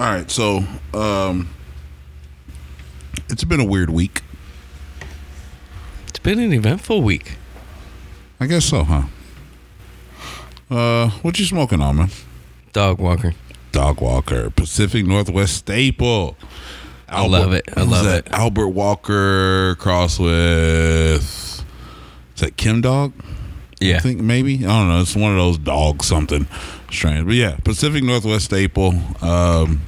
All right, so um, it's been a weird week. It's been an eventful week. I guess so, huh? Uh, what you smoking on, man? Dog walker. Dog Walker, Pacific Northwest staple. I love it. I love that? it. Albert Walker cross with is that Chemdawg? Yeah. I think maybe I don't know. It's one of those dogs, something strange. But yeah, Pacific Northwest staple. Um,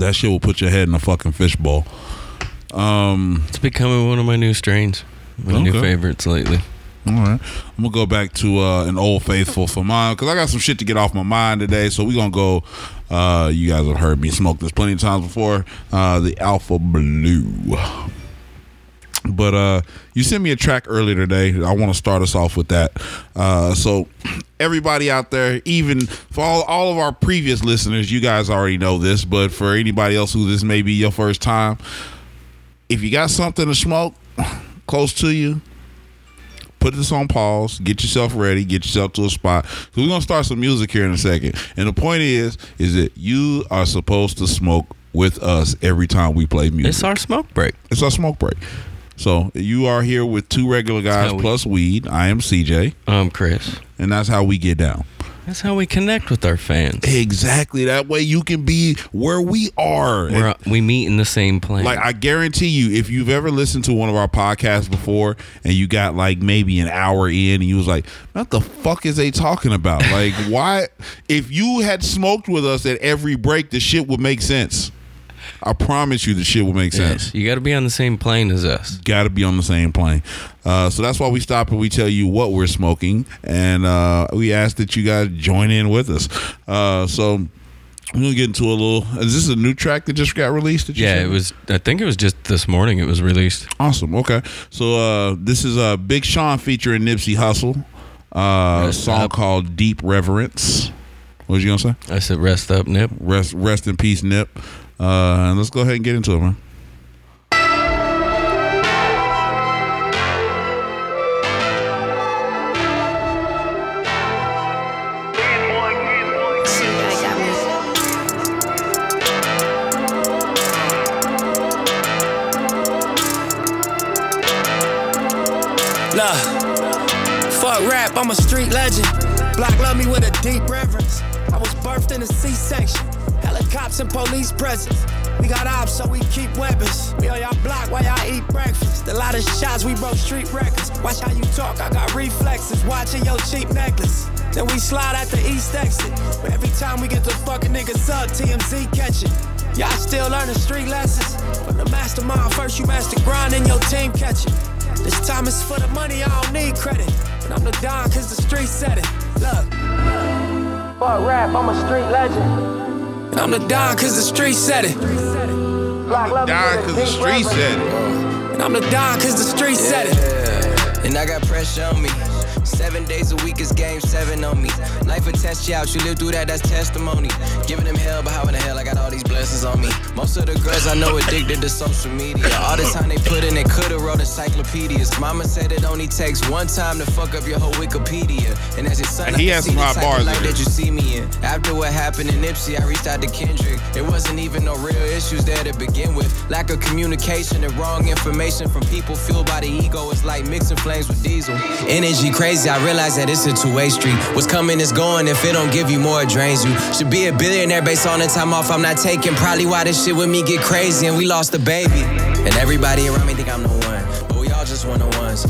that shit will put your head in a fucking fishbowl. Um, It's becoming one of my new strains. One of my new favorites lately. all right, I'm gonna go back to uh, an old faithful for mine because I got some shit to get off my mind today. So we gonna go. Uh, you guys have heard me smoke this plenty of times before. Uh, the Alpha Blue. But uh, you sent me a track earlier today. I want to start us off with that. Uh, so everybody out there, even for all, all of our previous listeners, you guys already know this. But for anybody else who this may be your first time, if you got something to smoke close to you, put this on pause, get yourself ready, get yourself to a spot. So we're gonna start some music here in a second. And the point is, is that you are supposed to smoke with us every time we play music. It's our smoke break. It's our smoke break. So you are here with two regular guys we- plus weed. I am CJ, I'm Chris. and that's how we get down. That's how we connect with our fans. Exactly. That way you can be where we are. We're, we meet in the same plane. Like I guarantee you, if you've ever listened to one of our podcasts before and you got like maybe an hour in and you was like, what the fuck is they talking about? Like why if you had smoked with us at every break, the shit would make sense. I promise you the shit will make sense. You got to be on the same plane as us. Got to be on the same plane. Uh, so that's why we stop and we tell you what we're smoking, and uh, we ask that you guys join in with us. Uh, so we're gonna get into a little. Is this a new track that just got released? that you Yeah, it was. I think it was just this morning. It was released. awesome. Okay, so uh, this is uh, Big Sean featuring Nipsey Hussle. Uh, a Rest song up. called Deep Reverence. What was you gonna say? I said, "Rest up, Nip." Rest, rest in peace, Nip. Uh, and let's go ahead and get into it, man. Look, fuck rap. I'm a street legend. Block love me with a deep reverence. I was birthed in a C-section. Helicopters and police presence. We got ops, so we keep weapons. We on y'all block while y'all eat breakfast. A lot of shots, we broke street records. Watch how you talk, I got reflexes. Watching your cheap necklace. Then we slide at the east exit. But every time we get the fucking niggas up, TMZ catch it. Y'all still learning street lessons. From the mastermind, first you master grind and your team catch it. This time it's for the money, I don't need credit. And I'm the Don cause the street said it. Look. Fuck rap, I'm a street legend. And I'm the Don cause the street said it. Block love me Die because the street said it. And I'm the Don cause the street said it. And I got pressure on me. Seven days a week is game seven on me. Life will test you out, you live through that, that's testimony. Giving them hell, but how in the hell I got all these blessings on me? Most of the girls I know addicted to social media. All the time they put in, they could've wrote encyclopedias. Mama said it only takes one time to fuck up your whole Wikipedia. And as your son, And I he can has some the hot bars life that you see me in. After what happened in Nipsey, I reached out to Kendrick. There wasn't even no real issues there to begin with. Lack of communication and wrong information from people fueled by the ego. It's like mixing flames with diesel. Energy crazy, I realize that it's a two-way street. What's coming is going. If it don't give you more, it drains you. Should be a billionaire based on the time off I'm not taking. Probably why this shit with me get crazy and we lost a baby. And everybody around me think I'm the one. But we all just one on ones.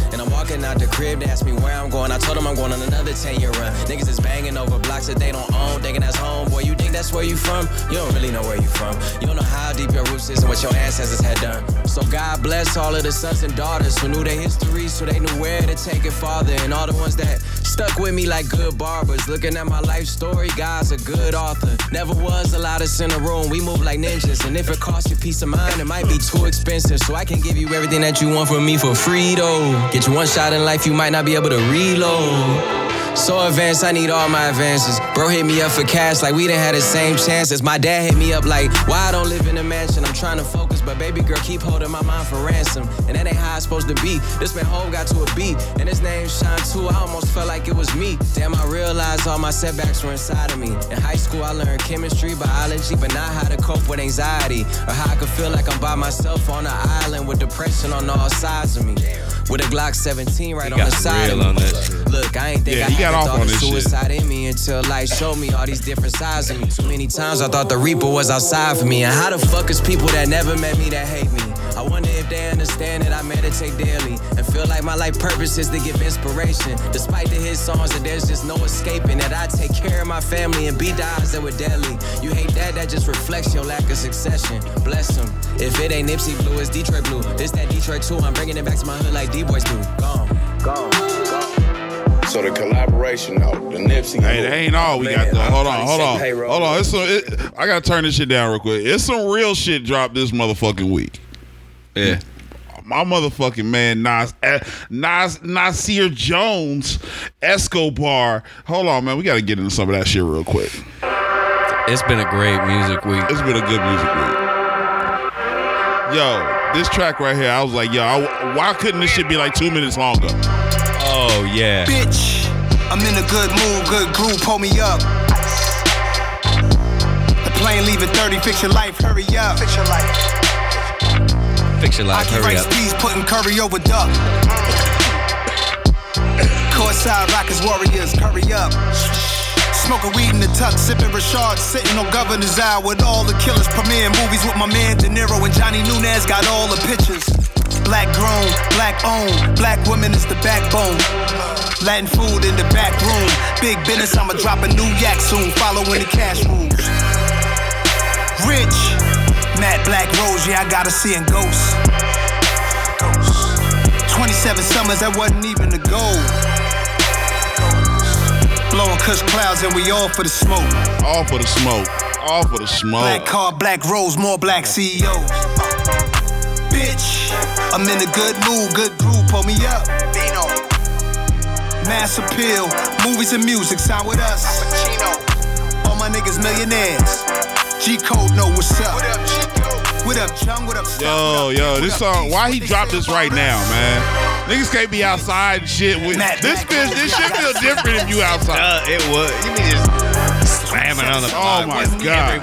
Walking out the crib, they ask me where I'm going. I told them I'm going on another 10 year run. Niggas is banging over blocks that they don't own, thinking that's home. Boy, you think that's where you from? You don't really know where you from. You don't know how deep your roots is and what your ancestors had done. So God bless all of the sons and daughters who knew their history, so they knew where to take it farther. And all the ones that stuck with me like good barbers. Looking at my life story, God's a good author. Never was a of in a room. We move like ninjas. And if it costs you peace of mind, it might be too expensive. So I can give you everything that you want from me for free, though. Get you one shot in life, you might not be able to reload. So advanced, I need all my advances. Bro hit me up for cash like we didn't have the same chances. My dad hit me up like, why I don't live in a mansion? I'm trying to focus, but baby girl keep holding my mind for ransom. And that ain't how it's supposed to be. This man home got to a beat, and his name shine too. I almost felt like it was me. Damn, I realized all my setbacks were inside of me. In high school, I learned chemistry, biology, but not how to cope with anxiety. Or how I could feel like I'm by myself on an island with depression on all sides of me. With a Glock 17 right He on the side real of me. on. Look, I ain't think Yeah, I had got off on of this shit. suicide in me until life showed me all these different sides of me. Too many times I thought the Reaper was outside for me. And how the fuck is people that never met me that hate me? I wonder if they understand that I meditate daily and feel like my life purpose is to give inspiration. Despite the hit songs, that there's just no escaping that I take care of my family and beat the odds that were deadly. You hate that, that just reflects your lack of succession. Bless them. If it ain't Nipsey Blue, it's Detroit Blue. It's that Detroit too. I'm bringing it back to my hood like D-Boys do. Gone. Gone. Gone. So the collaboration though, the Nipsey. Hey, that ain't all we got though. I'm Hold on, hold say on, payroll. hold on. It's some. It, I gotta turn this shit down real quick. It's some real shit dropped this motherfucking week. Yeah. My motherfucking man Nas, eh, Nas Nasir Jones Escobar. Hold on, man. We gotta get into some of that shit real quick. It's been a great music week. It's been a good music week. Yo, this track right here, I was like, yo, I, why couldn't this shit be like two minutes longer? Oh yeah. bitch. I'm in a good mood, good groove, pull me up. The plane leaving 30, fix your life, hurry up. Fix your life. Fix your life. Hockey Hurry rice up. peas, putting curry over duck. Courtside Rockets Warriors, hurry up. Smoking weed in the tuck, sipping Rashard, sitting on Governor's Eye with all the killers. Premiere movies with my man De Niro and Johnny Nunez got all the pictures. Black grown, black owned, black women is the backbone. Latin food in the back room. Big business, I'ma drop a new yak soon, following the cash rules. Rich, Matt Black Rose, yeah, I gotta see in ghosts. 27 summers, that wasn't even the goal. Blowing kush clouds and we all for the smoke. All for the smoke. All for the smoke. Black car, black rose, more black CEOs. Bitch, I'm in a good mood, good groove, pull me up. Dino. Mass appeal, movies and music, sign with us. All my niggas millionaires. G Code know what's up. What up, G Code? What up, Chung? What up, Stuck? Yo, What up, yo, What this up, song. Big? Why he They dropped this right now, man? Niggas can't be outside and shit. With Matt this Black. bitch, this shit feel different if you outside. Uh, it was. You mean just slamming on the Oh my god.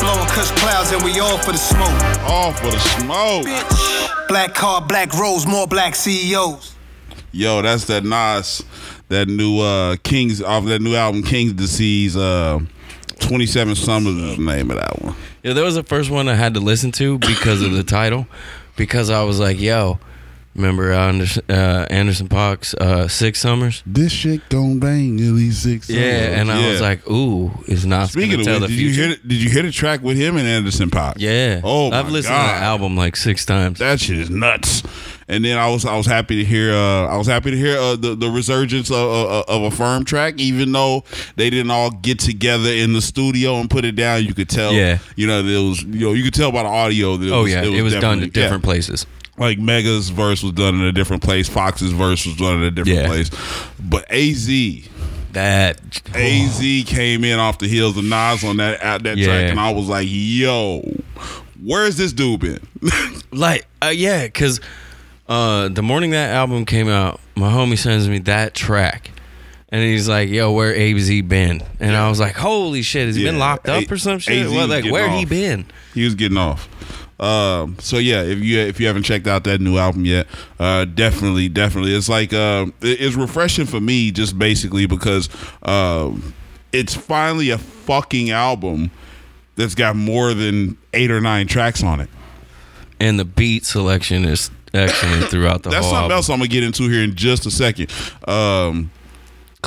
Blowing kush clouds and we all for the smoke. All for the smoke. Bitch. Black car, black rose, more black CEOs. Yo, that's that Nas, that new uh Kings off that new album King's Disease. Uh, Twenty Seven Summers is the name of that one. Yeah, that was the first one I had to listen to because of the title. Because I was like, yo, remember Anderson, uh, Anderson Paak's uh, Six Summers? This shit gon' bang at least six. Yeah, summers. and I Yeah. was like, ooh, it's not Speaking going of to tell which, the did you future? hear? Did you hear the track with him and Anderson Paak? Yeah. Oh my I've listened god, to the album like six times. That shit is nuts. And then I was I was happy to hear uh, I was happy to hear uh, the the resurgence of, of, of a firm track, even though they didn't all get together in the studio and put it down. You could tell, Yeah. you know, it was you know you could tell by the audio. That it oh was, yeah, it was, done in different yeah. places. Like Mega's verse was done in a different place, Fox's verse was done in a different Yeah. place, but Az That Az came in off the heels of Nas on that at that Yeah. track, and I was like, yo, where's this dude been? like uh, yeah because uh the morning that album came out my homie sends me that track and he's like yo where az been and i was like holy shit has he been Yeah, locked up A- or some shit AZ well was like getting where he off. been he was getting off. Um, so yeah, if you if you haven't checked out that new album yet, uh, definitely, definitely, it's like uh, it- it's refreshing for me just basically because um, it's finally a fucking album that's got more than eight or nine tracks on it. and the beat selection is excellent throughout the That's whole something album. else I'm gonna get into here in just a second. Um,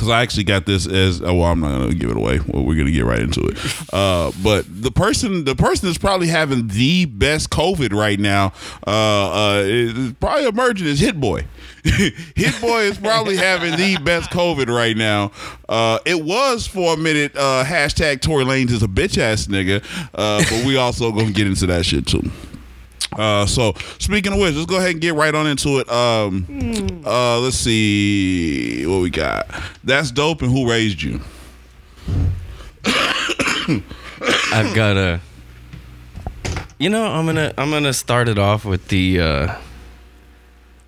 because I actually got this as oh, well. I'm not gonna give it away. Well, we're gonna get right into it. Uh, but the person, the person that's probably having the best COVID right now, uh, uh, is probably emerging as Hit Boy. Hit Boy is probably having the best COVID right now. Uh, it was for a minute. Uh, hashtag Tory Lanez is a bitch ass nigga. Uh, but we also gonna get into that shit too. Uh, so speaking of which, let's go ahead and get right on into it. Um, uh, let's see what we got. That's dope. And who raised you? I've got a. You know, I'm gonna I'm gonna start it off with the. uh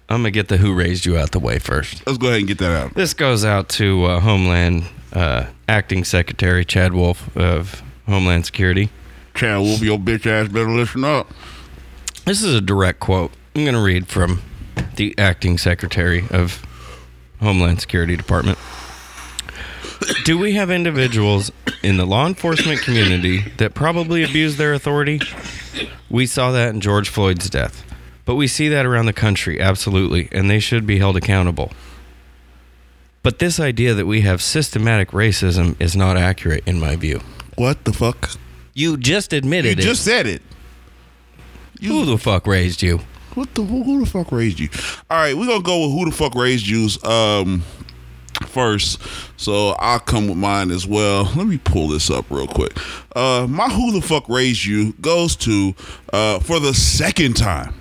I'm gonna get the who raised you out the way first. Let's go ahead and get that out. This goes out to uh, Homeland uh, Acting Secretary Chad Wolf of Homeland Security. Chad Wolf, your bitch ass better listen up. This is a direct quote. I'm going to read from the acting secretary of Homeland Security Department. Do we have individuals in the law enforcement community that probably abuse their authority? We saw that in George Floyd's death. But we see that around the country, absolutely, and they should be held accountable. But this idea that we have systematic racism is not accurate in my view. What the fuck? You just You admitted it. You just said it. Who the fuck raised you? What the who the fuck raised you? All right, we're gonna go with who the fuck raised yous um first. So I'll come with mine as well. Let me pull this up real quick. Uh my who the fuck raised you goes to uh for the second time.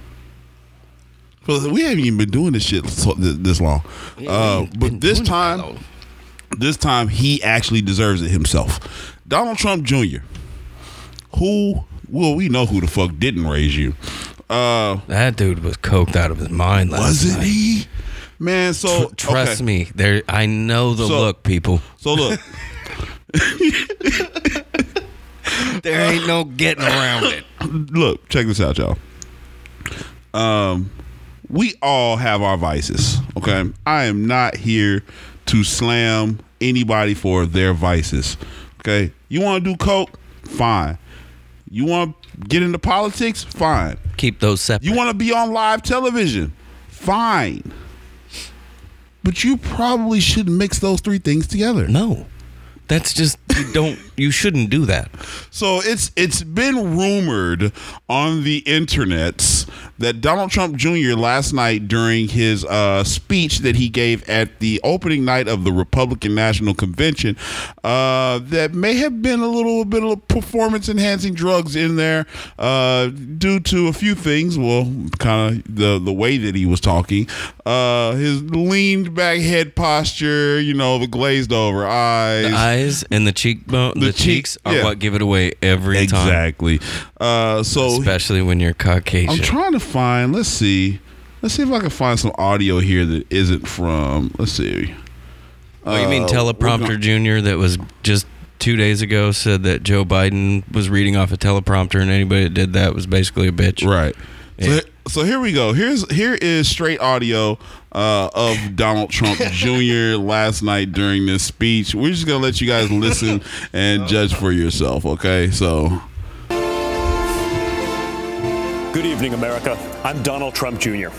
For the, we haven't even been doing this shit this long. Uh, but this time, this time he actually deserves it himself. Donald Trump Jr. Who well, we know who the fuck didn't raise you. Uh That dude was coked out of his mind last wasn't night. he? Man, so Trust okay. me, there. I know the So- look, people. So look, There ain't no getting around it. look, check this out, y'all. Um, we all have our vices. Okay, I am not here to slam anybody for their vices. Okay, you want to do coke? Fine. You want to get into politics? Fine. Keep those separate. You want to be on live television? Fine. But you probably shouldn't mix those three things together. no. That's just you don't. You shouldn't do that. So it's it's been rumored on the internets that Donald Trump Jr. last night during his uh, speech that he gave at the opening night of the Republican National Convention uh, that may have been a little bit of performance enhancing drugs in there uh, due to a few things. Well, kind of the the way that he was talking, uh, his leaned back head posture, you know, the glazed over eyes. The eyes and the cheekbone, the, The cheek- cheeks are yeah. what give it away every time. Exactly. Uh, so Especially when you're Caucasian. I'm trying to find. Let's see. Let's see if I can find some audio here that isn't from. Let's see. oh, you mean Uh, teleprompter junior that was just two days ago said that Joe Biden was reading off a teleprompter and anybody that did that was basically a bitch. Right. Yeah. So, so here we go. Here's here is straight audio uh, of Donald Trump Jr. last night during this speech. We're just gonna let you guys listen and judge for yourself. Okay. So Good evening, America. I'm Donald Trump Jr.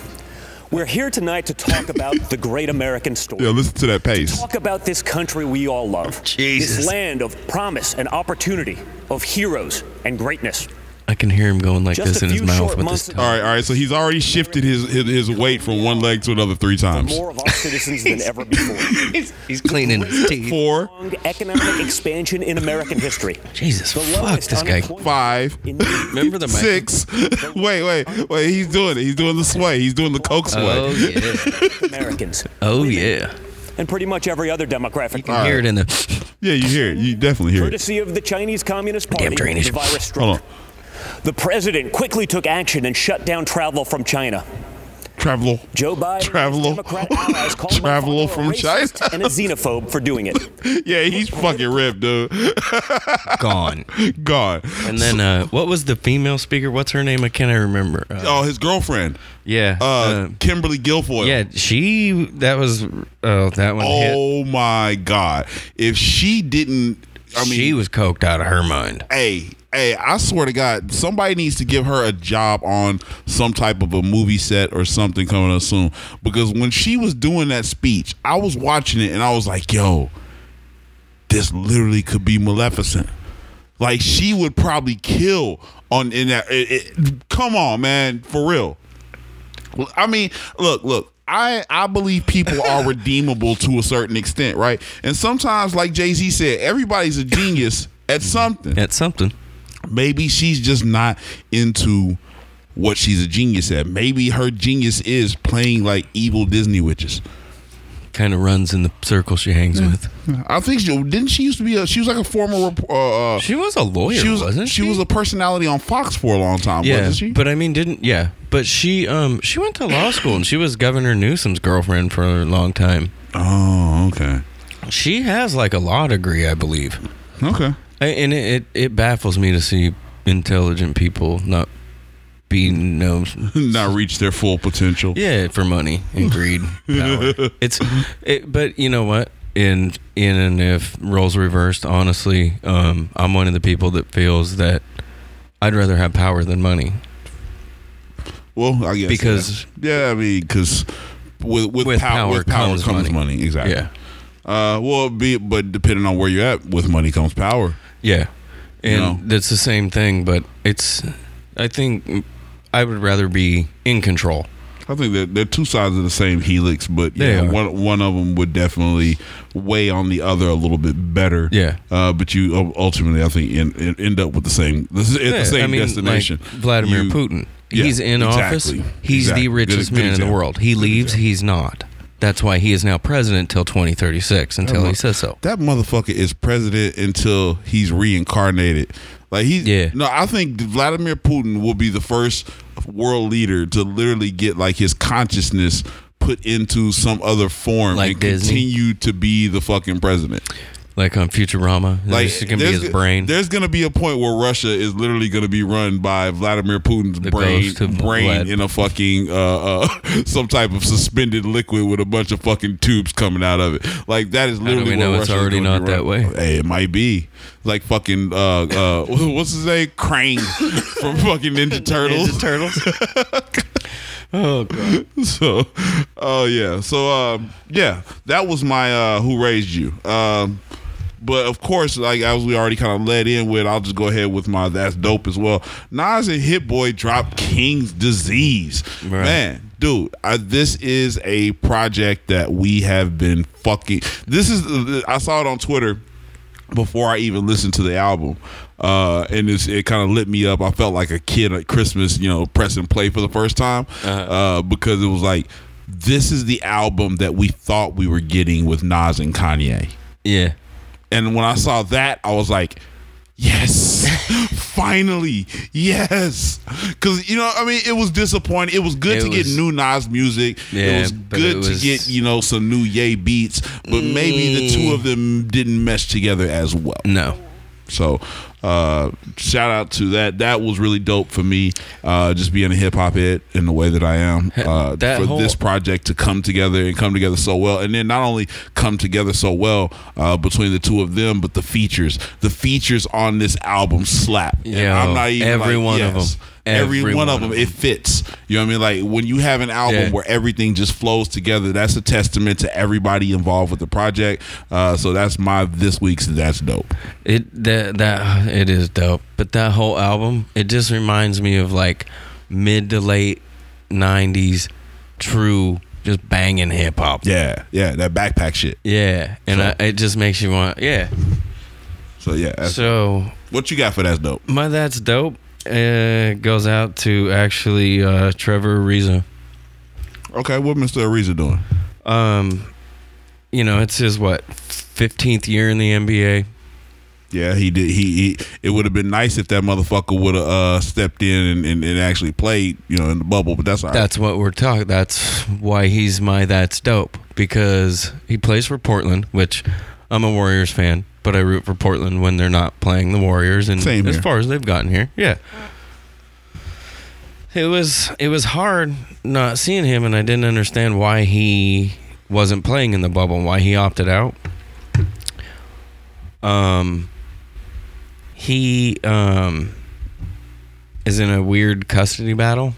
We're here tonight to talk about the great American story. yeah, listen to that pace. Talk about this country we all love. Jesus. This land of promise and opportunity, of heroes and greatness. I can hear him going like Just this in his mouth short with months his ago- All tongue. right, all right. So he's already shifted his his, his weight from one leg to another three times. More of our citizens than ever before. He's, he's cleaning his teeth. Four, Strong economic expansion in American history. Jesus, The fuck lowest this guy. five, Remember the mic? six. wait, wait, wait. He's doing it. He's doing the sway. He's doing the coke oh, sway. Oh yeah. Americans. Oh yeah. And pretty much every other demographic. You can hear it in the. Yeah, you hear it. You definitely hear it. Courtesy of the Chinese Communist Party, Damn drainage. the virus struck. Hold on. The president quickly took action and shut down travel from China. Travel. Joe Biden Travel. and his Democrat allies called him a Travel from China. and a xenophobe for doing it. Yeah, he's fucking ripped, dude. Gone. Gone. And then uh, what was the female speaker? What's her name? I can't remember. Uh, Oh, his girlfriend, yeah. uh, uh, Kimberly Guilfoyle. yeah, she. That was. Oh, that one hit. Oh my God! If she didn't, I mean, she was coked out of her mind. hey, hey, I swear to God, somebody needs to give her a job on some type of a movie set or something coming up soon. Because when she was doing that speech, I was watching it and I was like, yo, this literally could be Maleficent. Like she would probably kill on in that. It, it- come on, man, for real. I mean, look, look. I I believe people are redeemable to a certain extent, right? And sometimes, like Jay Z said, everybody's a genius at something. At something. Maybe she's just not into what she's a genius at. Maybe her genius is playing like evil Disney witches. Kind of runs in the circle she hangs with. I think she didn't. She used to be a. She was like a former. Uh, uh, She was a lawyer, she was. wasn't she was a personality on Fox for a long time, yeah, wasn't she? but I mean, didn't yeah? But she um she went to law school and she was Governor Newsom's girlfriend for a long time. oh, okay, She has like a law degree, I believe. okay. And it, it, it baffles me to see intelligent people not be no Not reach their full potential. yeah for money and greed. It's it, but you know what? In in and if roles reversed, honestly, um, I'm one of the people that feels that I'd rather have power than money. Well, I guess Because- yeah, yeah I mean, because with with, With pow- power with power comes comes, money. money. Exactly. Yeah, Uh, well, be but depending on where you're at, with money comes power. Yeah, and know? that's the same thing. But it's I think I would rather be in control. I think that they're two sides of the same helix, but yeah, one one of them would definitely weigh on the other a little bit better. Yeah. Uh, but you ultimately, I think, end, end up with the same this is Yeah, the same I mean, destination. like Vladimir You- Putin. Yeah, he's in office. He's Exactly. the richest good man in the world. He leaves. He's not. That's why he is now president till 2036 until he says so. That motherfucker is president until he's reincarnated. Like he's Yeah. no, I think Vladimir Putin will be the first world leader to literally get like his consciousness put into some other form Like and Disney? continue to be the fucking president. Like on Futurama, Like this is gonna be his brain. There's gonna be a point where Russia is literally gonna be run by Vladimir Putin's The brain, brain Vlad. in a fucking uh, uh, some type of suspended liquid with a bunch of fucking tubes coming out of it. Like that is do literally. we know it's Russia is already not that way? Hey, it might be like fucking uh, uh, what's his name? Krang from fucking Ninja Turtles. Turtles. oh god. so oh yeah so um yeah that was my uh who raised you um but of course like as we already kind of led in with i'll just go ahead with my that's dope as well nas and hit boy dropped king's disease Right. man dude I, this is a project that we have been fucking this is i saw it on twitter before I even listened to the album. Uh, and it's, it kind of lit me up. I felt like a kid at Christmas, you know, pressing play for the first time uh because it was like, this is the album that we thought we were getting with Nas and Kanye. Yeah. And when I saw that, I was like, yes, finally, yes. Because, you know, I mean, it was disappointing. It was good It to get new Nas music. Yeah, it was good it to get, you know, some new Yay beats. But maybe the two of mm. them didn't mesh together as well. No. So, uh, shout out to that. That was really dope for me. Uh, just being a hip hop head in the way that I am. Uh, That for whole- this project to come together and come together so well, and then not only come together so well uh, between the two of them, but the features. The features on this album slap. And Yo, every like, one of them. Every, Every one, one of them, it fits. You know what I mean? Like when you have an album Yeah. where everything just flows together, that's a testament to everybody involved with the project. Uh, so that's my this week's that's dope. It that that it is dope. But that whole album, it just reminds me of like mid to late '90s true just banging hip hop. Yeah, yeah, that backpack shit. Yeah, and So- I, it just makes you want. Yeah. So yeah, So what you got for that's dope? my that's dope uh, goes out to actually uh, Trevor Ariza. Okay, what Mr. Ariza doing? Um, you know, it's his what 15th year in the NBA. Yeah, he did. He, he it would have been nice if that motherfucker would have uh, stepped in and, and, and actually played, you know, in the bubble. But that's all right. That's what we're talking. That's why he's my that's dope because he plays for Portland, which I'm a Warriors fan, but I root for Portland when they're not playing the Warriors. And Same as here. far as they've gotten here, yeah. It was it was hard not seeing him, and I didn't understand why he wasn't playing in the bubble, and why he opted out. Um, he um is in a weird custody battle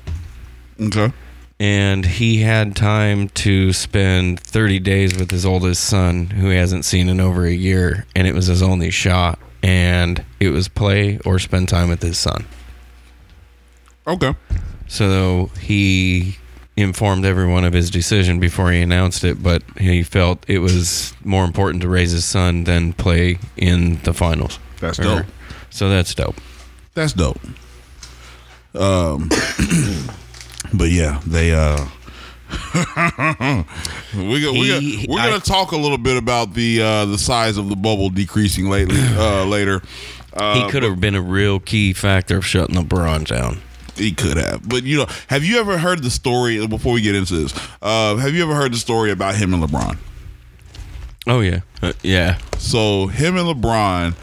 okay. And he had time to spend 30 days with his oldest son who he hasn't seen in over a year and it was his only shot and it was play or spend time with his son Okay. so he informed everyone of his decision before he announced it but he felt it was more important to raise his son than play in the finals That's dope. so that's dope That's dope. Um, but yeah, they uh. we go, we He- we're I- gonna talk a little bit about the uh, the size of the bubble decreasing lately uh, later. Uh, he could have been a real key factor of shutting LeBron down. He could have, but you know, have you ever heard the story? Before we get into this, uh, have you ever heard the story about him and LeBron? Oh yeah, Uh, yeah. So him and LeBron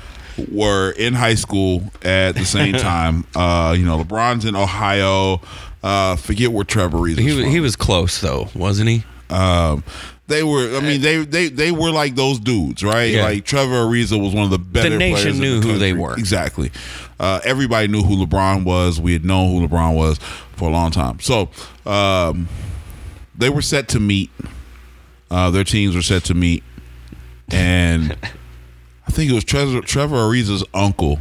were in high school at the same time. uh, you know, LeBron's in Ohio. Uh, forget where Trevor Ariza. He was, he was close though, wasn't he? Um, they were. I mean, they they they were like those dudes, right? Yeah. Like Trevor Ariza was one of the better. The nation knew the who they were. Exactly. Uh, everybody knew who LeBron was. We had known who LeBron was for a long time. So um, they were set to meet. Uh, their teams were set to meet, and I think it was Trevor, Trevor Ariza's uncle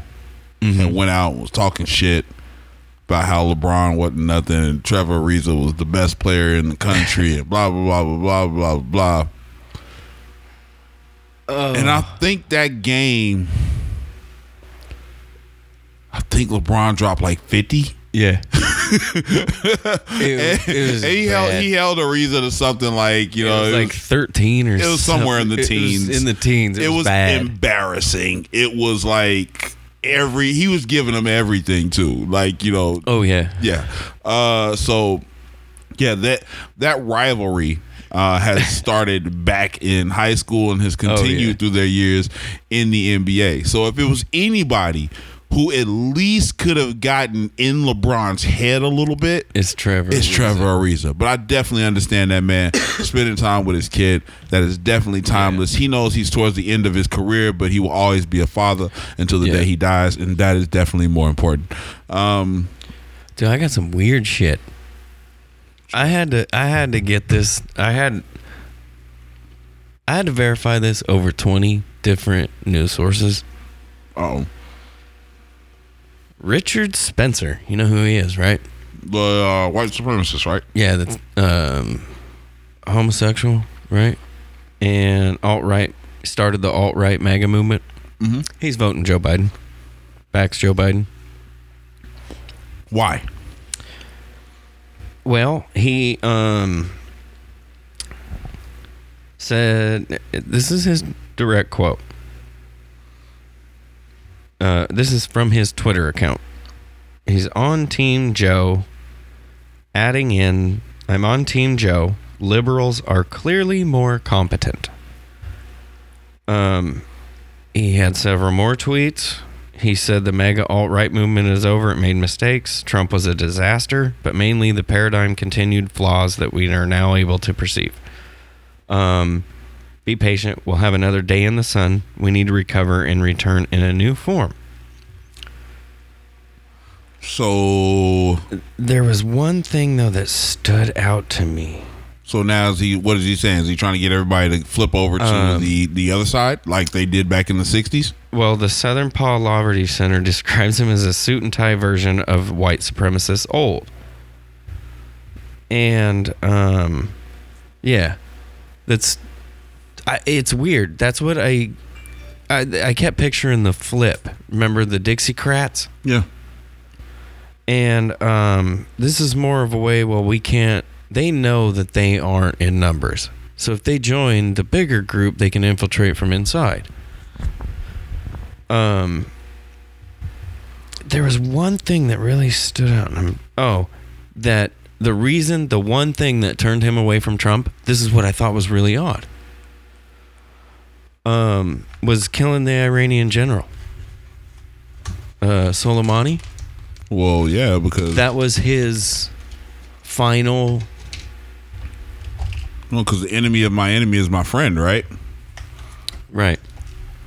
that went out and was talking shit about how LeBron wasn't nothing and Trevor Ariza was the best player in the country and blah blah blah blah blah blah blah. Uh, and I think that game, I think LeBron dropped like fifty. Yeah. it, it was and he held bad. he held Ariza to something like you It know was it like was- thirteen or it was somewhere in the something. It was teens. in the teens, it, was, bad. embarrassing. It was like every he was giving them everything too. Like you know, oh yeah, yeah. Uh, so yeah, that that rivalry uh, has started back in high school and has continued Oh, yeah. through their years in the NBA. So if it was anybody who at least could have gotten in LeBron's head a little bit, it's Trevor. it's Ariza. Trevor Ariza. But I definitely understand that man spending time with his kid. That is definitely timeless. He knows he's towards the end of his career, but he will always be a father until the Yeah. day he dies, and that is definitely more important. Um, Dude, I got some weird shit. I had to I had to get this I had I had to verify this over 20 different news sources. oh, Richard Spencer, you know who he is, right? the uh, white supremacist, right? Yeah, that's um homosexual, right? And alt-right started the alt-right MAGA movement. Mhm. He's voting Joe Biden. Backs Joe Biden. Why? Well, he um said this is his direct quote. Uh, this is from his Twitter account. He's on Team Joe, adding in, "I'm on Team Joe. Liberals are clearly more competent." Um, he had several more tweets. He said the MAGA alt right movement is over. It made mistakes. Trump was a disaster, but mainly the paradigm continued flaws that we are now able to perceive. Um, be patient. We'll have another day in the sun. We need to recover and return in a new form. So, There was one thing though that stood out to me. so now is he? What is he saying? Is he trying to get everybody to flip over to Um, the the other side, like they did back in the '60s? Well, the Southern Poverty Law Center describes him as a suit and tie version of white supremacist old. And um yeah. That's I, it's weird. That's what I, I I kept picturing the flip. Remember the Dixiecrats? Yeah. And um, this is more of a way, well, we can't, they know that they aren't in numbers. So if they join the bigger group, they can infiltrate from inside. Um, there was one thing that really stood out. Oh, that the reason, the one thing that turned him away from Trump, this is what I thought was really odd, um, was killing the Iranian general, uh, Soleimani Well, yeah, because that was his final well, because the enemy of my enemy is my friend, right? right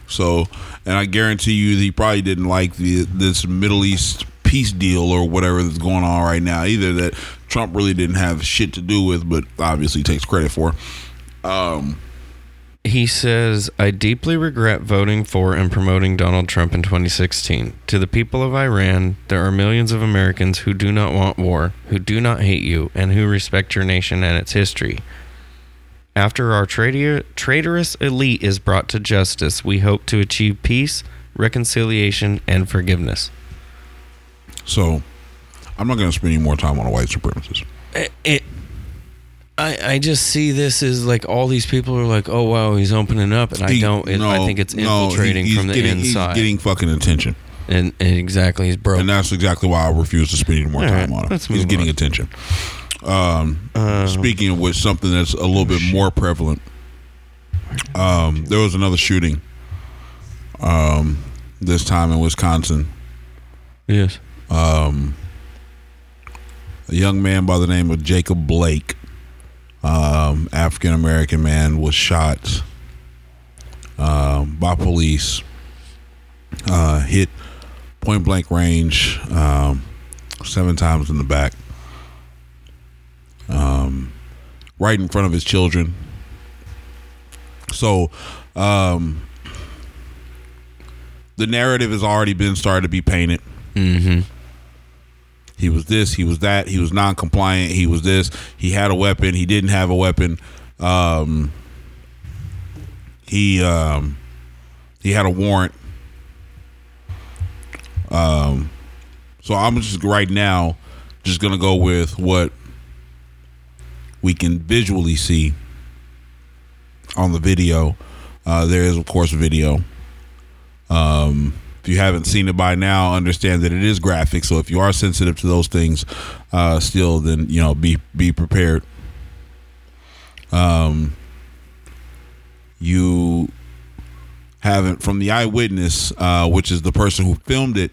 So, and I guarantee you, he probably didn't like the this Middle East peace deal or whatever that's going on right now either. That Trump really didn't have shit to do with, but obviously takes credit for. Um, he says i deeply regret voting for and promoting donald trump in 2016 to the people of iran there are millions of americans who do not want war who do not hate you and who respect your nation and its history. After our traitor- traitorous elite is brought to justice we hope to achieve peace reconciliation and forgiveness. So I'm not going to spend any more time on a white supremacist. it, eh, it eh, I, I just see this as like all these people are like, oh wow, he's opening up, and I He- don't. It, I no, think it's no, he- infiltrating he's from the getting, inside, He's getting fucking attention, and, and exactly, he's broke. and that's exactly why I refuse to spend any more All time on him. let's He's move getting on. attention. Um, Uh, speaking of which, something that's a little bit more prevalent. Um, there was another shooting. Um, this time in Wisconsin. yes, um, a young man by the name of Jacob Blake, um, African American man, was shot um, by police, uh, hit point blank range, um, seven times in the back, um, right in front of his children. So, um, the narrative has already been started to be painted. mm-hmm. He was this, he was that, he was non-compliant, he was this, he had a weapon, he didn't have a weapon. Um he um he had a warrant. Um so I'm just right now just to go with what we can visually see on the video. Uh there is of course video. Um if you haven't seen it by now, understand that it is graphic. So if you are sensitive to those things, uh, still, then you know be be prepared. Um, you haven't from the eyewitness, uh, which is the person who filmed it,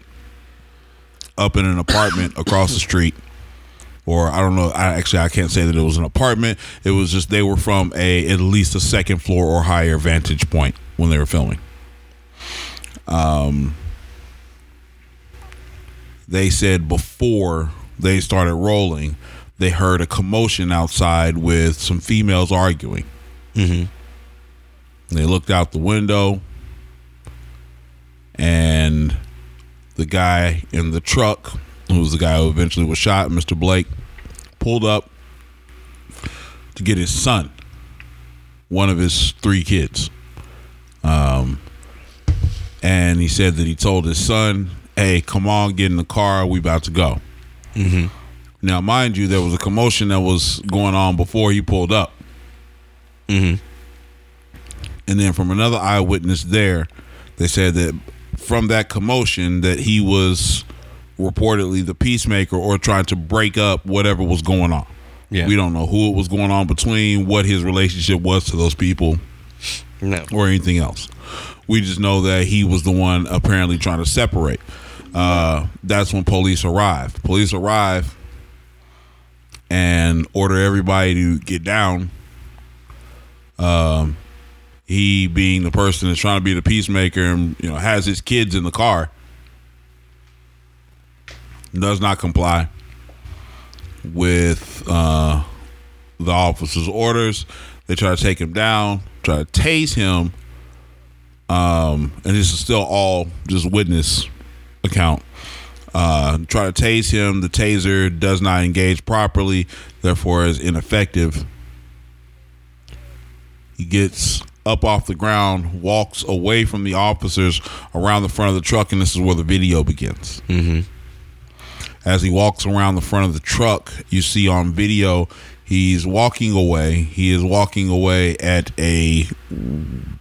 up in an apartment across the street, or I don't know. I actually I can't say that it was an apartment. It was just they were from a at least a second floor or higher vantage point when they were filming. Um, they said before they started rolling, they heard a commotion outside with some females arguing. Mm-hmm. They looked out the window, and the guy in the truck, who was the guy who eventually was shot, Mr. Blake, pulled up to get his son, one of his three kids. Um, and he said that he told his son, "Hey, come on, get in the car. We about to go." Mm-hmm. Now, mind you, there was a commotion that was going on before he pulled up. Mm-hmm. And then from another eyewitness there, they said that from that commotion that he was reportedly the peacemaker or trying to break up whatever was going on. Yeah. We don't know who it was going on between, what his relationship was to those people, No. or anything else. We just know that he was the one apparently trying to separate. Uh, that's when police arrive. Police arrive and order everybody to get down. Um, he being the person that's trying to be the peacemaker and you know has his kids in the car does not comply with uh, the officer's orders. They try to take him down, try to tase him, um, and this is still all just witness account. Uh, try to tase him. The taser does not engage properly, therefore is ineffective. He gets up off the ground, walks away from the officers around the front of the truck, and this is where the video begins. Mm-hmm. As he walks around the front of the truck, you see on video he's walking away. He is walking away at a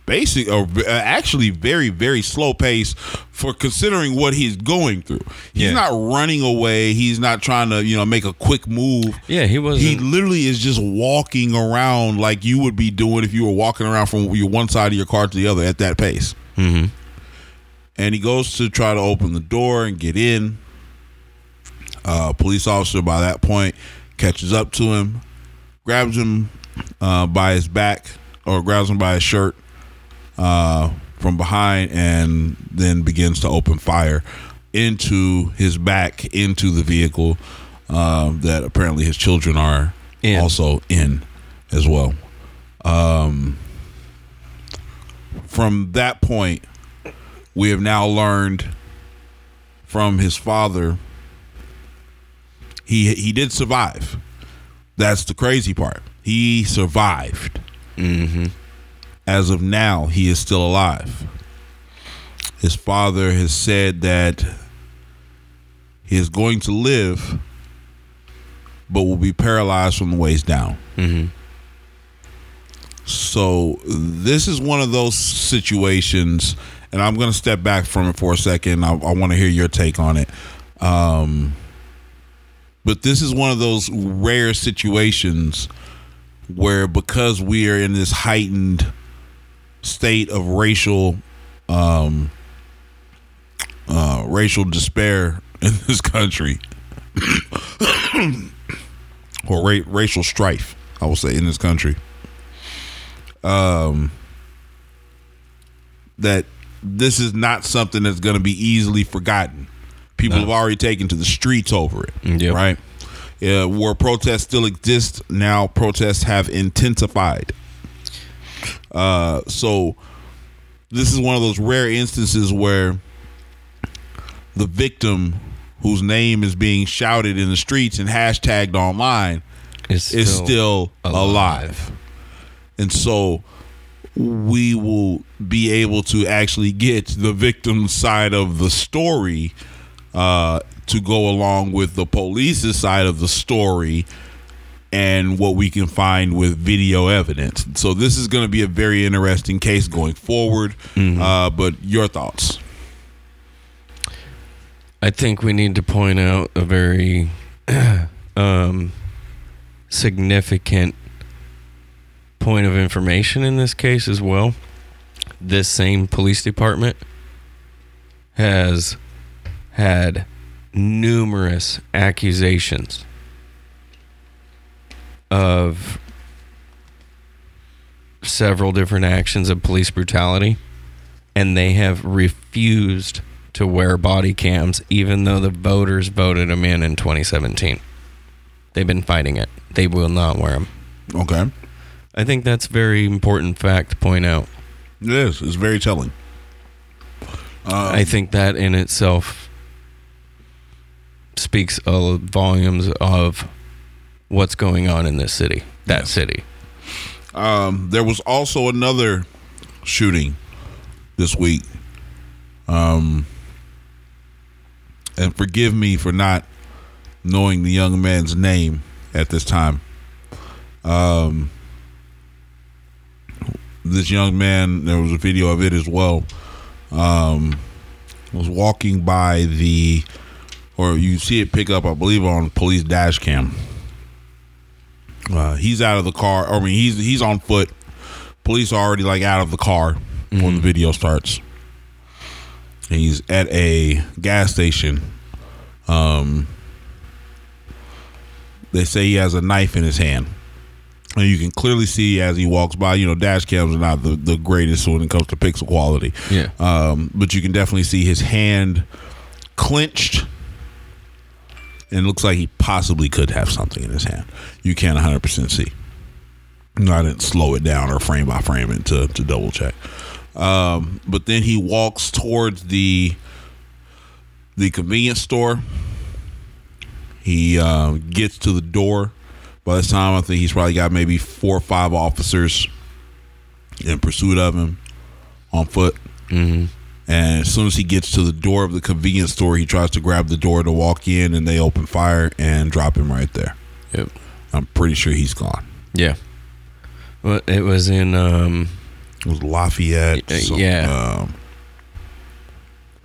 basic, or actually very, very slow pace for considering what he's going through. He's Yeah. not running away. He's not trying to, you know, make a quick move. Yeah, he wasn't. He literally is just walking around like you would be doing if you were walking around from your one side of your car to the other at that pace. mm-hmm. And he goes to try to open the door and get in. Uh, police officer by that point catches up to him, grabs him uh, by his back or grabs him by his shirt uh, from behind, and then begins to open fire into his back into the vehicle uh, that apparently his children are In. also in as well. Um, from that point, we have now learned from his father he he did survive. That's the crazy part. He survived. Mm-hmm. As of now, he is still alive. His father has said that he is going to live but will be paralyzed from the waist down. Mm-hmm. So this is one of those situations, and I'm going to step back from it for a second. I, I want to hear your take on it. Um, but this is one of those rare situations where, because we are in this heightened state of racial, um, uh, racial despair in this country, or ra- racial strife, I will say, in this country um, that this is not something that's going to be easily forgotten. People have already taken to the streets over it, Yep. right? Yeah, where protests still exist now, protests have intensified. Uh, so this is one of those rare instances where the victim, whose name is being shouted in the streets and hashtagged online, Is is still alive. And so we will be able to actually get the victim's side of the story uh, to go along with the police's side of the story and what we can find with video evidence. So this is going to be a very interesting case going forward. Uh, but your thoughts? I think we need to point out a very um, significant point of information in this case as well. This same police department has had numerous accusations of several different actions of police brutality, and they have refused to wear body cams, even though the voters voted them in in 2017. They've been fighting it. They will not wear them. Okay. I think that's a very important fact to point out. It is. It's very telling. I think that in itself speaks uh, volumes of what's going on in this city, that city. Um, there was also another shooting this week. Um, and forgive me for not knowing the young man's name at this time. Um, this young man, there was a video of it as well. Um, was walking by the, or you see it pick up, I believe, on police dash cam. Uh, he's out of the car. I mean, he's he's on foot. Police are already like out of the car when the video starts. He's at a gas station. Um, they say he has a knife in his hand. And you can clearly see as he walks by, you know, dash cams are not the, the greatest when it comes to pixel quality. Yeah. Um, but you can definitely see his hand clenched and it looks like he possibly could have something in his hand. You can't 100% see. No, I didn't slow it down or frame by frame it to, to double check. Um, but then he walks towards the the convenience store. He uh, gets to the door. By this time, I think he's probably got maybe four or five officers in pursuit of him on foot. Mm-hmm. And as soon as he gets to the door of the convenience store, he tries to grab the door to walk in, and they open fire and drop him right there. Yep. I'm pretty sure he's gone. Yeah. Well, it was in um, It was Lafayette. Uh, some- yeah. Um,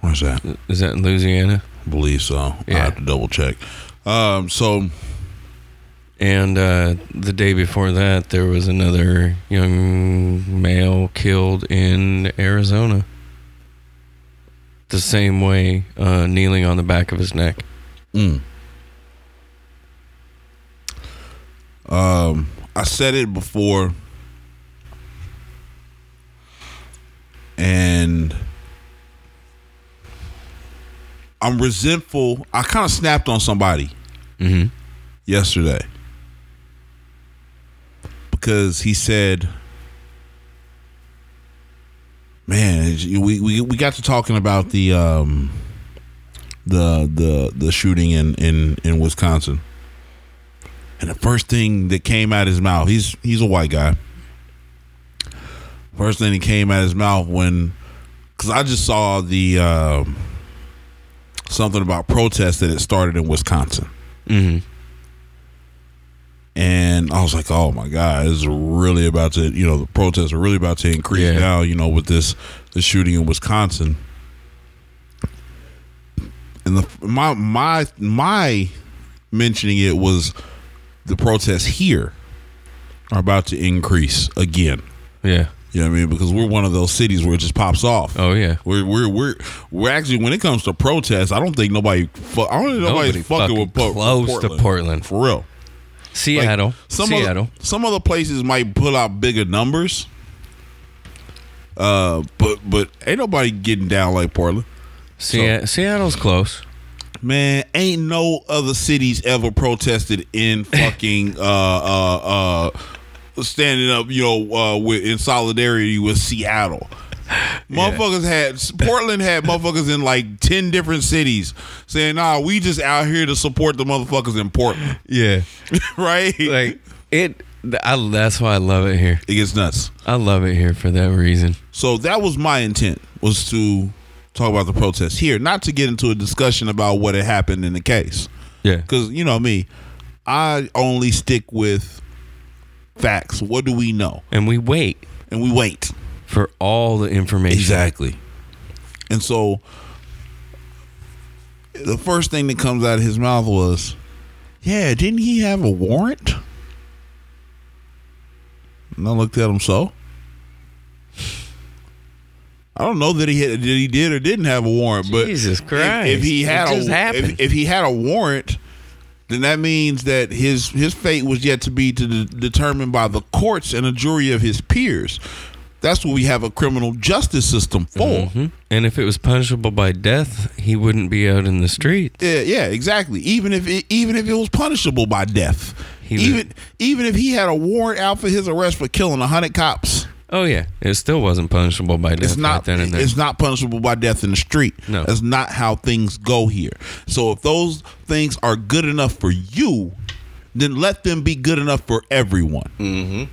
where's that? is that in Louisiana? I believe so. I Yeah. have to double check. Um, so And uh, the day before that, there was another young male killed in Arizona. The same way, uh, kneeling on the back of his neck. Mm. Um, I said it before, and I'm resentful. I kind of snapped on somebody Mm-hmm. yesterday because he said, "Man, we we we got to talking about the um the the the shooting in in in Wisconsin." And the first thing that came out his mouth, he's he's a white guy. First thing that came out of his mouth when, because I just saw the uh, something about protests that it started in Wisconsin. Mm-hmm. And I was like, "Oh my god, this is really about to, you know, the protests are really about to increase Yeah. now, you know, with this the shooting in Wisconsin." And the my my my mentioning it was the protests here are about to increase again. Yeah. You know what I mean? Because we're one of those cities where it just pops off. Oh yeah. We're we're we're we're actually when it comes to protests, I don't think nobody. Fu- I don't think nobody's Nobody fucking, fucking with Po- close to Portland. for real. Like, Seattle. some Seattle. Other, some other places might pull out bigger numbers. Uh, but but ain't nobody getting down like Portland. Se- Seattle's close. Man, ain't no other cities ever protested in fucking uh uh uh standing up, you know, uh with in solidarity with Seattle. Motherfuckers had Portland had motherfuckers in like ten different cities saying, "Nah, we just out here to support the motherfuckers in Portland." Yeah. right? Like it. I, that's why I love it here. it gets nuts. I love it here for that reason. So that was my intent was to talk about the protest here, not to get into a discussion about what had happened in the case. Yeah. Because you know me, I only stick with facts. What do we know? And we wait And we wait. For all the information. Exactly. And so the first thing that comes out of his mouth was, "Yeah, didn't he have a warrant?" And I looked at him so. I don't know that he had, that he did or didn't have a warrant, but Jesus if- Christ. if, he had a if, if he had a warrant, then that means that his his fate was yet to be to de- determined by the courts and a jury of his peers. That's what we have a criminal justice system for. Mhm. And if it was punishable by death, he wouldn't be out in the streets. Yeah, yeah, exactly. Even if it, even if it was punishable by death, He even would- even if he had a warrant out for his arrest for killing hundred cops, Oh yeah, it still wasn't punishable by death it's not right then and there. it's not punishable by death in the street. No. that's not how things go here. So if those things are good enough for you, then let them be good enough for everyone. Mm-hmm.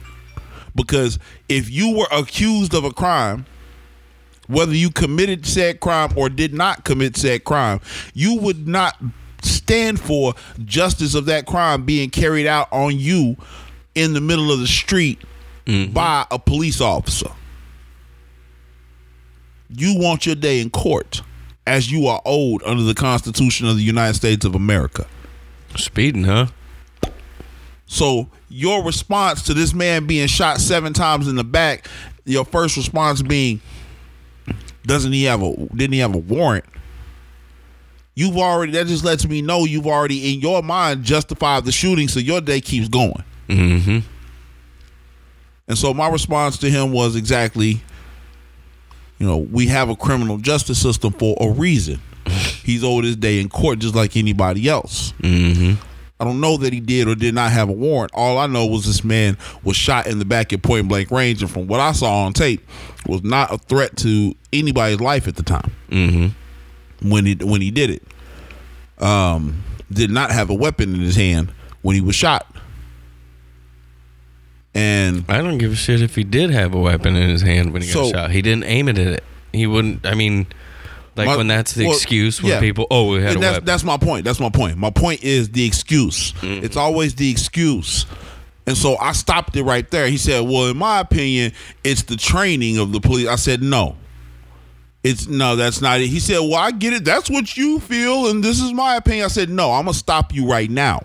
Because if you were accused of a crime, whether you committed said crime or did not commit said crime, you would not stand for justice of that crime being carried out on you in the middle of the street mm-hmm. by a police officer. You want your day in court as you are owed under the Constitution of the United States of America. Speeding, huh? So your response to this man being shot seven times in the back, your first response being, doesn't he have a didn't he have a warrant? You've already that just lets me know you've already in your mind justified the shooting, so your day keeps going. Mm-hmm. And so my response to him was exactly, you know, we have a criminal justice system for a reason. He's owed his day in court just like anybody else. Mm-hmm. I don't know that he did or did not have a warrant. All I know was this man was shot in the back at point blank range, and from what I saw on tape, was not a threat to anybody's life at the time Mm-hmm. when he when he did it. Um, did not have a weapon in his hand when he was shot, and I don't give a shit if he did have a weapon in his hand when he got shot. He didn't aim it at it. He wouldn't. I mean, like My- when that's the well, excuse when yeah. people, oh, we had And a that's, weapon. that's my point. That's my point. My point is the excuse. Mm-hmm. It's always the excuse. And so I stopped it right there. He said, "Well, in my opinion, it's the training of the police." I said, "No, it's no, that's not it." He said, "Well, I get it. That's what you feel, and this is my opinion." I said, "No, I'm gonna stop you right now.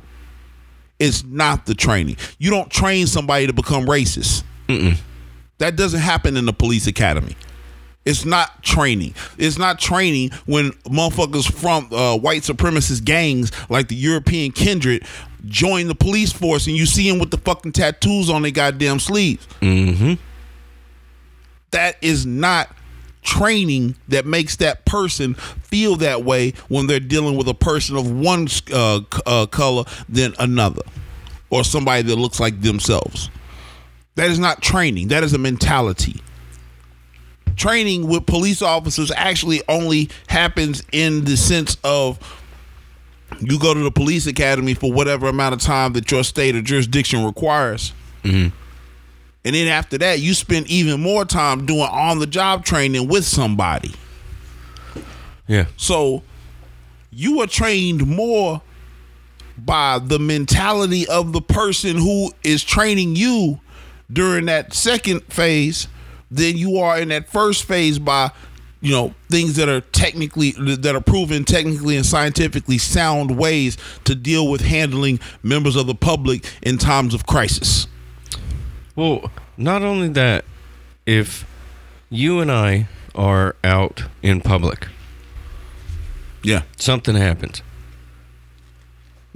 It's not the training. You don't train somebody to become racist. That doesn't happen in the police academy." It's not training. It's not training when motherfuckers from uh, white supremacist gangs like the European Kindred join the police force and you see them with the fucking tattoos on their goddamn sleeves. mm-hmm. That is not training that makes that person feel that way when they're dealing with a person of one uh, uh, color than another or somebody that looks like themselves. That is not training. That is a mentality training with police officers actually only happens in the sense of you go to the police academy for whatever amount of time that your state or jurisdiction requires. Mm-hmm. And then after that, you spend even more time doing on the job training with somebody. Yeah. So you are trained more by the mentality of the person who is training you during that second phase than you are in that first phase by you know things that are technically that are proven technically and scientifically sound ways to deal with handling members of the public in times of crisis. Well, not only that, if you and I are out in public, Yeah. something happens.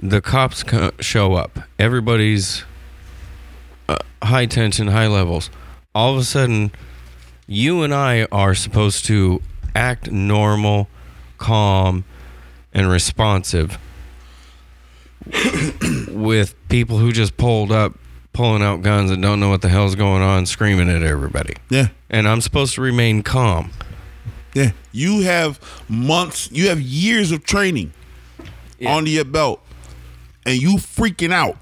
The cops show up. Everybody's uh, high tension, high levels. All of a sudden, you and I are supposed to act normal, calm, and responsive with people who just pulled up, pulling out guns and don't know what the hell's going on, screaming at everybody. Yeah. And I'm supposed to remain calm. Yeah. You have months, you have years of training under your belt, and you freaking out.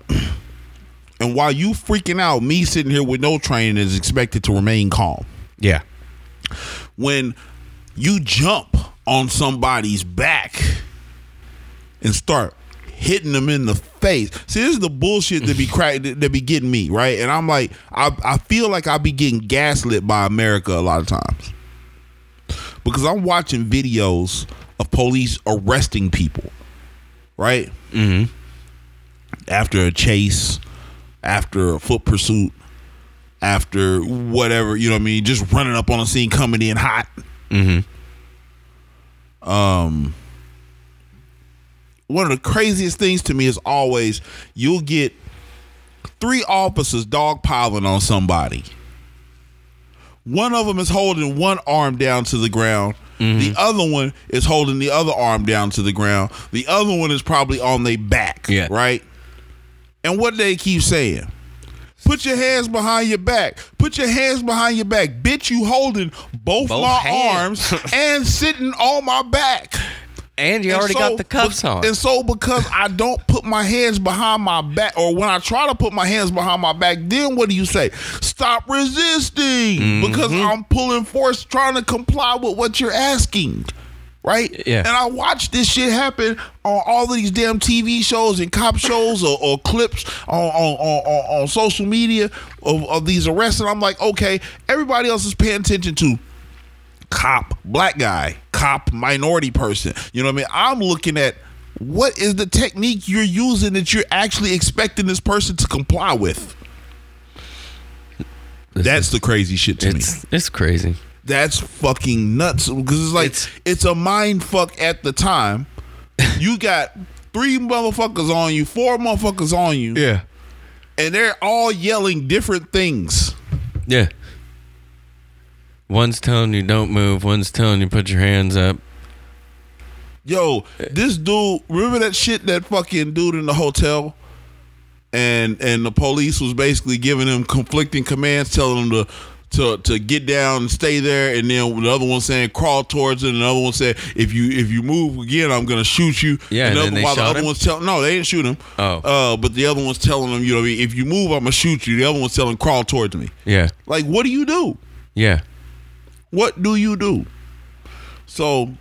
And while you freaking out, me sitting here with no training is expected to remain calm. Yeah. When you jump on somebody's back and start hitting them in the face. See, this is the bullshit that be crack that be getting me, right? And I'm like, I I feel like I be getting gaslit by America a lot of times. Because I'm watching videos of police arresting people, right? Mm-hmm. After a chase, after a foot pursuit, after whatever, you know what I mean, just running up on a scene coming in hot. Um one of the craziest things to me is always you'll get three officers dogpiling on somebody. One of them is holding one arm down to the ground. The other one is holding the other arm down to the ground. The other one is probably on their back. Yeah. Right? And what do they keep saying? Put your hands behind your back. Put your hands behind your back. Bitch, you holding both, Both my hands. arms and sitting on my back. And you And already so- got the cuffs on. And so because I don't put my hands behind my back, or when I try to put my hands behind my back, then what do you say? Stop resisting Mm-hmm. because I'm pulling force trying to comply with what you're asking. Right? Yeah. And I watch this shit happen on all of these damn TV shows and cop shows or, or clips on, on, on, on, social media of, of these arrests. And I'm like, okay, everybody else is paying attention to cop, black guy, cop, minority person. You know what I mean? I'm looking at what is the technique you're using that you're actually expecting this person to comply with. That's the crazy shit to me. it's it's crazy. That's fucking nuts because it's like It's- it's, a mind fuck at the time. you got three motherfuckers on you, four motherfuckers on you, Yeah. and they're all yelling different things. Yeah. One's telling you don't move. One's telling you put your hands up. Yo, this dude, remember that shit that fucking dude in the hotel? And and the police was basically giving him conflicting commands, telling him to to to get down and stay there, and then the other one saying crawl towards it, and the other one said if you if you move again, I'm gonna shoot you. Yeah, and and then other, they while the other him? one's telling no, they didn't shoot him. Oh. uh, but the other one's telling him, you know, if you move, I'm gonna shoot you. The other one's telling crawl towards me. Yeah. Like, what do you do? Yeah. What do you do? So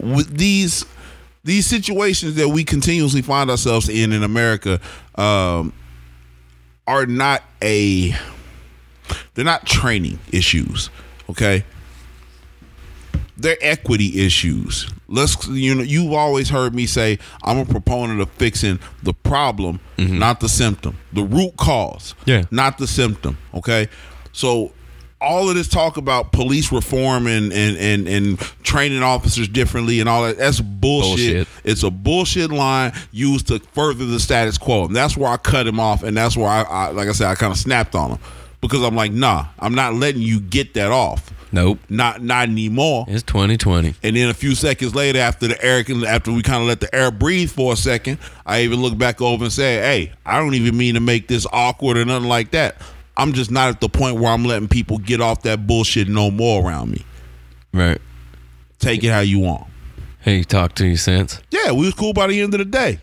with these these situations that we continuously find ourselves in in America um, are not a they're not training issues, okay? They're equity issues. Let's you know you've always heard me say I'm a proponent of fixing the problem, mm-hmm. not the symptom. The root cause, Yeah. not the symptom. Okay, so all of this talk about police reform and and and, and training officers differently and all that that's bullshit. Bullshit. It's a bullshit line used to further the status quo, and that's where I cut him off, and that's where I, I like I said I kind of snapped on him because I'm like, nah, I'm not letting you get that off. Nope. Not not anymore. It's 2020. And then a few seconds later, after the air, after we kind of let the air breathe for a second, I even look back over and say, "Hey, I don't even mean to make this awkward or nothing like that. I'm just not at the point where I'm letting people get off that bullshit no more around me. Right. Take it how you want. Hey, talk to you since. Yeah, we was cool by the end of the day,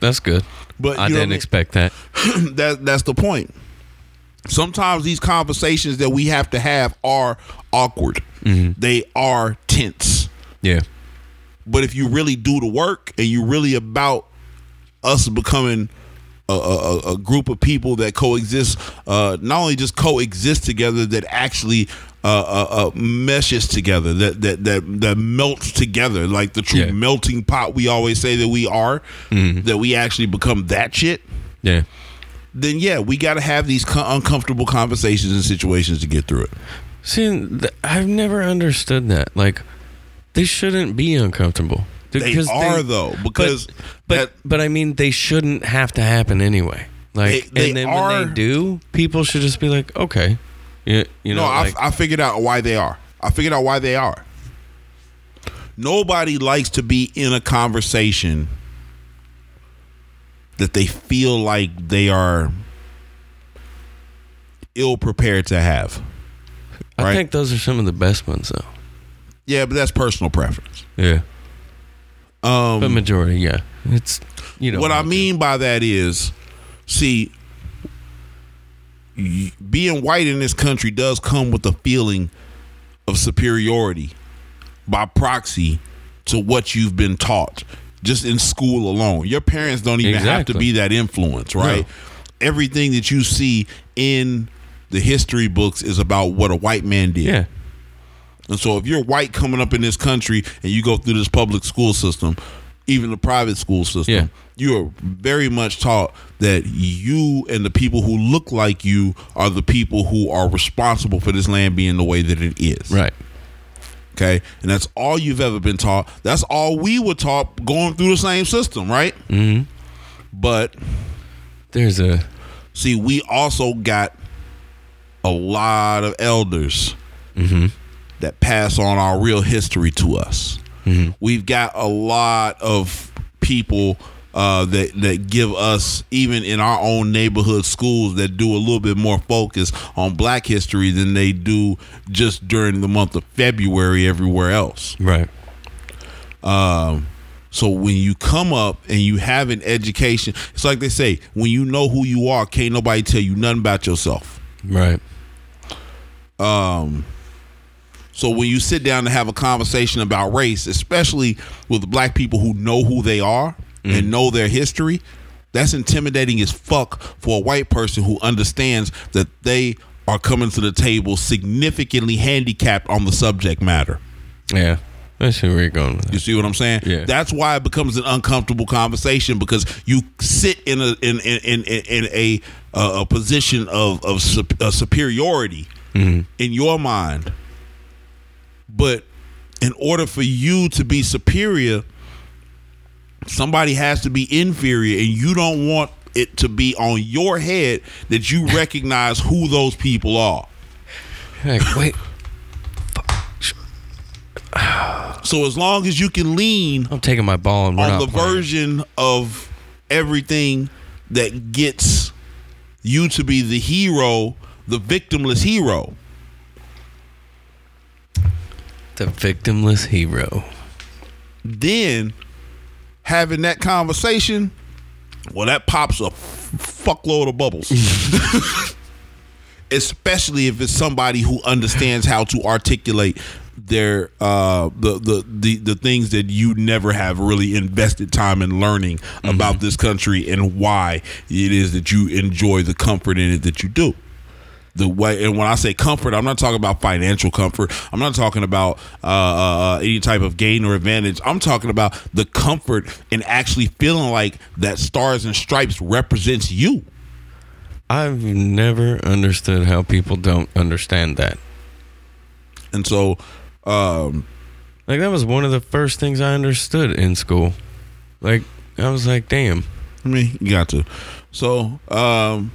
That's good. but I you know what didn't expect that. that that's the point. Sometimes these conversations that we have to have are awkward. They are tense. Yeah. But if you really do the work and you're really about us becoming a, a, a- group of people that coexist, uh, not only just coexist together, that actually uh, uh, uh, meshes together, that that that that melts together, like the true Yeah. melting pot we always say that we are, that we actually become that shit. Yeah. Then yeah, we got to have these co- uncomfortable conversations and situations to get through it. See, th- I've never understood that. Like, they shouldn't be uncomfortable. They are though, because but that- but I mean, they shouldn't have to happen anyway. Like, They- they and then are- when they do, people should just be like, okay, you, you know, no, like, I, I figured out why they are. I figured out why they are. Nobody likes to be in a conversation that they feel like they are ill prepared to have. I right. think those are some of the best ones, though. Yeah, but that's personal preference. Yeah, Um, but majority, yeah, it's you know what I mean by that is, see, being white in this country does come with a feeling of superiority by proxy to what you've been taught just in school alone. Your parents don't even have to be that influence, right? Everything that you see in the history books is about what a white man did. Yeah, And so if you're white coming up in this country and you go through this public school system, even the private school system, Yeah. you are very much taught that you and the people who look like you are the people who are responsible for this land being the way that it is. right. Okay. And that's all you've ever been taught. That's all we were taught going through the same system, right? Mm-hmm. But There's a see, we also got a lot of elders that pass on our real history to us. We've got a lot of people uh, that that give us, even in our own neighborhood schools, that do a little bit more focus on Black history than they do just during the month of February everywhere else. right. Um, so when you come up and you have an education, it's like they say, when you know who you are, can't nobody tell you nothing about yourself. Right. Um, so when you sit down to have a conversation about race, especially with black people who know who they are and know their history, that's intimidating as fuck for a white person who understands that they are coming to the table significantly handicapped on the subject matter. Yeah. I see where you're going with You see what I'm saying? Yeah. That's why it becomes an uncomfortable conversation because you sit in a in in in, in a uh, a position of of sup- uh, superiority in your mind. But in order for you to be superior, somebody has to be inferior, and you don't want it to be on your head that you recognize who those people are. Like, wait, So as long as you can lean I'm taking my ball and on the playing. version of everything that gets you to be the hero, the victimless hero. The victimless hero. Then having that conversation, well, that pops a fuckload of bubbles. Especially if it's somebody who understands how to articulate their uh the, the the the things that you never have really invested time in learning about this country and why it is that you enjoy the comfort in it that you do the way and when I say comfort, I'm not talking about financial comfort. I'm not talking about uh, uh, uh, any type of gain or advantage. I'm talking about the comfort in actually feeling like that stars and stripes represents you. I've never understood how people don't understand that. And so, um, Like that was one of the first things I understood in school. Like I was like, damn. I mean, you got to. So, um,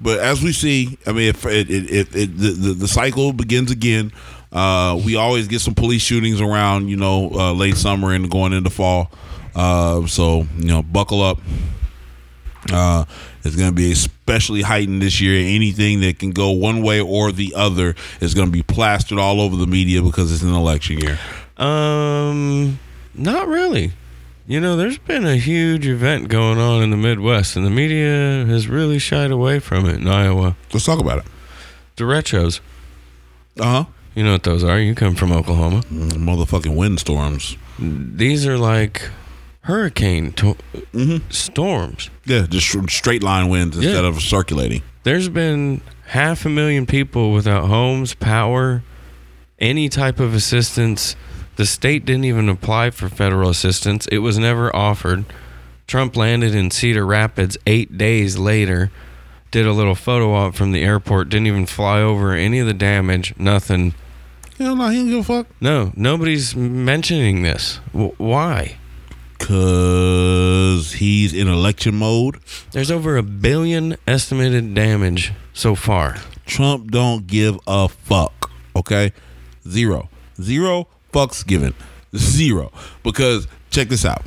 but as we see, I mean, if it, it, it, the the cycle begins again. Uh, we always get some police shootings around, you know, uh, late summer and going into fall. Uh, so you know, buckle up. Uh, it's going to be especially heightened this year. Anything that can go one way or the other is going to be plastered all over the media because it's an election year. Um, not really. You know, there's been a huge event going on in the Midwest, and the media has really shied away from it in Iowa. Let's talk about it. Derechos. Uh huh. You know what those are? You come from Oklahoma. Motherfucking windstorms. These are like hurricane to- Mm-hmm. storms. Yeah, just straight line winds instead Yeah. of circulating. There's been half a million people without homes, power, any type of assistance. The state didn't even apply for federal assistance. It was never offered. Trump landed in Cedar Rapids eight days later, did a little photo op from the airport, didn't even fly over any of the damage, nothing. Hell no, he don't give a fuck. No, nobody's mentioning this. W- why? Cause he's in election mode. There's over a billion estimated damage so far. Trump don't give a fuck. Okay, zero, zero fucks given, zero. Because check this out.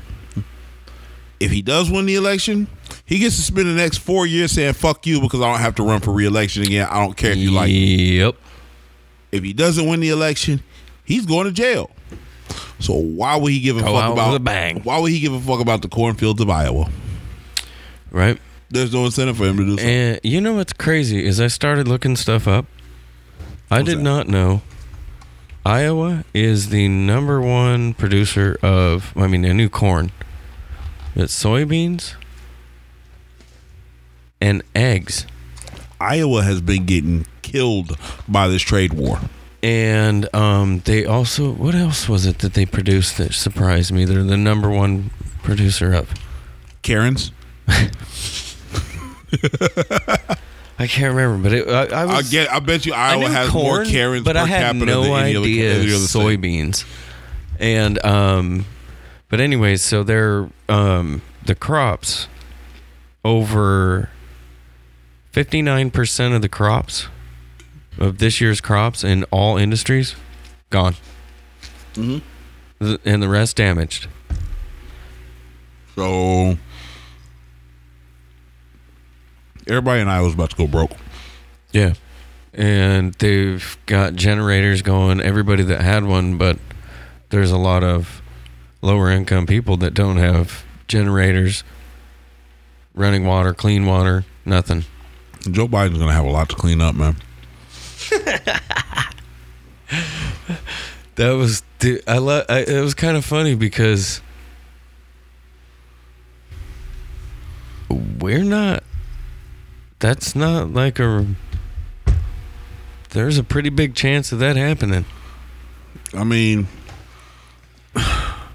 If he does win the election, he gets to spend the next four years saying "fuck you" because I don't have to run for re-election again. I don't care if you like. Yep. If he doesn't win the election, he's going to jail. So why would he give a Go fuck about? a bang. Why would he give a fuck about the cornfields of Iowa? Right? There's no incentive for him to do so. And you know what's crazy is I started looking stuff up. I What's did that? not know Iowa is the number one producer of I mean a new corn. It's soybeans and eggs. Iowa has been getting killed by this trade war. And um, they also what else was it that they produced that surprised me? They're the number one producer of. Karens. I can't remember, but it, I, I I get. I bet you Iowa has corn, more Karens but per I had capita no than any other, idea any other soybeans. And um, but anyways, so they're um the crops over fifty nine percent of the crops of this year's crops in all industries gone, mm-hmm. and the rest damaged. So everybody in Iowa's about to go broke. Yeah. And they've got generators going, everybody that had one, but there's a lot of lower income people that don't have generators, running water, clean water, nothing. Joe Biden's gonna have a lot to clean up, man. That was dude, I, lo- I it was kind of funny because we're not that's not like a there's a pretty big chance of that happening. I mean,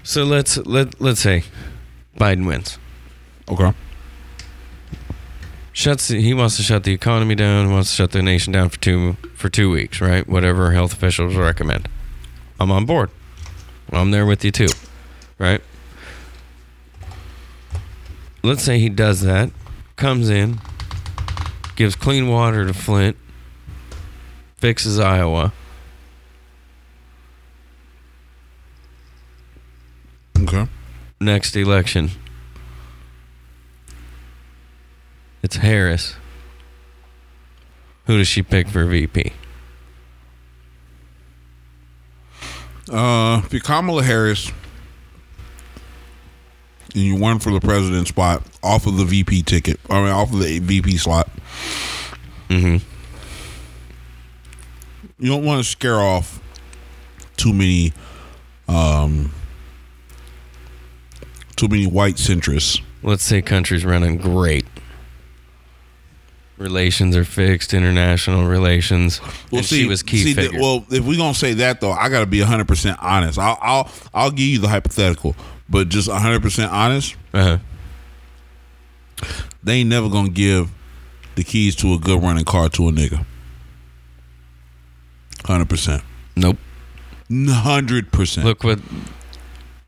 So let's let let's say Biden wins. okay. Shuts he wants to shut the economy down, he wants to shut the nation down for two for two weeks, right? Whatever health officials recommend. I'm on board. I'm there with you too. Right? Let's say he does that, comes in, gives clean water to Flint, fixes Iowa. Okay. next election. It's Harris. Who does she pick for VP? Uh, if you're Kamala Harris and you won for the president spot off of the VP ticket, I mean, off of the VP slot, Mm-hmm. you don't want to scare off too many, um, too many white centrists. Let's say country's running great. Relations are fixed, international relations. and she was key see, figure. well, if we're gonna say that though, I got to be hundred percent honest. I'll, I'll, I'll give you the hypothetical, but just hundred percent honest, uh-huh. they ain't never gonna give the keys to a good running car to a nigga. Hundred percent, Nope. hundred percent. Look what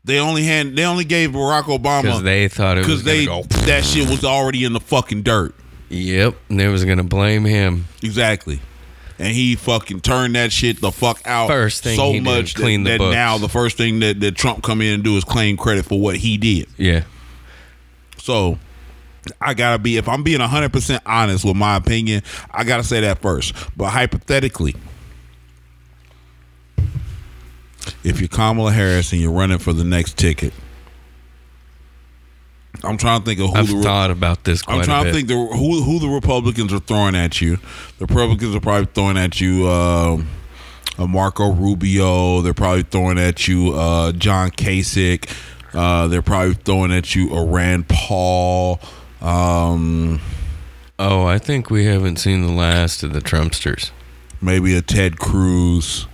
They only had, they only gave Barack Obama because they thought it was because they go. that shit was already in the fucking dirt. Yep, and they was gonna blame him. Exactly. And he fucking turned that shit the fuck out First thing so he did, much that, the that now the first thing that, that Trump come in and do is claim credit for what he did. Yeah. So I gotta be if I'm being hundred percent honest with my opinion, I gotta say that first. But hypothetically, if you're Kamala Harris and you're running for the next ticket, I'm trying to think of who I've the thought about this I'm trying to think the, who who the Republicans are throwing at you. The Republicans are probably throwing at you um, uh, Marco Rubio. They're probably throwing at you uh, John Kasich. Uh, they're probably throwing at you a Rand Paul. Um, Oh, I think we haven't seen the last of the Trumpsters. maybe a Ted Cruz.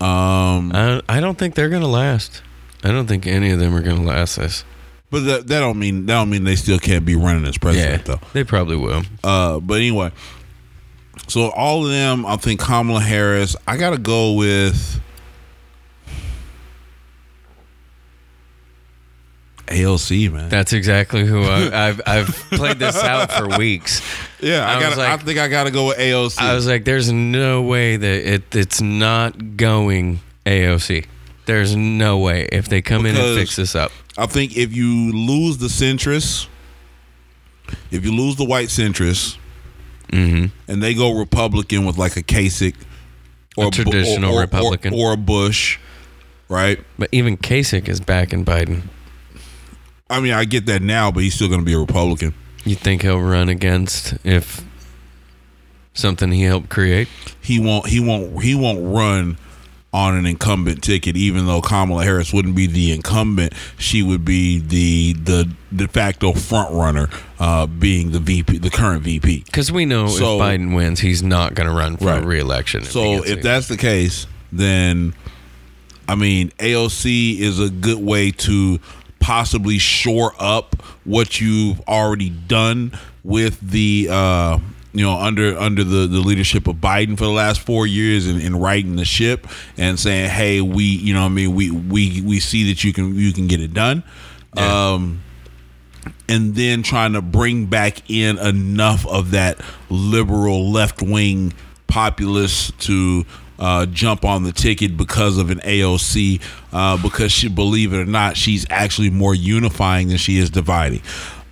Um, I, I don't think they're gonna last. I don't think any of them are gonna last this. But that, that don't mean that don't mean they still can't be running as president though. they probably will. Uh, but anyway, so all of them, I think Kamala Harris. I gotta go with AOC, man. That's exactly who I, I've I've played this out for weeks. yeah, I, I gotta. I think I gotta go with AOC. I was like, "There's no way that it it's not going AOC. There's no way if they come in and fix this up." I think if you lose the centrists, if you lose the white centrists, Mm-hmm. and they go Republican with like a Kasich or A traditional or- or- Republican. or, a Bush, right? But even Kasich is backing Biden. I mean, I get that now, but he's still going to be a Republican. You think he'll run against if something he helped create? He won't. He won't. He won't run on an incumbent ticket, even though Kamala Harris wouldn't be the incumbent. She would be the the de facto front runner, uh, being the VP, the current VP. Because we know So- if Biden wins, he's not going to run for Right. re-election. if So if that's the case, then I mean AOC is a good way to possibly shore up what you've already done with the uh you know under under the the leadership of Biden for the last 4 years and, and righting the ship and saying hey we you know what I mean? We we we see that you can you can get it done. Um and then trying to bring back in enough of that liberal left wing populace to uh, jump on the ticket because of an AOC, uh, because she, believe it or not, she's actually more unifying than she is dividing.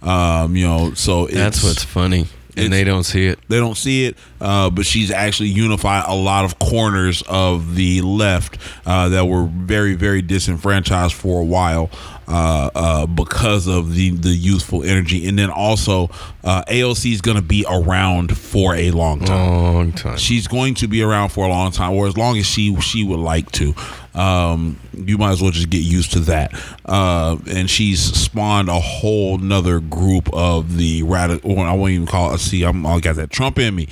Um, you know, so that's what's funny, and they don't see it. they don't see it, uh, but she's actually unified a lot of corners of the left uh, that were very, very disenfranchised for a while uh, uh, because of the the youthful energy, and then also uh, AOC is going to be around for a long time. Long time. She's going to be around for a long time, or as long as she she would like to. Um, you might as well just get used to that. Uh, and she's spawned a whole nother group of the radical. I won't even call it. See, I'm, I got that Trump in me.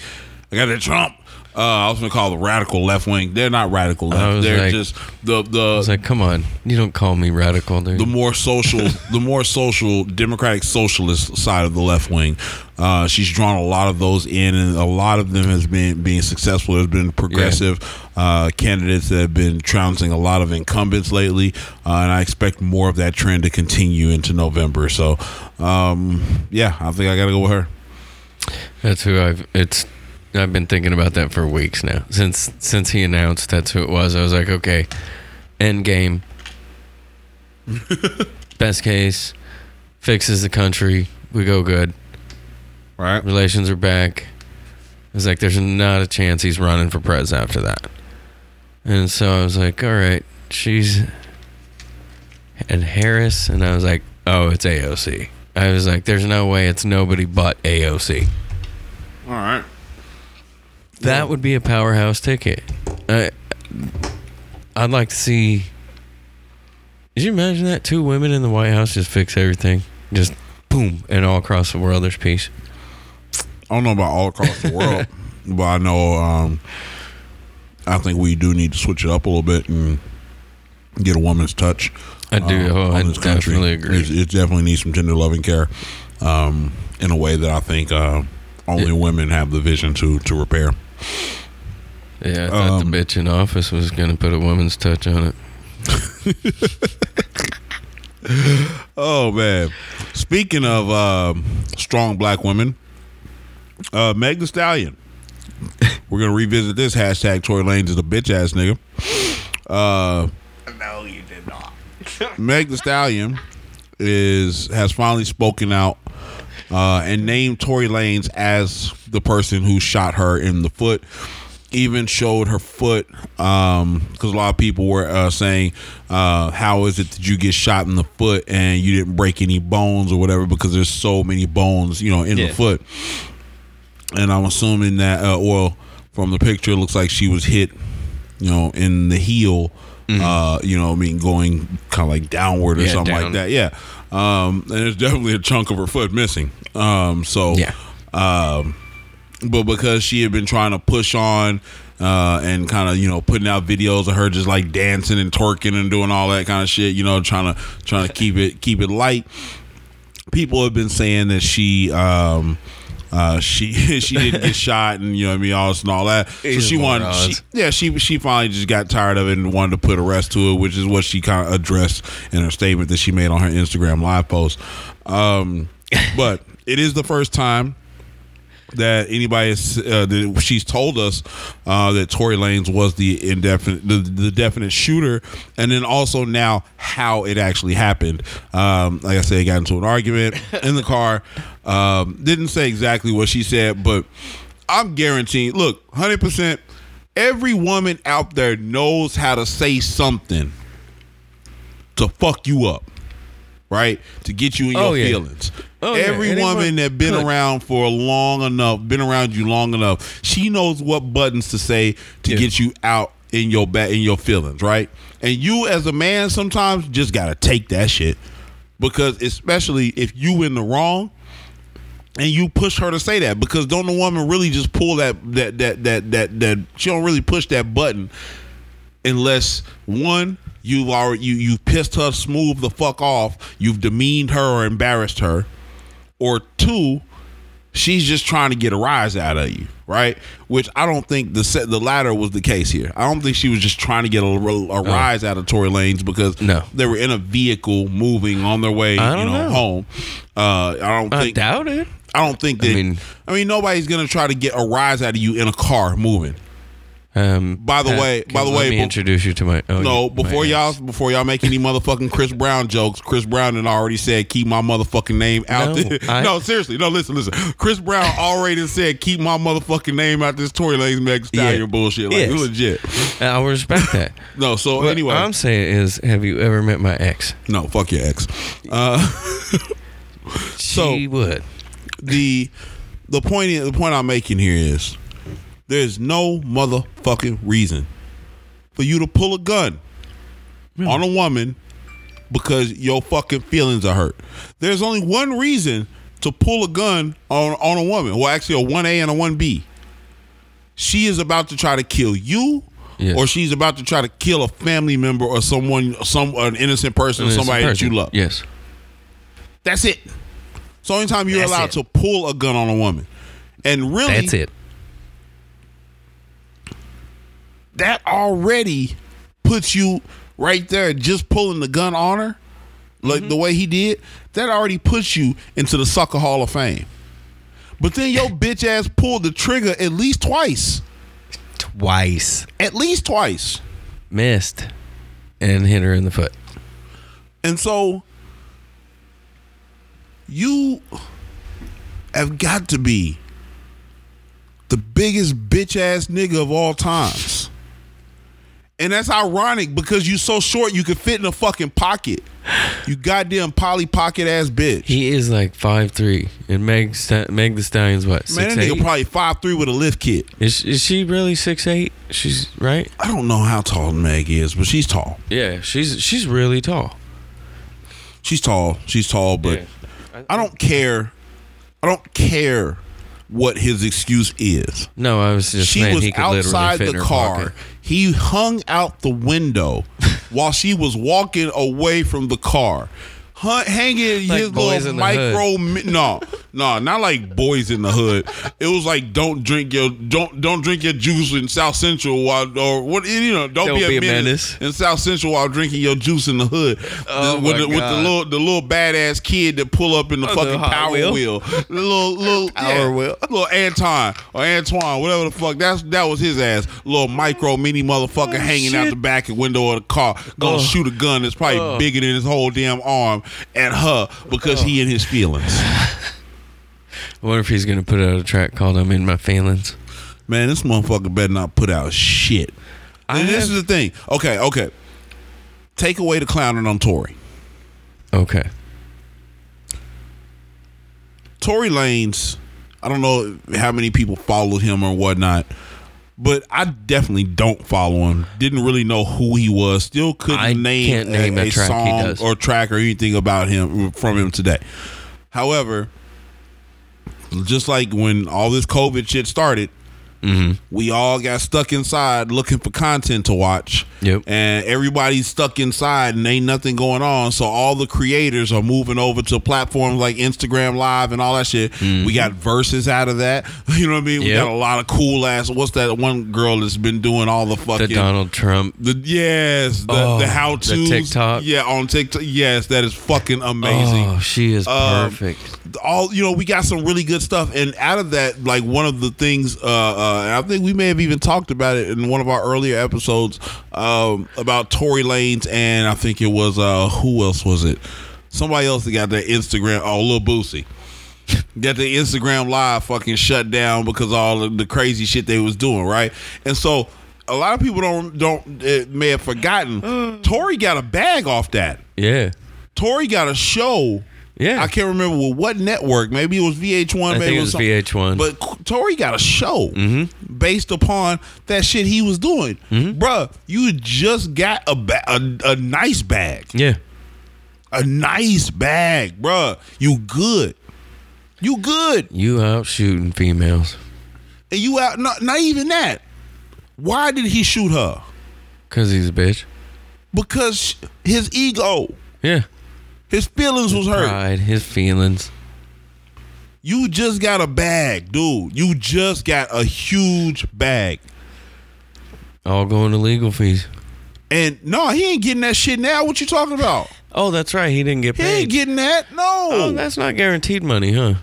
I got that Trump. Uh, I was gonna call the radical left wing. They're not radical left. They're like- just the the I was like, come on, you don't call me radical, dude. the more social, the more social, democratic socialist side of the left wing. Uh, she's drawn a lot of those in, and a lot of them has been being successful. There's been progressive uh, candidates that have been trouncing a lot of incumbents lately, uh, and I expect more of that trend to continue into November. So, um, yeah, I think I got to go with her. That's who I've. It's. I've been thinking about that for weeks now. Since since he announced that's who it was, I was like, okay, end game. Best case, fixes the country. We go good. Right? Relations are back. I was like, there's not a chance he's running for pres after that. And so I was like, all right, she's and Harris, and I was like, oh, it's AOC. I was like, there's no way it's nobody but AOC. All right. That would be a powerhouse ticket. I, I'd like to see. Did you imagine that two women in the White House just fix everything, just boom, and all across the world there's peace. I don't know about all across the world, but I know um, I think we do need to switch it up a little bit and get a woman's touch. I do. uh, Oh, I this country. definitely agree. It's- It, definitely needs some tender loving care um, in a way that I think uh, only women have the vision to to repair. Yeah, I thought Um, the bitch in office was going to put a woman's touch on it. Oh man! Speaking of um, strong black women, uh, Meg Thee Stallion. We're gonna revisit this hashtag. Tory Lanez is a bitch ass nigga. Uh, No, you did not. Meg Thee Stallion is has finally spoken out uh, and named Tory Lanez as the person who shot her in the foot. Even showed her foot because a lot of people were uh, saying, uh, "How is it that you get shot in the foot and you didn't break any bones or whatever?" Because there's so many bones, you know, in Yeah. the foot. And I'm assuming that, uh, well, from the picture, it looks like she was hit, you know, in the heel Uh, you know, I mean, going kind of like downward or Mm-hmm. Yeah, something down. like that. Yeah. Um, and there's definitely a chunk of her foot missing. Um, so Yeah. Um, but because she had been trying to push on uh, and kind of you know putting out videos of her just like dancing and twerking and doing all that kind of shit, you know, trying to trying to keep it keep it light. People have been saying that she um, uh, she she didn't get shot and you know what I mean all this and all that. So she wanted, she, yeah, she she finally just got tired of it and wanted to put a rest to it, which is what she kind of addressed in her statement that she made on her Instagram live post. Um, but it is the first time that anybody has, uh, that she's told us uh, that Tory Lanez was the indefinite the, the definite shooter. And then also now how it actually happened. Um, like I said got into an argument in the car. Um, didn't say exactly what she said but I'm guaranteeing look 100% every woman out there knows how to say something to fuck you up right? To get you in Oh, your yeah. feelings Oh, every Anyone woman that been could. around for long enough, been around you long enough, she knows what buttons to say to Yeah. get you out in your back in your feelings, right? And you as a man sometimes just gotta take that shit because especially if you in the wrong and you push her to say that because don't the woman really just pull that that that that that that she don't really push that button unless one you've already you you've pissed her smooth the fuck off you've demeaned her or embarrassed her or two she's just trying to get a rise out of you right which i don't think the set the latter was the case here i don't think she was just trying to get a, a rise out of tory Lanez because No. they were in a vehicle moving on their way you know, know. home uh i don't I think doubt it. I don't think that. I mean- I mean, nobody's gonna try to get a rise out of you in a car moving. Um, By the Pat, way- by the let way, me be- introduce you to my. Oh, no, before my y'all, before y'all make any motherfucking Chris Brown jokes, Chris Brown had already said keep my motherfucking name out. No, there. I- no, seriously, no. Listen, listen. Chris Brown already said keep my motherfucking name out this Tory Lanez Meg Stallion Yeah. bullshit. Like Yes. legit. I'll respect that. No, so What anyway, I'm saying is, have you ever met my ex? no, fuck your ex. Uh, So- she would. the the point the point I'm making here is there's no motherfucking reason for you to pull a gun on a woman because your fucking feelings are hurt. There's only one reason to pull a gun on on a woman. Well, actually, a one A and a one B. She is about to try to kill you. Yes. Or she's about to try to kill a family member or someone, some an innocent person, or Innocent somebody that you love. Yes. That's it. So anytime you're That's allowed it. to pull a gun on a woman. And really, That's it. That already puts you right there just pulling the gun on her, like Mm-hmm. the way he did, that already puts you into the sucker hall of fame. But then your bitch ass pulled the trigger at least twice. Twice. At least twice. Missed. And hit her in the foot. And so you have got to be the biggest bitch ass nigga of all times. And that's ironic because you're so short you could fit in a fucking pocket. You goddamn Polly Pocket ass bitch. He is like five three, and Meg Sta- Meg Thee Stallion's what Man, six that nigga eight? probably five three with a lift kit. is is she really six eight? She's right. I don't know how tall Meg is, but she's tall. Yeah, she's she's really tall. She's tall. She's tall, but Yeah. I don't care. I don't care what his excuse is. No, I was just she saying was he could literally outside fit in her car. pocket. He hung out the window while she was walking away from the car. Hun- hanging Like his Boys little the micro mi- no no not like boys in the hood it was like don't drink your don't don't drink your juice in south central while or what you know don't, Don't be, a, be a menace menace. in south central while drinking your juice in the hood Oh, with, the, with the little the little badass kid that pull up in the Oh, fucking Hot power Wheel? wheel, the little little Power yeah, Wheel. little Anton or Antoine, whatever the fuck. That's that was his ass. Little micro mini motherfucker oh, hanging out Oh, shit. the back window of the car, gonna shoot a gun that's probably bigger than his whole damn arm at her because he in his feelings. I wonder if he's gonna put out a track called "I'm in My Feelings." Man, this motherfucker better not put out shit. I And this have- is the thing. Okay, okay. Take away the clowning on Tory. Okay. Tory Lanez. I don't know how many people followed him or whatnot, But I definitely don't follow him. Didn't really know who he was. Still couldn't I name, name a track he song does. or track or anything about him from him today. However, just like when all this COVID shit started, Mm-hmm. we all got stuck inside looking for content to watch. Yep. And everybody's stuck inside and ain't nothing going on. So all the creators are moving over to platforms like Instagram Live and all that shit. We got verses out of that. You know what I mean? We Mm-hmm. Got a lot of cool ass. What's that one girl that's been doing all the The fucking Donald Trump. the yes, the, Oh, the how the to TikTok. Yeah, on TikTok. Yes, that is fucking amazing Oh, she is Um, perfect. all you know we got some really good stuff and out of that like one of the things uh, uh i think we may have even talked about it in one of our earlier episodes um about tory Lanez and i think it was uh who else was it? Somebody else that got their instagram oh lil boosie. Got the instagram live fucking shut down because all of the crazy shit they was doing right? And so a lot of people don't don't uh, may have forgotten tory got a bag off that. Yeah. tory got a show Yeah. I can't remember with what network. Maybe it was VH1. I maybe think it was VH1. But Tory got a show Mm-hmm. based upon that shit he was doing. Bruh, you just got a, ba- a a nice bag, yeah. a nice bag, bruh. You good? You good? You out shooting females. And you out? Not not even that. Why did he shoot her? Because he's a bitch. Because his ego, Yeah. His feelings was hurt. Pride, his feelings. You just got a bag, dude. You just got a huge bag. All going to legal fees. And no, he ain't getting that shit now. What you talking about? Oh, that's right. He didn't get He ain't getting that. No, oh, that's not guaranteed money, huh?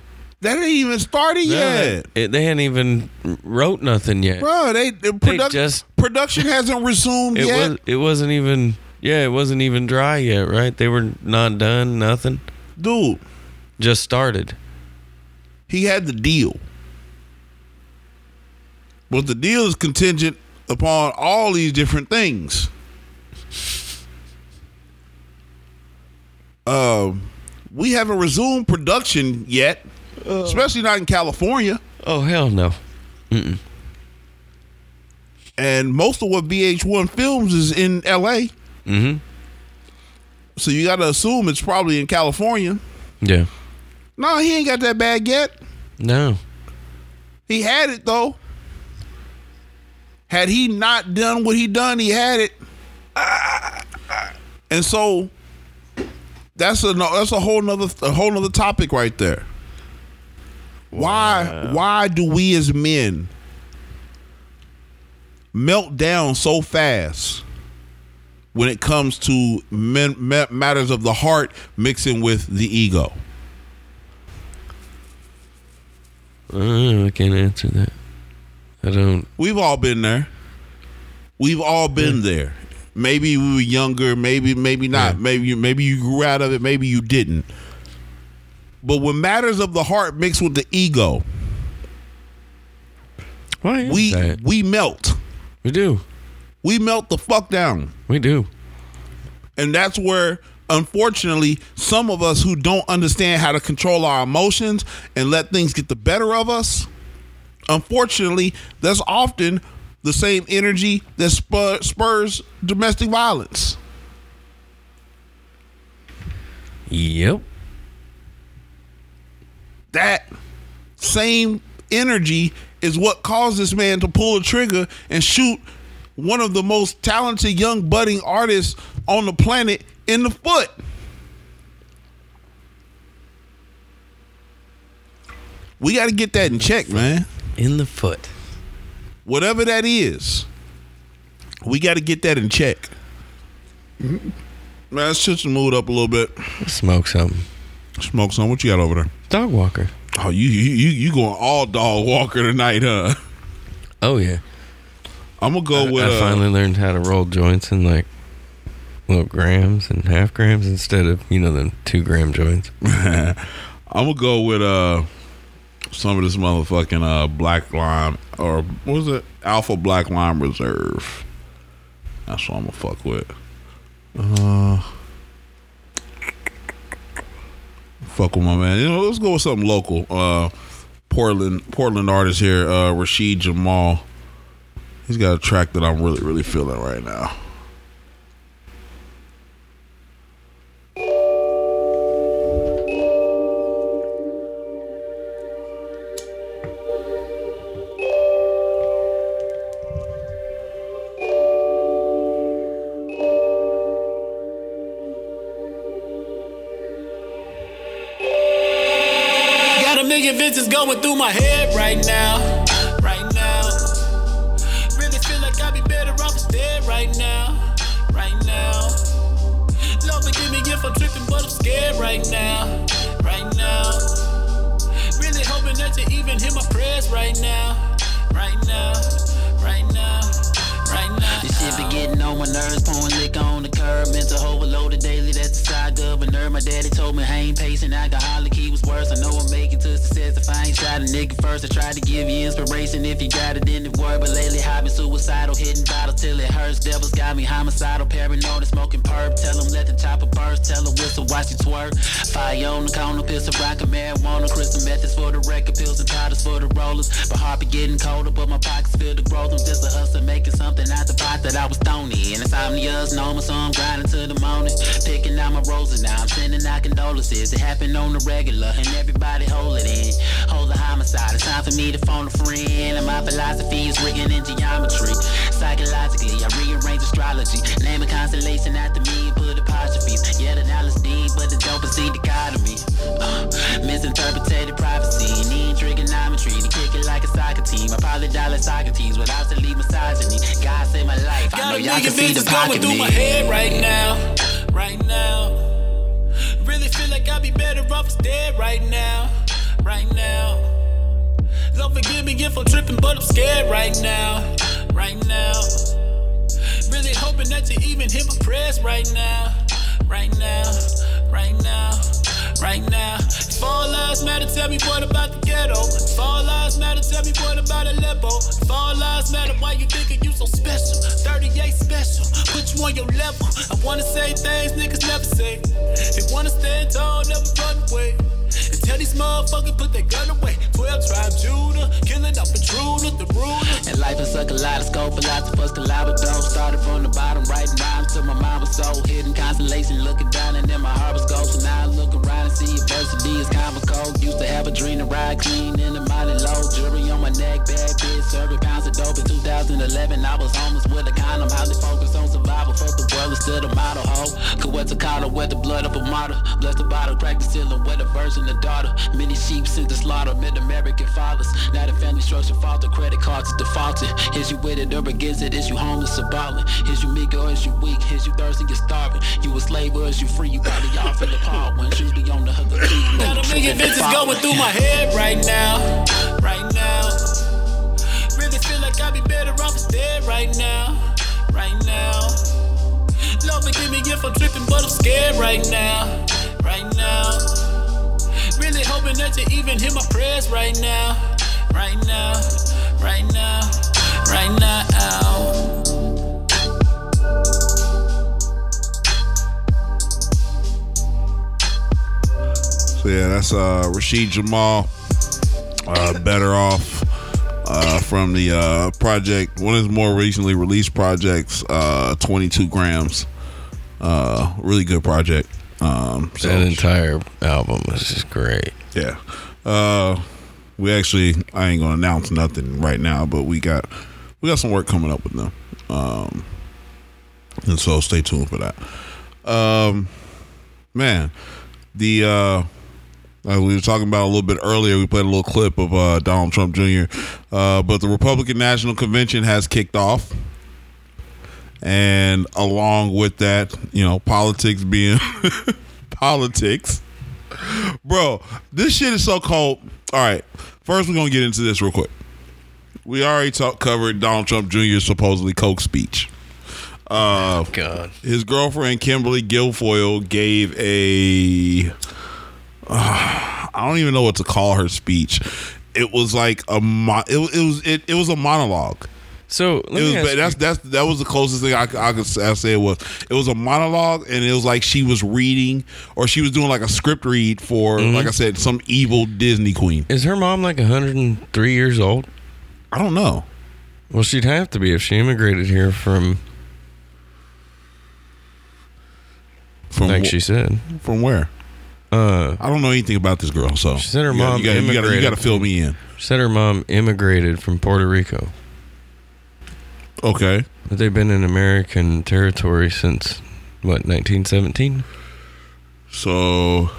that ain't even started yet, It- they hadn't even wrote nothing yet. bro. They, the produc- just- production hasn't resumed It yet, was. It wasn't even. Yeah, it wasn't even dry yet, right? They were not done. Nothing. dude. Just started. He had the deal, but the deal is contingent upon all these different things. Um, we haven't resumed production yet, especially not in California. Oh hell no. and most of what VH1 films is in LA. Mm-hmm. So you got to assume it's probably in California. Yeah. No, he ain't got that bag yet. No. He had it though. Had he not done what he done, he had it. And so that's a that's a whole nother a whole nother topic right there. Why why do we as men melt down so fast when it comes to men, ma- matters of the heart mixing with the ego? Uh, I can't answer that. I don't. We've all been there. We've all been there. Maybe we were younger, maybe maybe not. Yeah. Maybe you maybe you grew out of it, maybe you didn't. But when matters of the heart mix with the ego, Why we that? we melt. We do. We melt the fuck down. We do. And that's where unfortunately some of us who don't understand how to control our emotions and let things get the better of us, unfortunately, that's often the same energy that spur, spurs domestic violence. Yep. that same energy is what caused this man to pull a trigger and shoot one of the most talented young budding artists on the planet in the foot. We got to get that in check, man. In the foot. Whatever that is, we got to get that in check. Man, let's switch the mood up a little bit. Smoke something. Smoke some. What you got over there? Dog walker. Oh, you you you, you going all dog walker tonight, huh? Oh yeah. I'm gonna go I, with. I uh, finally learned how to roll joints in like little grams and half grams instead of you know the two gram joints. I'm gonna go with uh some of this motherfucking uh black lime or what was it alpha black lime reserve. That's what I'm gonna fuck with. Uh, fuck with my man. You know, let's go with something local. Uh, Portland Portland artist here, uh, Rashid Jamal. He's got a track that I'm really, really feeling right now. Got a million visions going through my head right now. My prayers right now. Right now. Right now. Right now. Be getting on my nerves, pouring liquor on the curb. Mental overloaded daily, that's the side governor. My daddy told me I ain't patient, alcoholic, he was worse. I know I'm making to success if I ain't tried a nigga first. I tried to give you inspiration, if you got it, then it work. But lately, I've been suicidal, hitting bottles till it hurts. Devils got me homicidal, paranoid, smoking perp. Tell him let the chopper burst, tell her whistle, watch you twerk. Fire on the corner, pistol, rocket, marijuana, crystal methods for the record, pills and powders for the rollers. My heart be getting colder, but my pockets feel the growth. I'm just a hustler, making something out the pot that I was stony. And insomnia's normal, so I'm grinding to the morning. Picking out my roses now, I'm sending out condolences. It happened on the regular, and everybody hold it in. Hold the homicide, it's time for me to phone a friend. And my philosophy is written in geometry. Psychologically, I rearrange astrology. Name a constellation after me put apostrophes. Yeah, the LSD, but the dope is the dichotomy. Uh, misinterpreted prophecy, need trigonometry to kick it like a soccer team. I probably dollar Socrates without the lead misogyny. God saved my life. I know Got y'all can see the going through me. my head right now, right now. Really feel like I'd be better off instead right now, right now. Lord forgive me if I'm tripping, but I'm scared right now, right now. Really hoping that you even hear my prayers right now, right now, right now, right now. If all lives matter, tell me what about the ghetto. If all lives matter, tell me what about Aleppo. If all lives matter, why you thinking you so special? 38 special, put you on your level. I wanna say things niggas never say. They wanna stand tall, never run away. Tell these motherfuckers put their gun away. 12 tribe Judah, killing off intruder, the ruler. And life is a kaleidoscope, philosophers collaborate. Started from the bottom, writing rhymes till my mind was so hidden. Constellation looking down and then my heart was gold. So now I look around and see adversity is comical. Used to have a dream to ride clean in the mighty low. Jury on my neck, bad bitch, serving pounds of dope. In 2011, I was homeless with a condom. Highly focused on survival. Fuck the world instead of model hoe. Quetzalcoatl with the blood of a martyr. Bless the bottle, crack the ceiling with a the of daughter. Many sheep sent to slaughter, mid American fathers. Now the family structure fault, the credit cards defaulted. Is you with it or against it? Is you homeless or balling? Is you meek or is you weak? Is you thirsty or starving? You a slave or is you free? You probably all feel apart when shoes be on the hook of teeth. Got a million visions going through my head right now, right now. Really feel like I'd be better off instead right now, right now. Lord forgive me if I'm tripping, but I'm scared right now, right now. Really hoping that you even hear my prayers right now, right now, right now, right now. So yeah, that's uh Rashid Jamal. Uh better off uh from the uh project one of his more recently released projects, uh 22 grams. Uh really good project. Um so That entire album is just great. yeah. Uh we actually I ain't gonna announce nothing right now, but we got we got some work coming up with them. Um and so stay tuned for that. Um man, the uh like we were talking about a little bit earlier, we played a little clip of uh, Donald Trump Jr. Uh, but the Republican National Convention has kicked off, and along with that, you know, politics being politics, bro. This shit is so cold. All right, first we're gonna get into this real quick. We already talked covered Donald Trump Jr.'s supposedly coke speech. Uh, God. his girlfriend Kimberly Guilfoyle gave a uh, I don't even know what to call her speech. It was like a mo- it, it was it, it was a monologue. So let It me was ask that's that's that was the closest thing I, could- I could I say it was. It was a monologue, and it was like she was reading or she was doing like a script read for Mm-hmm. like I said some evil Disney queen. Is her mom like 103 years old? I don't know. Well, she'd have to be if she immigrated here from, From like wh- she said. from where? Uh, I don't know anything about this girl, so She said her you gotta- mom You got you got you got to fill me in. she said her mom immigrated from Puerto Rico, Okay. but they've been in American territory since what 1917. So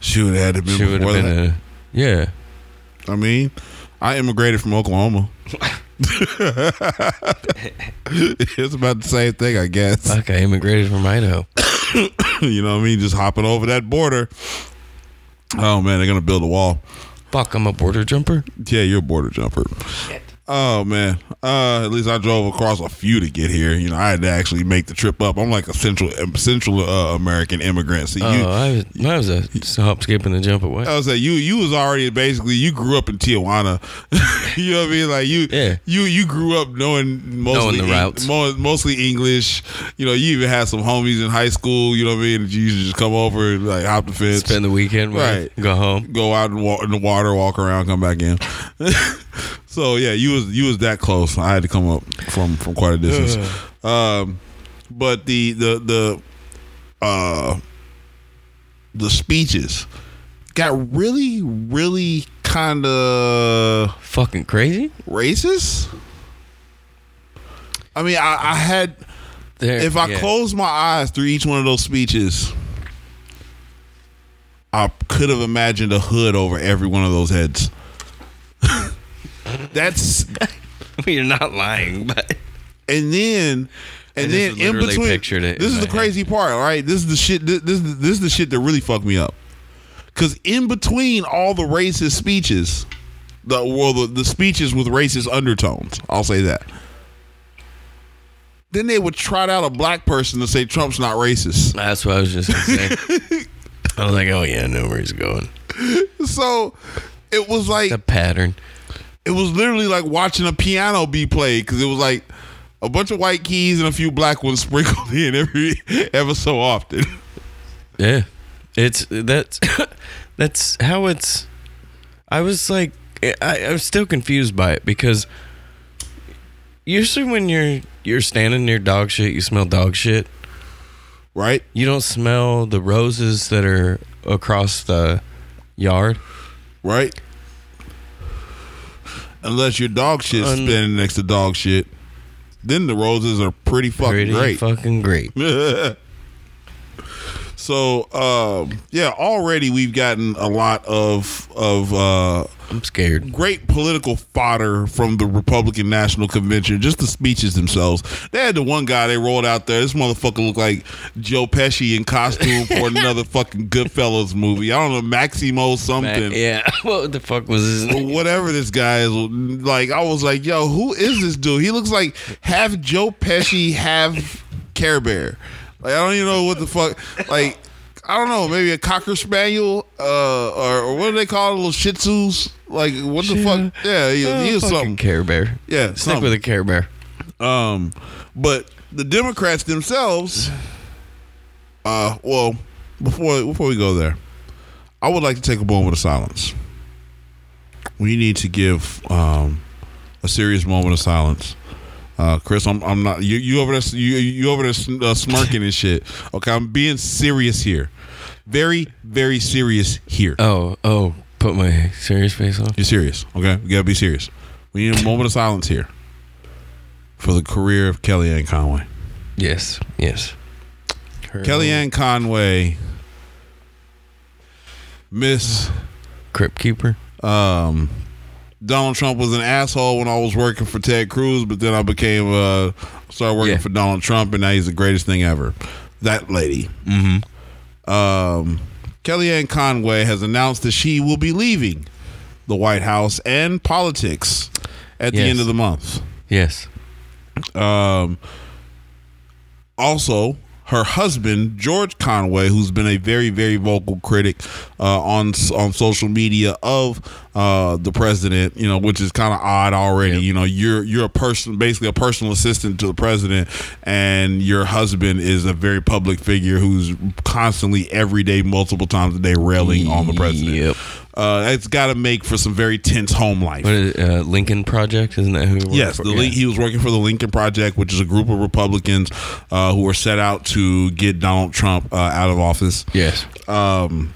she would have had to be She would have before been that. a yeah. I mean, I immigrated from Oklahoma. it's about the same thing, I guess. Fuck, I immigrated from Idaho. you know what I mean? Just hopping over that border. Oh man, they're gonna build a wall. Fuck, I'm a border jumper. Yeah, you're a border jumper. Oh man. Uh, at least I drove across a few to get here. You know, I had to actually make the trip up. I'm like a central Central uh, American immigrant. So you, oh, I was, I was a hop, skip, and a jump away. I was like, you you was already basically you grew up in Tijuana. you know what I mean? Like you Yeah. you you grew up knowing mostly Knowing the routes. mo- mostly English. You know, you even had some homies in high school. You know what I mean? You used to just come over and like hop the fence, Spend the weekend, with, Right. Go home. go out and walk in the water, walk around, come back in. so yeah, you was you was that close. I had to come up from from quite a distance. um, but the the the uh the speeches got really really kind of Fucking crazy. racist. I mean, I, I had There, if I yeah. closed my eyes through each one of those speeches, I could have imagined a hood over every one of those heads. That's you're not lying, but and then and then in between. pictured it this is the crazy part, all right? This is the shit. This, this is this is the shit that really fucked me up. Because in between all the racist speeches, the well, the, the speeches with racist undertones, I'll say that. Then they would trot out a black person to say Trump's not racist. that's what I was just gonna say. I was like, oh yeah, I know where he's going. So it was like a pattern. It was literally like watching a piano be played because it was like a bunch of white keys and a few black ones sprinkled in every ever so often. Yeah, it's that's that's how it's. I was like, I, I was still confused by it because usually when you're you're standing near dog shit, you smell dog shit. Right? You don't smell the roses that are across the yard. Right? Unless your dog shit's Un- standing next to dog shit. Then the roses are pretty fucking Pretty great. fucking great. so um, yeah, already we've gotten a lot of of uh, I'm scared. great political fodder from the Republican National Convention. Just the speeches themselves. They had the one guy they rolled out there. This motherfucker looked like Joe Pesci in costume for another fucking Goodfellas movie. I don't know Maximo something. Yeah, what the fuck was his name? Whatever this guy is, like I was like, yo, who is this dude? He looks like half Joe Pesci, half Care Bear. Like I don't even know what the fuck. Like I don't know, maybe a cocker spaniel, uh, or, or what do they call it? Little Shih Tzus. Like what the fuck? Yeah, he, Oh, he was something. Care Bear. Yeah, Stick something. with a Care Bear. Um, but the Democrats themselves, uh, well, before before we go there, I would like to take a moment of silence. We need to give um, a serious moment of silence. Uh, Chris, I'm I'm not you you over there you you over there uh, smirking and shit. Okay, I'm being serious here, very very serious here. Oh, oh, put my serious face on. You're serious, okay? We gotta be serious. We need a moment of silence here for the career of Kellyanne Conway. Yes, yes. Her Kellyanne Conway, Miss Crypt Keeper. um, Donald Trump was an asshole when I was working for Ted Cruz, but then I became uh started working Yeah. for Donald Trump, and now he's the greatest thing ever. That lady. Mm-hmm. Um, Kellyanne Conway has announced that she will be leaving the White House and politics at the end of the month. Yes. Um, also, her husband George Conway, who's been a very very vocal critic uh, on on social media of uh, the president, you know, which is kind of odd already. You know, you're you're a person, basically a personal assistant to the president, and your husband is a very public figure who's constantly every day, multiple times a day, railing on the president. Uh, it's got to make for some very tense home life. What is it, uh, Lincoln Project? Isn't that who? he Yes, for? the, Yeah. He was working for the Lincoln Project, which is a group of Republicans uh, who were set out to get Donald Trump uh, out of office. Yes. Um,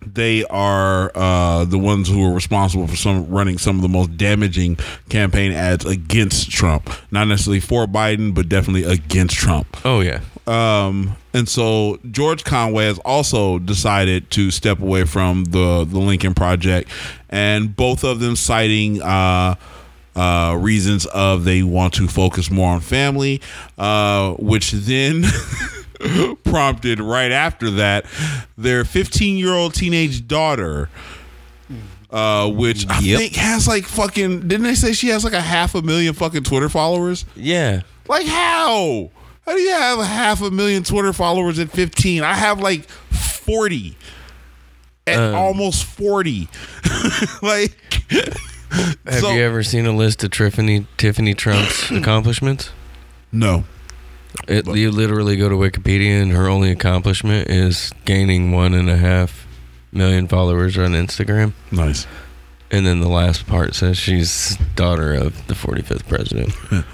they are uh, the ones who are responsible for some running some of the most damaging campaign ads against Trump. Not necessarily for Biden, but definitely against Trump. Oh yeah. Um, and so George Conway has also decided to step away from the the Lincoln Project, and both of them citing uh, uh, reasons of they want to focus more on family, uh, which then. prompted right after that their 15 year old teenage daughter uh which i Yep. think has like fucking didn't they say she has like a half a million fucking twitter followers Yeah. like how? How do you have half a million Twitter followers at 15? I have like 40. At Um, almost 40. like Have So- you ever seen a list of Tiffany Tiffany Trump's accomplishments? No. It, you literally go to Wikipedia, and her only accomplishment is gaining one and a half million followers on Instagram. Nice. And then the last part says she's daughter of the 45th president.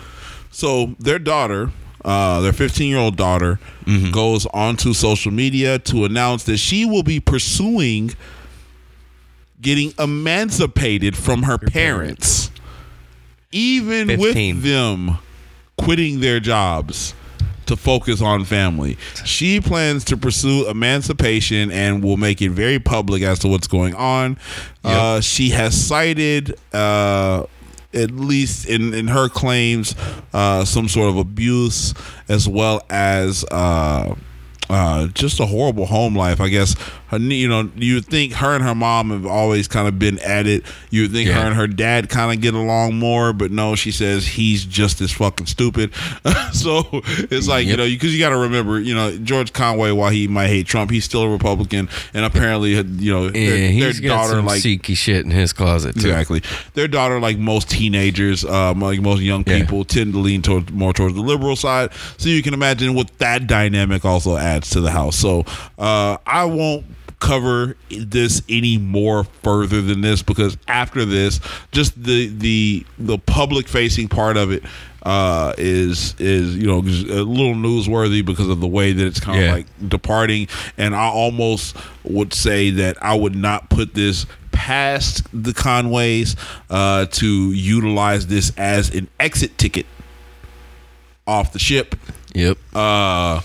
So their daughter, uh, their 15 year old daughter, Mm-hmm. goes onto social media to announce that she will be pursuing getting emancipated from her parents, even 15. with them quitting their jobs to focus on family. She plans to pursue emancipation and will make it very public as to what's going on. Uh, she has cited, uh, at least in, in her claims, uh, some sort of abuse as well as. Uh, uh, just a horrible home life, I guess. Her, you know, you think her and her mom have always kind of been at it. You think Yeah. her and her dad kind of get along more, but no, she says he's just as fucking stupid. so it's like you know, because you, got to remember, you know, George Conway, while he might hate Trump, he's still a Republican, and apparently, you know, Yeah, their, he's their got daughter some like seeky shit in his closet too. Exactly. Their daughter, like most teenagers, um, like most young Yeah. people, tend to lean towards more towards the liberal side. So you can imagine what that dynamic also adds to the house. So uh, I won't cover this any more further than this because after this, just the the the public facing part of it uh is is you know a little newsworthy because of the way that it's kind of Yeah. like departing and i almost would say that i would not put this past the conways uh to utilize this as an exit ticket off the ship Yep. uh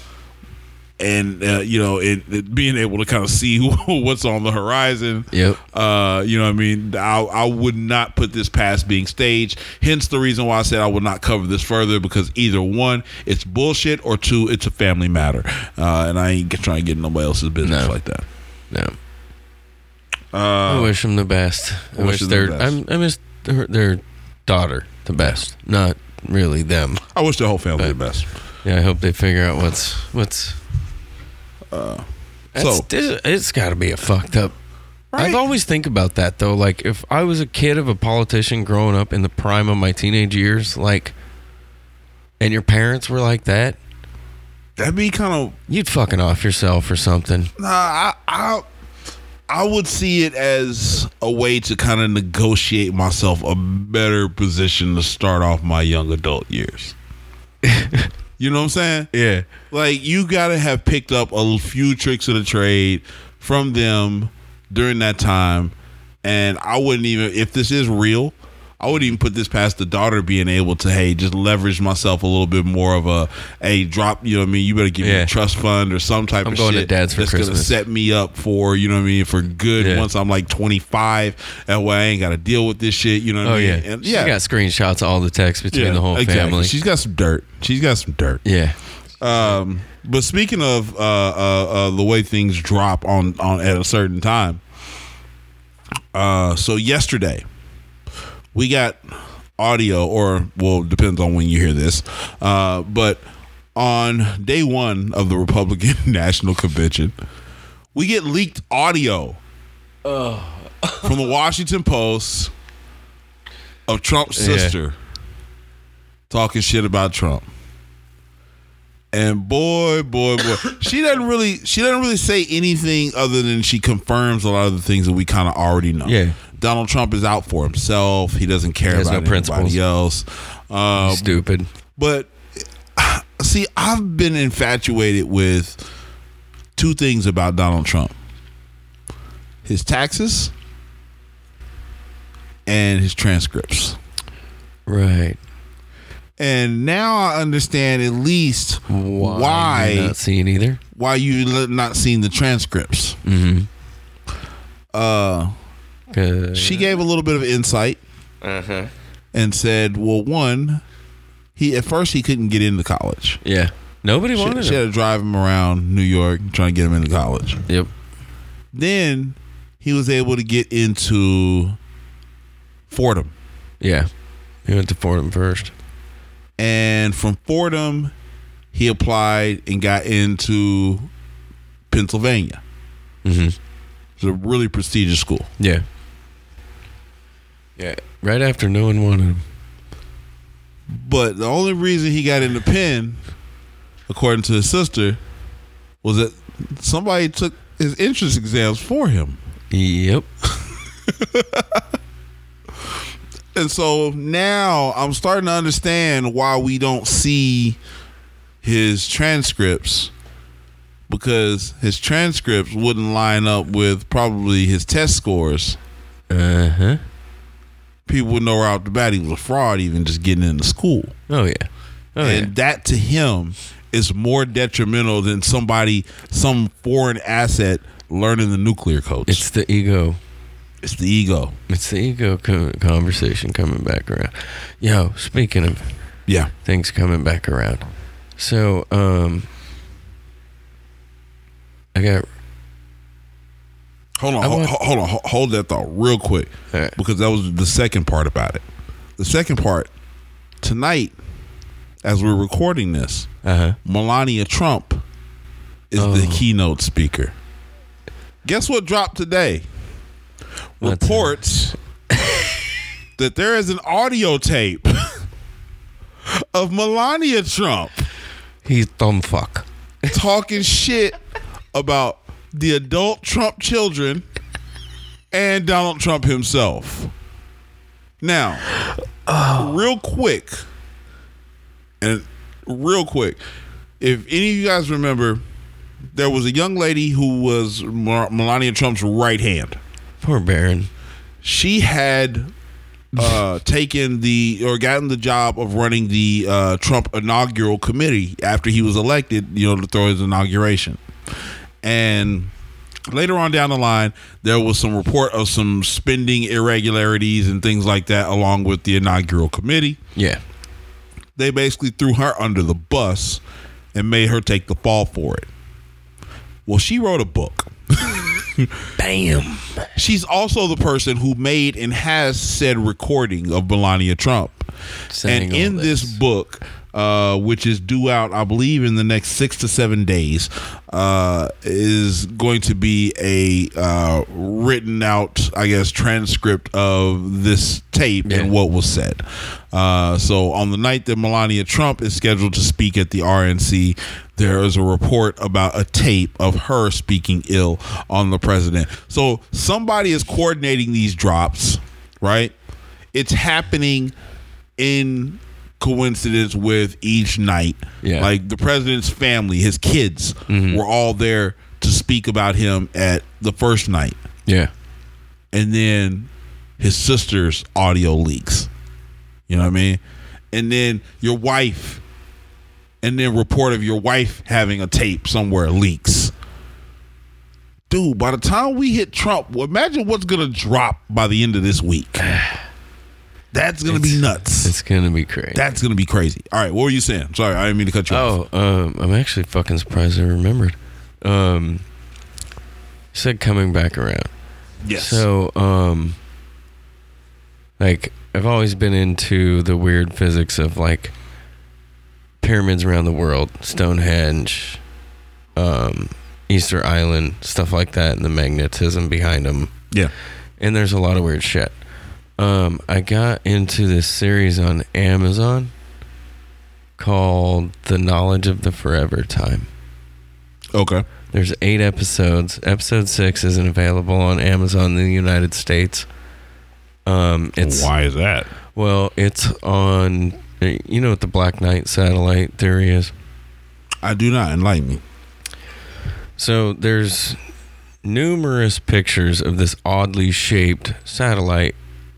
and uh, you know it, it being able to kind of see what's on the horizon Yep. uh you know what i mean I, I would not put this past being staged hence the reason why i said i would not cover this further because either one it's bullshit or two it's a family matter uh and i ain't trying to get in nobody else's business No. like that No. uh I wish them the best. I wish wish them the their. I'm, I miss their, their daughter the best, not really them. i wish the whole family But- the best Yeah, I hope they figure out what's what's. Uh That's, so this- it's got to be a fucked up. Right. I've always think about that though. Like if I was a kid of a politician growing up in the prime of my teenage years, like, and your parents were like that, that'd be kind of you'd fucking off yourself or something. Nah, I, I I would see it as a way to kind of negotiate myself a better position to start off my young adult years. you know what I'm saying? Yeah. Like you got to have picked up a few tricks of the trade from them during that time, and I wouldn't even if this is real. I wouldn't even put this past the daughter being able to, hey, just leverage myself a little bit more of a, a drop. You know what I mean? You better give me a trust fund or some type I'm of going to shit dad's for that's gonna set me up for you know what I mean for good Yeah. once I'm like 25. That way I ain't got to deal with this shit. You know what Oh I mean? yeah. And, She got screenshots of all the texts between yeah, the whole exactly. family. She's got some dirt. She's got some dirt. yeah. Um, but speaking of uh, uh, uh, the way things drop on, on at a certain time, uh, so yesterday we got audio, or well, depends on when you hear this, uh, but on day one of the Republican National Convention, we get leaked audio from the Washington Post of Trump's Yeah. sister talking shit about Trump And boy, boy, boy, she doesn't really she doesn't really say anything other than she confirms a lot of the things that we kind of already know. Yeah. Donald Trump is out for himself. He doesn't care Has about no anybody principles. else. Um, Stupid. but see, I've been infatuated with two things about Donald Trump: his taxes and his transcripts. Right. And now I understand at least Why? why you're not seeing either. why you not seen the transcripts. Mm-hmm. Uh, she gave a little bit of insight Uh-huh. and said, "Well, one, he at first he couldn't get into college. Yeah. Nobody She, wanted she him. had to drive him around New York trying to get him into college. Yep. Then he was able to get into Fordham, Yeah. He went to Fordham first. and from Fordham, he applied and got into Pennsylvania. Mm-hmm. It's a really prestigious school. Yeah. Yeah. Right after no one wanted him. But the only reason he got in the pen, according to his sister, was that somebody took his entrance exams for him. Yep. And so now I'm starting to understand why we don't see his transcripts because his transcripts wouldn't line up with probably his test scores. Uh huh. People would know right off the bat he was a fraud, even just getting into school. Oh yeah. Oh and yeah. that to him is more detrimental than somebody, some foreign asset learning the nuclear codes. It's the ego. It's the ego. It's the ego conversation coming back around. Yo, speaking of Yeah. things coming back around. So, um, I got Hold on, want- hold on, hold that thought real quick, right. because that was the second part about it. The second part tonight, as we're recording this, uh huh. Melania Trump is the Oh. keynote speaker. Guess what dropped today? What's Reports that there is an audio tape of Melania Trump He's dumb fuck. talking shit about the adult Trump children and Donald Trump himself. Now, real quick, and real quick, if any of you guys remember, there was a young lady who was Melania Trump's right hand. Poor Barron. She had uh, taken the or gotten the job of running the uh, Trump inaugural committee after he was elected, you know, to throw his inauguration. And later on down the line, there was some report of some spending irregularities and things like that, along with the inaugural committee. Yeah. They basically threw her under the bus and made her take the fall for it. Well, she wrote a book. Bam. She's also the person who made and has said recording of Melania Trump. Saying and in this, book, uh, which is due out, I believe, in the next six to seven days, uh, is going to be a uh, written out, I guess, transcript of this tape Yeah. and what was said. Uh, so on the night that Melania Trump is scheduled to speak at the RNC, there is a report about a tape of her speaking ill on the president. So somebody is coordinating these drops, right? It's happening in coincidence with each night. Yeah. Like the president's family, his kids Mm-hmm. were all there to speak about him at the first night. Yeah. And then his sister's audio leaks. You know what I mean? And then your wife and then report of your wife having a tape somewhere leaks. Dude, by the time we hit Trump, well, imagine what's gonna drop by the end of this week. That's gonna be nuts. It's gonna be crazy. That's gonna be crazy. All right, what were you saying? Sorry, I didn't mean to cut you off. Oh, um, I'm actually fucking surprised I remembered. Um, said coming back around. Yes. So, um, like I've always been into the weird physics of like pyramids around the world, Stonehenge, um, Easter Island, stuff like that, and the magnetism behind them. yeah. And there's a lot of weird shit. Um, I got into this series on Amazon called The Knowledge of the Forever Time. Okay. There's eight episodes. Episode six isn't available on Amazon in the United States. Um, it's Why is that? well, it's on. You know what the Black Knight satellite theory is? I do not enlighten me. So there's numerous pictures of this oddly shaped satellite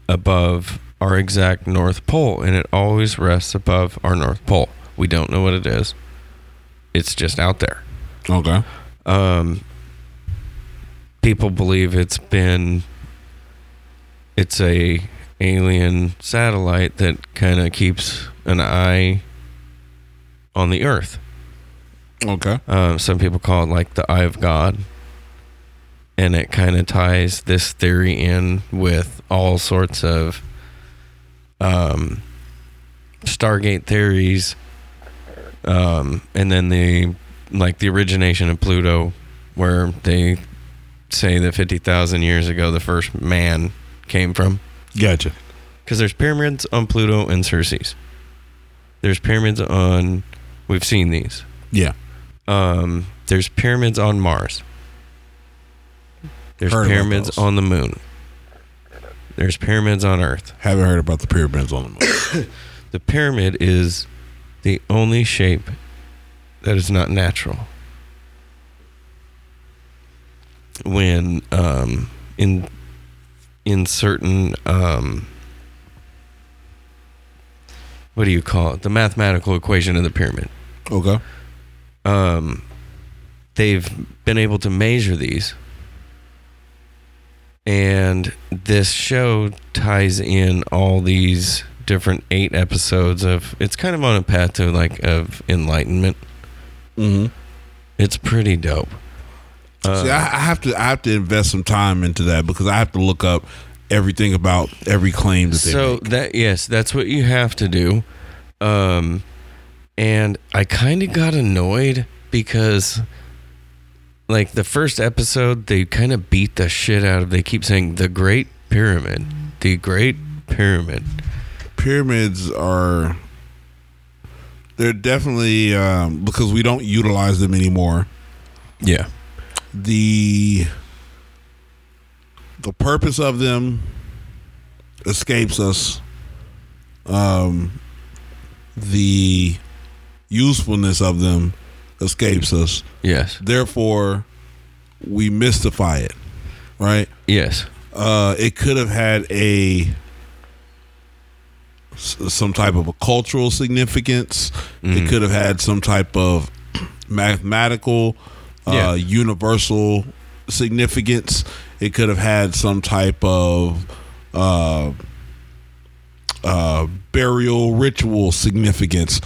above our exact North Pole, and it always rests above our North Pole. We don't know what it is. It's just out there. Okay. Um, people believe it's been it's a alien satellite that kind of keeps an eye on the Earth. Okay. Uh, some people call it like the eye of God. And it kind of ties this theory in with all sorts of um, Stargate theories. Um, and then the like the origination of Pluto, where they say that 50,000 years ago the first man came from. Gotcha. Because there's pyramids on Pluto and Ceres. There's pyramids on, we've seen these. Yeah. Um, there's pyramids on Mars. There's Heard pyramids on the moon. There's pyramids on Earth. Haven't heard about the pyramids on the moon. The pyramid is the only shape that is not natural. When um, in in certain um, what do you call it? The mathematical equation of the pyramid. okay. Um, they've been able to measure these, and this show ties in all these different eight episodes of. It's kind of on a path to like of enlightenment. Mm-hmm. It's pretty dope. Uh, See, I, I have to I have to invest some time into that because I have to look up everything about every claim that they so make. that yes, that's what you have to do. Um, and I kind of got annoyed because, like the first episode, they kind of beat the shit out of. They keep saying the Great Pyramid, the Great Pyramid. Pyramids are they're definitely um, because we don't utilize them anymore. Yeah, the the purpose of them escapes us um the usefulness of them escapes us. Yes, therefore we mystify it right? Yes, uh it could have had a some type of a cultural significance. It could have had some type of mathematical uh Yeah. universal significance. It could have had some type of uh uh burial ritual significance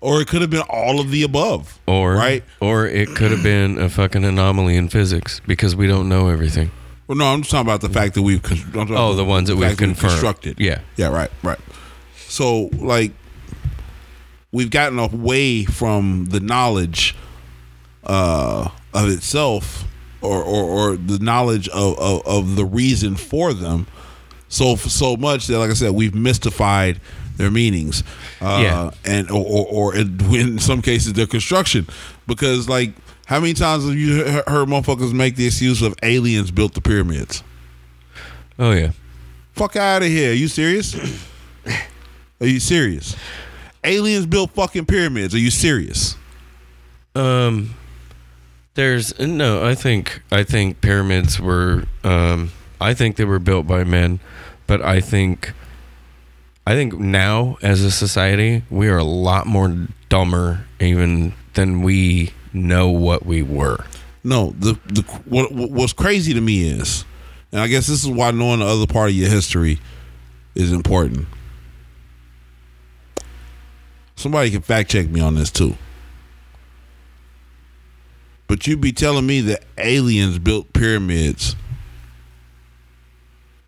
or it could have been all of the above or right or it could have been a fucking anomaly in physics because we don't know everything. well no i'm just talking about the fact that we've con- Oh, the ones that we've confirmed. constructed Yeah. Yeah, right, right. So like we've gotten away from the knowledge uh of itself or or, or the knowledge of, of of the reason for them so so much that like I said we've mystified their meanings uh Yeah. and or or, or in, some cases their construction because like how many times have you heard motherfuckers make the excuse of aliens built the pyramids Oh yeah, Fuck out of here. Are you serious? Are you serious? Aliens built fucking pyramids. Are you serious? Um, there's no. I think I think pyramids were. Um, I think they were built by men, but I think. I think now, as a society, we are a lot more dumber even than we know what we were. No, the the what what- what's crazy to me is, and I guess this is why knowing the other part of your history is important. Somebody can fact check me on this too. But you'd be telling me that aliens built pyramids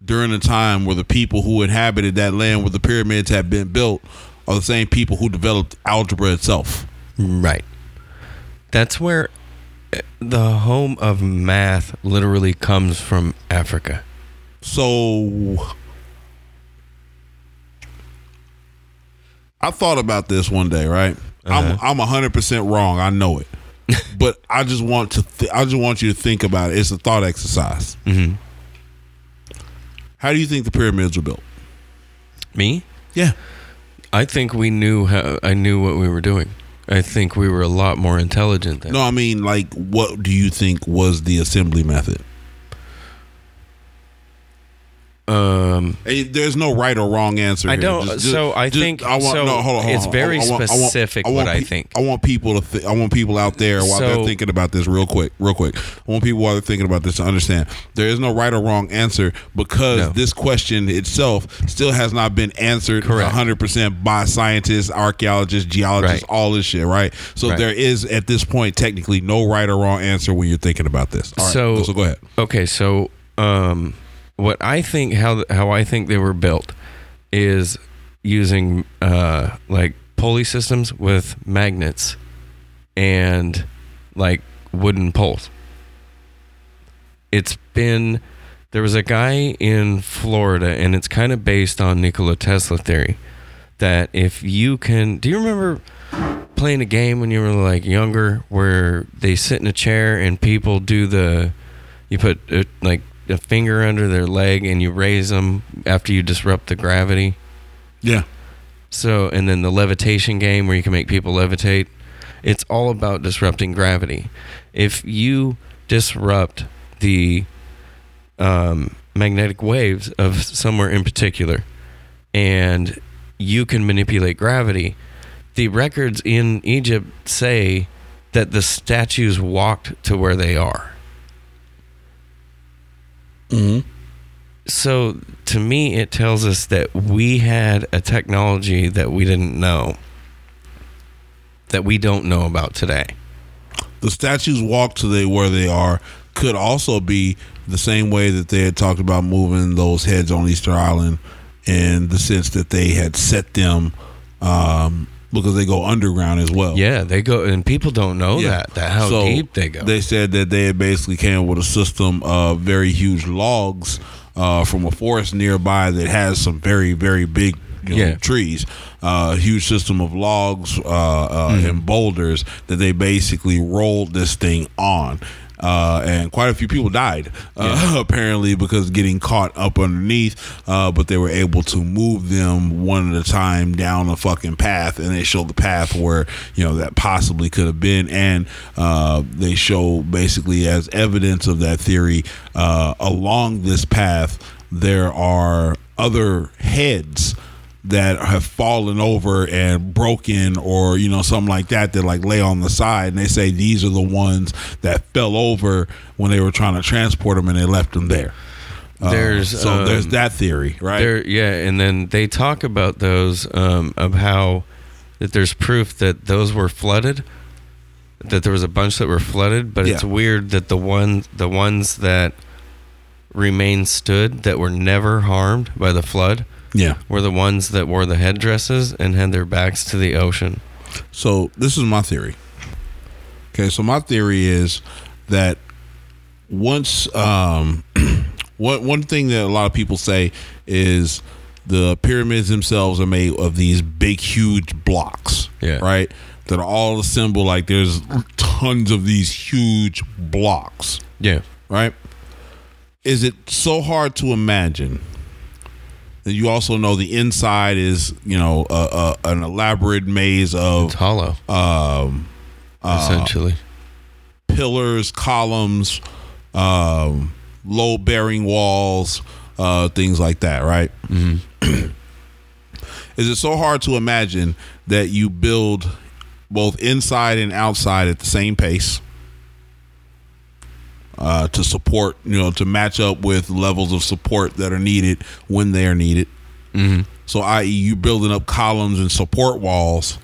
during a time where the people who inhabited that land where the pyramids had been built are the same people who developed algebra itself. Right. That's where uh, the home of math literally comes from Africa. So I thought about this one day, right? I'm I'm hundred percent wrong. I know it, but I just want to th- I just want you to think about it. It's a thought exercise. Mhm. How do you think the pyramids were built? Me? Yeah. I think we knew how. I knew what we were doing. I think we were a lot more intelligent than. No, I mean like, what do you think was the assembly method? Um, Hey, There's no right or wrong answer. I here. don't- so I think- I want, so it's very specific what I think. I want people to. Th- I want people out there while they're thinking about this, real quick, real quick. I want people while they're thinking about this to understand there is no right or wrong answer because No. this question itself still has not been answered 100 percent by scientists, archaeologists, geologists, Right. all this shit. Right. So Right. there is at this point technically no right or wrong answer when you're thinking about this. All right. So- so go ahead. Okay, so um, what I think how how I think they were built is using uh, like pulley systems with magnets and like wooden poles. It's been there was a guy in Florida, and it's kind of based on Nikola Tesla theory that if you can, do you remember playing a game when you were like younger where they sit in a chair and people do the you put uh, like a finger under their leg and you raise them after you disrupt the gravity? Yeah. so and then the levitation game where you can make people levitate it's all about disrupting gravity. If you disrupt the um, magnetic waves of somewhere in particular and you can manipulate gravity the records in egypt say that the statues walked to where they are so to me it tells us that we had a technology that we didn't know that we don't know about today. The statues walk to they where they are could also be the same way that they had talked about moving those heads on Easter Island in the sense that they had set them um, because they go underground as well. yeah they go and people don't know Yeah. that that how So, deep they go They said that they basically came with a system of very huge logs uh, from a forest nearby that has some very very big you know, Yeah. trees. Uh, huge system of logs uh, uh, Mm-hmm. and boulders that they basically rolled this thing on. Uh, and quite a few people died uh, apparently because getting caught up underneath. Uh, but they were able to move them one at a time down a fucking path, and they showed the path where you know that possibly could have been. And uh, they show basically as evidence of that theory uh, along this path there are other heads that have fallen over and broken or you know something like that that like lay on the side. And they say these are the ones that fell over when they were trying to transport them and they left them there. Uh, There's, so there's um, that theory right? There, yeah, and then they talk about those um, of how that there's proof that those were flooded, that there was a bunch that were flooded, but it's weird that the one the ones that remain stood that were never harmed by the flood yeah were the ones that wore the headdresses and had their backs to the ocean. So this is my theory. Okay, so my theory is that once um one one thing that a lot of people say is the pyramids themselves are made of these big huge blocks. Yeah. Right? That are all assembled like there's tons of these huge blocks. Yeah. Right? Is it so hard to imagine that you also know the inside is, you know, an elaborate maze of It's hollow, um, uh, essentially. pillars, columns, um, low bearing walls, uh, things like that, right? Is it so hard to imagine that you build both inside and outside at the same pace uh, to support, you know, to match up with levels of support that are needed when they are needed? Mm-hmm. So, i.e., you building up columns and support walls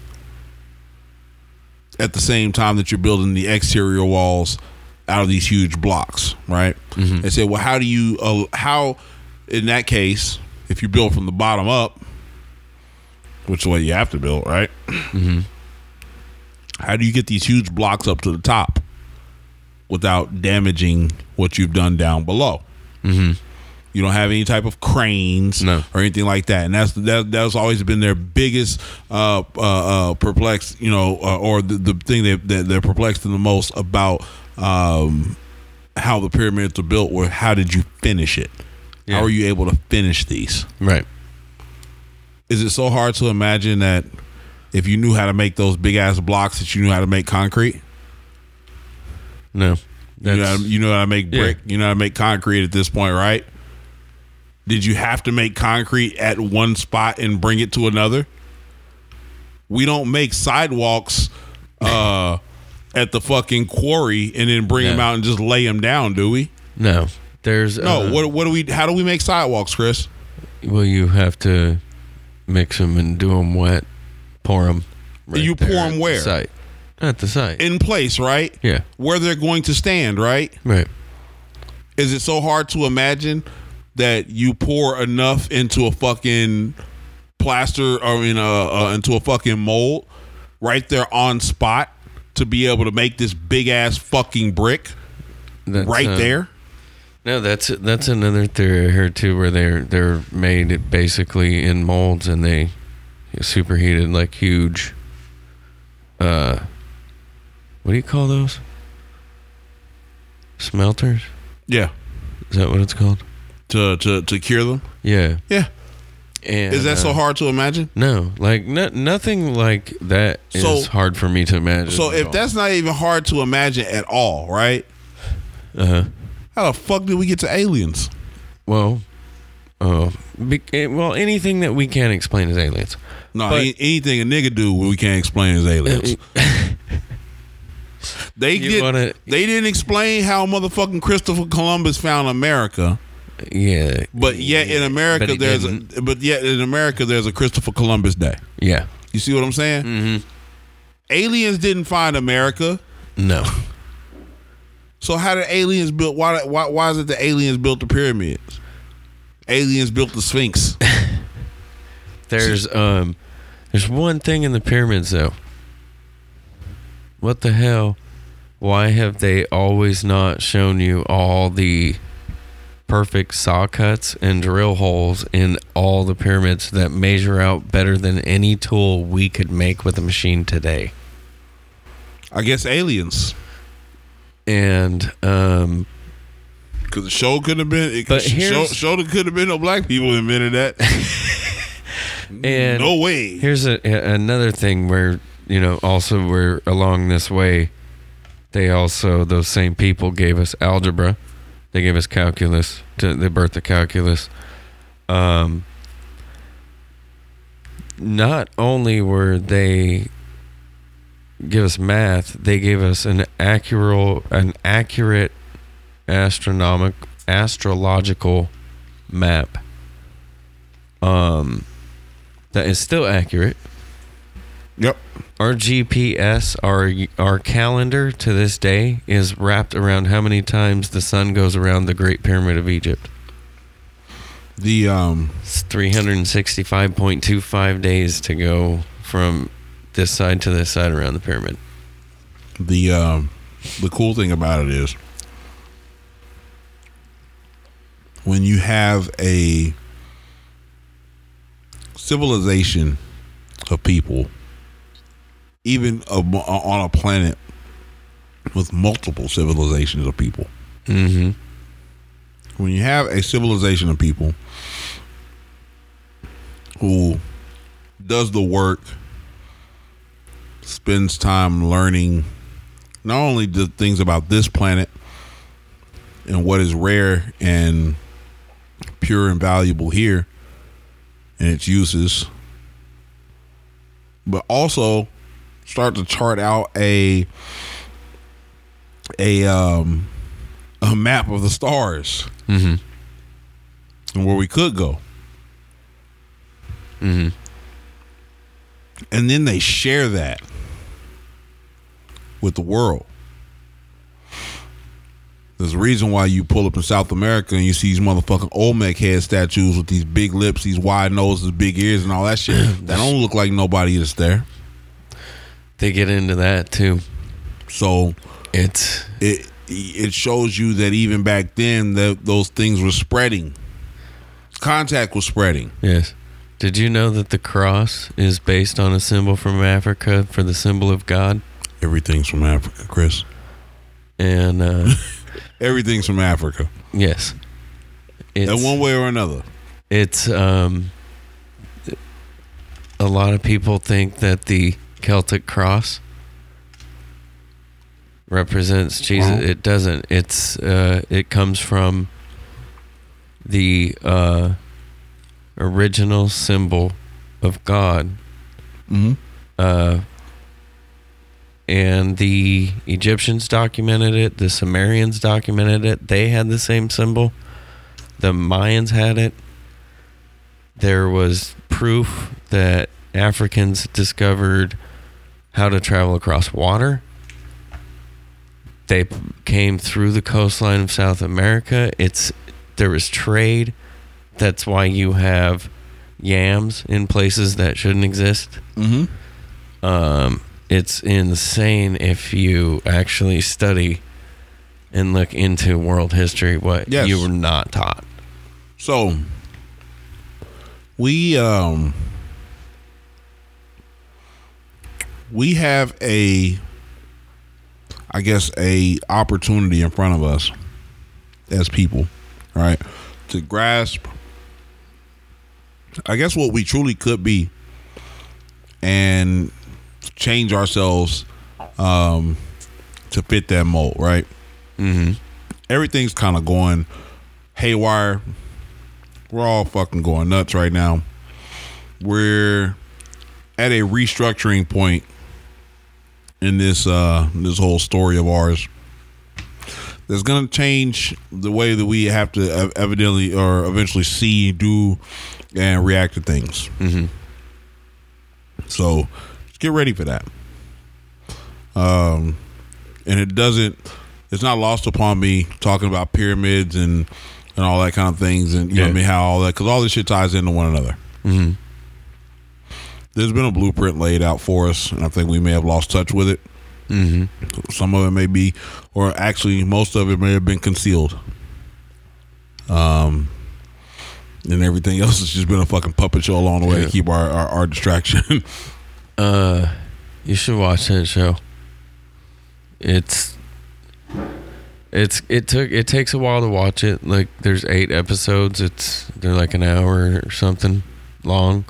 at the same time that you're building the exterior walls out of these huge blocks, right? Mhm. They say, well, how do you, uh, how, in that case, if you build from the bottom up, which is the way you have to build, right? Mm-hmm. How do you get these huge blocks up to the top without damaging what you've done down below? Mm-hmm. You don't have any type of cranes No. or anything like that, and that's that, that's always been their biggest uh, uh, uh, perplex, you know, uh, or the, the thing that, that they're perplexed the most about um, how the pyramids are built. Or how did you finish it? Yeah. How are you able to finish these? Right. Is it so hard to imagine that if you knew how to make those big ass blocks, that you knew how to make concrete? No. You know, you know to make Yeah. brick. You know how to make concrete at this point, right? Did you have to make concrete at one spot and bring it to another? We don't make sidewalks uh, at the fucking quarry and then bring them out and just lay them down, do we? no. There's No. uh, what what do we? How do we make sidewalks, Chris? Well, you have to mix them and do them wet, pour them. You pour 'em where? Site. At the site. In place, right? yeah. Where they're going to stand, right? Right. Is it so hard to imagine that you pour enough into a fucking plaster or in a uh, into a fucking mold right there on spot to be able to make this big ass fucking brick That's, right uh, there? No, that's that's another theory I heard too, where they're they're made basically in molds and they superheated like huge. Uh, what do you call those? Smelters? Yeah, Is that what it's called? to to to cure them. Yeah. Yeah, And, is that so uh, hard to imagine? No, like no, nothing like that is So- hard for me to imagine. So if all. that's not even hard to imagine at all, right? uh-huh. How the fuck did we get to aliens? well, oh, be, eh, well, anything that we can't explain is aliens. No, But- anything a nigga do we can't explain is aliens. They You did. wanna- they didn't explain how motherfucking Christopher Columbus found America, Yeah, but yet in America there's didn't. a but yet in America there's a Christopher Columbus Day. yeah, You see what I'm saying? Mhm. Aliens didn't find America, no. so how did aliens build? Why why why is it the aliens built the pyramids? Aliens built the Sphinx. There's um, there's one thing in the pyramids though. What the hell? Why have they always not shown you all the perfect saw cuts and drill holes in all the pyramids that measure out better than any tool we could make with a machine today? I guess aliens. And um, Because the show could have been. It, But show, show could have been no black people invented that. and no way. Here's a, a- another thing where you know also we're along this way. They also those same people gave us algebra. They gave us calculus to the birth of calculus. Um, not only were they give us math, they gave us an accurate an accurate astronomic astrological map. Um, that is still accurate. Yep. Our GPS, our our calendar to this day is wrapped around how many times the sun goes around the Great Pyramid of Egypt. The um It's 365.25 days to go from this side to this side around the pyramid. the um the cool thing about it is when you have a civilization of people even a, on a planet with multiple civilizations of people Mm-hmm. when you have a civilization of people who does the work, spends time learning not only the things about this planet and what is rare and pure and valuable here and its uses, but also start to chart out a a um a map of the stars Mm-hmm. and where we could go. Mm-hmm. And then they share that with the world. There's a reason why you pull up in South America and you see these motherfucking Olmec head statues with these big lips, these wide noses, big ears, and all that shit. that don't look like nobody is there. They get into that too. So It's it it shows you that even back then that those things were spreading. contact was spreading. Yes. Did you know that the cross is based on a symbol from Africa for the symbol of God? Everything's from Africa, Chris. And uh, Everything's from Africa. yes, it's, In one way or another. it's um, a lot of people think that the Celtic cross represents Jesus. It doesn't. It's uh, it comes from the uh, original symbol of God. Mm-hmm. Uh, and the Egyptians documented it. The Sumerians documented it. They had the same symbol. The Mayans had it. There was proof that Africans discovered how to travel across water. They came through the coastline of South America. It's there was trade. That's why you have yams in places that shouldn't exist. Mm-hmm. Um, it's insane if you actually study and look into world history what Yes. you were not taught. So we um we have a I guess a opportunity in front of us as people, right? To grasp I guess what we truly could be and change ourselves um to fit that mold, right? Mm-hmm. Everything's kind of going haywire. We're all fucking going nuts right now. We're at a restructuring point in this uh this whole story of ours. That's gonna change the way that we have to evidently or eventually see, do, and react to things. Mm-hmm. So just get ready for that. Um, and it doesn't. It's not lost upon me talking about pyramids and and all that kind of things, and you know what I Yeah. mean how all that because all this shit ties into one another. Mm-hmm. There's been a blueprint laid out for us, and I think we may have lost touch with it. Mm-hmm. Some of it may be, or actually, most of it may have been concealed. Um, and everything else has just been a fucking puppet show along the way Yeah. to keep our our, our distraction. Uh, you should watch that show. It's it's it took it takes a while to watch it. Like there's eight episodes. It's they're like an hour or something long.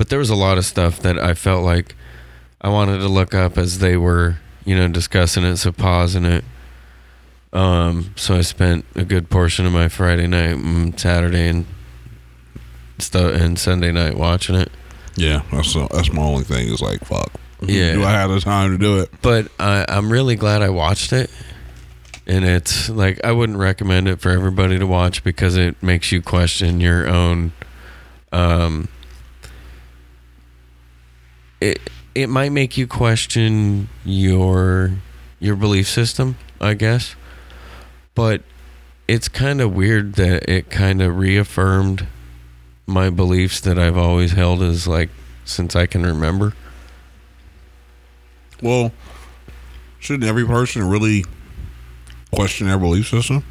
But there was a lot of stuff that I felt like I wanted to look up as they were, you know, discussing it, so pausing it. Um, so I spent a good portion of my Friday night, and Saturday, and stuff, and Sunday night watching it. Yeah, that's that's my only thing. Is like fuck. Yeah. Do I have the time to do it? but I, I'm really glad I watched it. And it's like I wouldn't recommend it for everybody to watch because it makes you question your own. Um, it it might make you question your your belief system, I guess. But it's kind of weird that it kind of reaffirmed my beliefs that I've always held as like since I can remember. Well, shouldn't every person really question their belief system?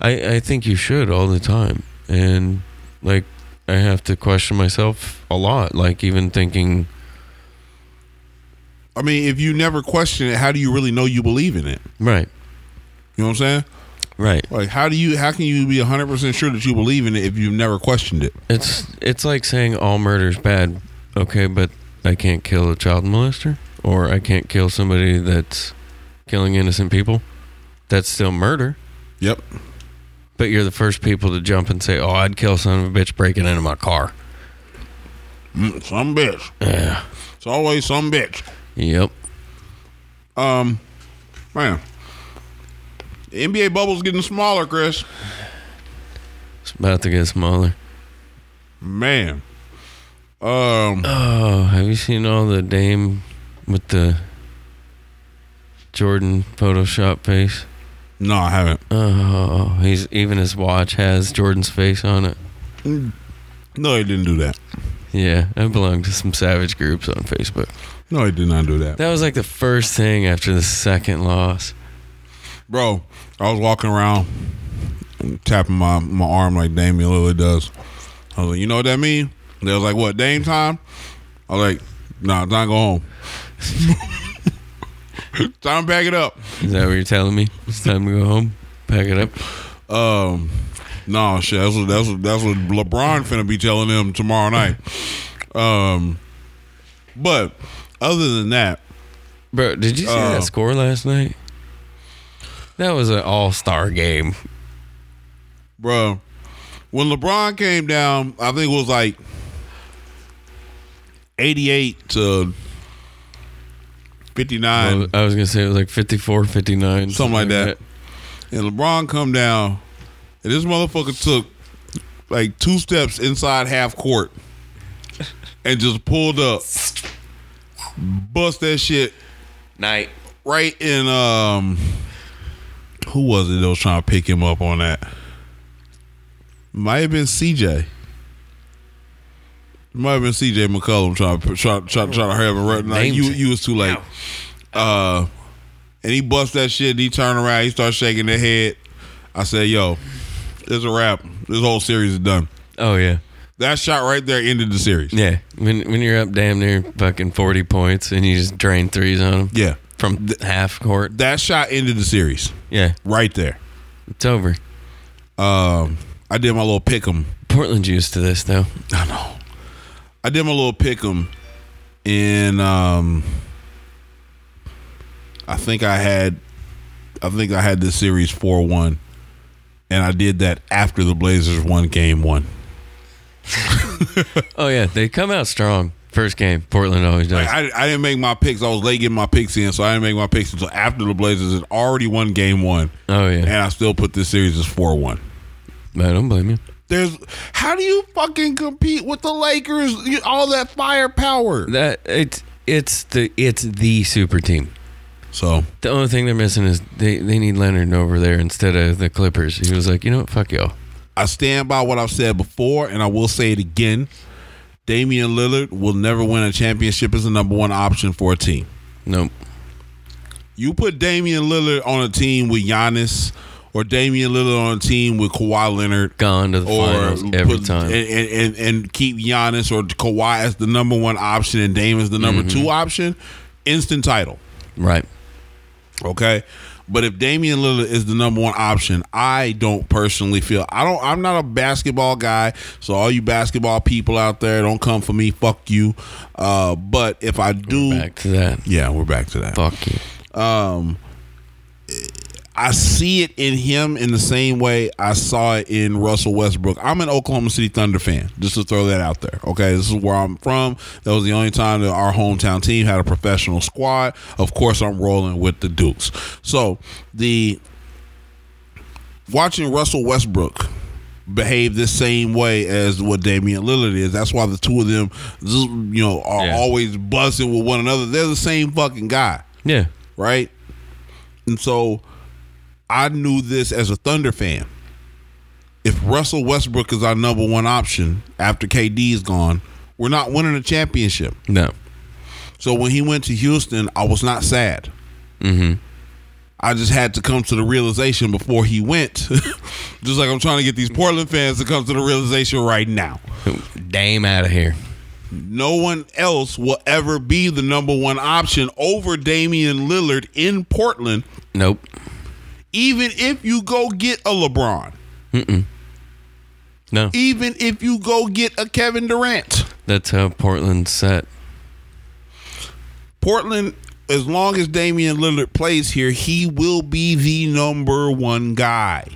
I, I think you should all the time. And like I have to question myself a lot. Like even thinking I mean, if you never question it, how do you really know you believe in it? right. You know what I'm saying? Right. Like, how do you? How can you be 100 percent sure that you believe in it if you've never questioned it? It's it's like saying all murder's bad. Okay, but I can't kill a child molester or I can't kill somebody that's killing innocent people. That's still murder. Yep. But you're the first people to jump and say, "Oh, I'd kill son of a bitch breaking into my car." Mm, some bitch. Yeah. It's always some bitch. Yep. Um, man, the NBA bubble's getting smaller, Chris. It's about to get smaller. Man. Um. Oh, have you seen all the Dame with the Jordan Photoshop face? No, I haven't. Oh, he's even his watch has Jordan's face on it. No, he didn't do that. Yeah, I belong to some savage groups on Facebook. No, he did not do that. That was like the first thing after the second loss. Bro, I was walking around tapping my, my arm like Damian Lillard does. I was like, you know what that mean? They was like, what, Dame time? I was like, nah, time to go home. time to pack it up. Is that what you're telling me? It's time to go home. Pack it up. Um, no, shit. That's what that's what that's what LeBron finna be telling them tomorrow night. Um, but other than that, Bro, did you see Uh, that score last night? That was an all star game. bro, when LeBron came down, I think it was like eighty-eight to fifty-nine. I was gonna say it was like 54, 59. something like that. And LeBron come down, and this motherfucker took like two steps inside half court and just pulled up, bust that shit Night. right in. Um, who was it that was trying to pick him up on that? Might have been CJ. Might have been CJ McCollum trying to try, try, try to and run. Nah, Named you you was too late. Uh, and he bust that shit. And he turned around. He started shaking their head. I said, "Yo, it's a wrap. This whole series is done." Oh yeah. That shot right there ended the series. Yeah. When when you're up damn near fucking forty points and you just drain threes on them Yeah, from half court. that shot ended the series Yeah. right there. It's over. Um, I did my little pick 'em Portland used to this though. I know. I did my little pick 'em, and um, I think I had, I think I had this series four one, and I did that after the Blazers won game one. Oh yeah, they come out strong. First game, Portland always does. I, I didn't make my picks. I was late getting my picks in, so I didn't make my picks until after the Blazers had already won game one, oh yeah, and I still put this series as four one. I don't blame you. There's how do you fucking compete with the Lakers? All that firepower. That it's it's the it's the super team. So The only thing they're missing is they, they need Leonard over there instead of the Clippers. He was like, you know what, fuck y'all. I stand by what I've said before, and I will say it again. Damian Lillard will never win a championship as the number one option for a team. Nope. You put Damian Lillard on a team with Giannis, or Damian Lillard on a team with Kawhi Leonard, Gone to the or finals every put- time. and, and, and, keep Giannis or Kawhi as the number one option and Dame as the number Mm-hmm. two option, instant title. right. Okay. But if Damian Lillard is the number one option, I don't personally feel I don't I'm not a basketball guy, so all you basketball people out there, don't come for me. Fuck you. Uh, but if I do Back to that. Yeah, we're back to that. Fuck you. Um I see it in him in the same way I saw it in Russell Westbrook. I'm an Oklahoma City Thunder fan, just to throw that out there. Okay, this is where I'm from. That was the only time that our hometown team had a professional squad. Of course, I'm rolling with the Dukes. So the watching Russell Westbrook behave the same way as what Damian Lillard is. That's why the two of them, you know, are Yeah. always buzzing with one another. They're the same fucking guy Yeah. right? And so I knew this as a Thunder fan. If Russell Westbrook is our number one option after KD is gone, we're not winning a championship. No. So when he went to Houston, I was not sad. Mm-hmm. I just had to come to the realization before he went. just like I'm trying to get these Portland fans to come to the realization right now. Dame out of here. No one else will ever be the number one option over Damian Lillard in Portland Nope. Even if you go get a LeBron, No. even if you go get a Kevin Durant. That's how Portland's set. Portland, as long as Damian Lillard plays here, he will be the number one guy.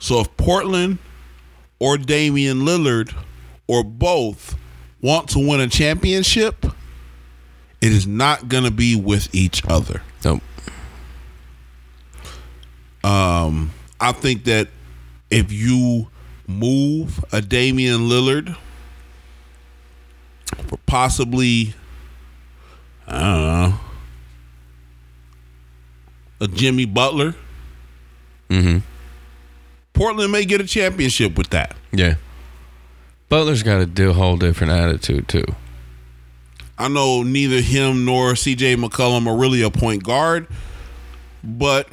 So if Portland or Damian Lillard or both want to win a championship, it is not going to be with each other. Um, I think that if you move a Damian Lillard for possibly, I don't know, a Jimmy Butler, Mm-hmm. Portland may get a championship with that. Yeah. Butler's got a do- whole different attitude too. I know neither him nor CJ McCollum are really a point guard, but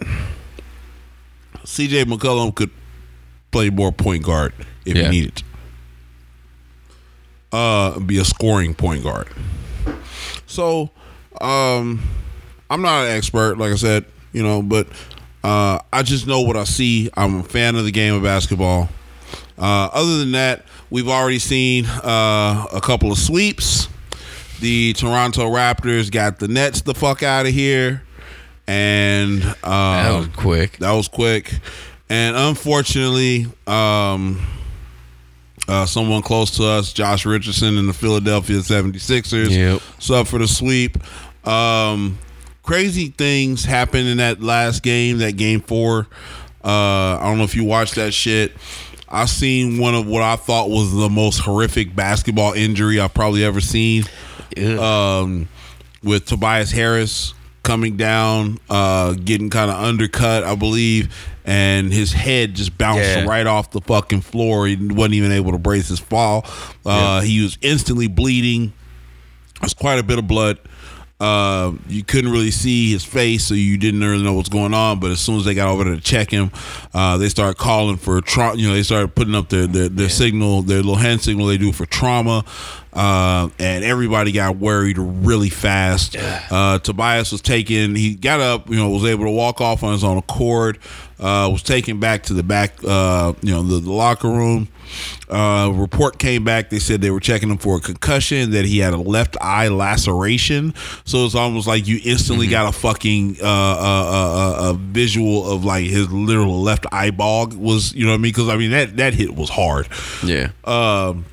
CJ McCollum could play more point guard if Yeah. he needed. uh, be a scoring point guard. So, um, I'm not an expert, like I said, you know, but uh, I just know what I see. I'm a fan of the game of basketball. Uh, other than that, we've already seen uh, a couple of sweeps. The Toronto Raptors got the Nets the fuck out of here, and um, that was quick. That was quick, and unfortunately, um, uh, someone close to us, Josh Richardson in the Philadelphia 76ers, Yep. sub for the sweep. Um, crazy things happened in that last game, that game four. Uh, I don't know if you watched that shit. I seen one of what I thought was the most horrific basketball injury I've probably ever seen. Um, with Tobias Harris coming down, uh, getting kind of undercut, I believe, and his head just bounced Yeah. right off the fucking floor. He wasn't even able to brace his fall. Uh, He was instantly bleeding. There's quite a bit of blood. Uh, you couldn't really see his face, so you didn't really know what's going on. But as soon as they got over there to check him, uh, they started calling for trauma. You know, they started putting up their their, their signal, their little hand signal they do for trauma, uh, and everybody got worried really fast. Uh, Tobias was taken. He got up. You know, was able to walk off on his own accord. Uh, was taken back to the back. Uh, you know, the, the locker room. Uh, report came back. They said they were checking him for a concussion. That he had a left eye laceration. So it's almost like you instantly got a fucking uh, uh, uh, uh, a visual of like his literal left eyeball was. You know what I mean? Because I mean that that hit was hard. Yeah. Um,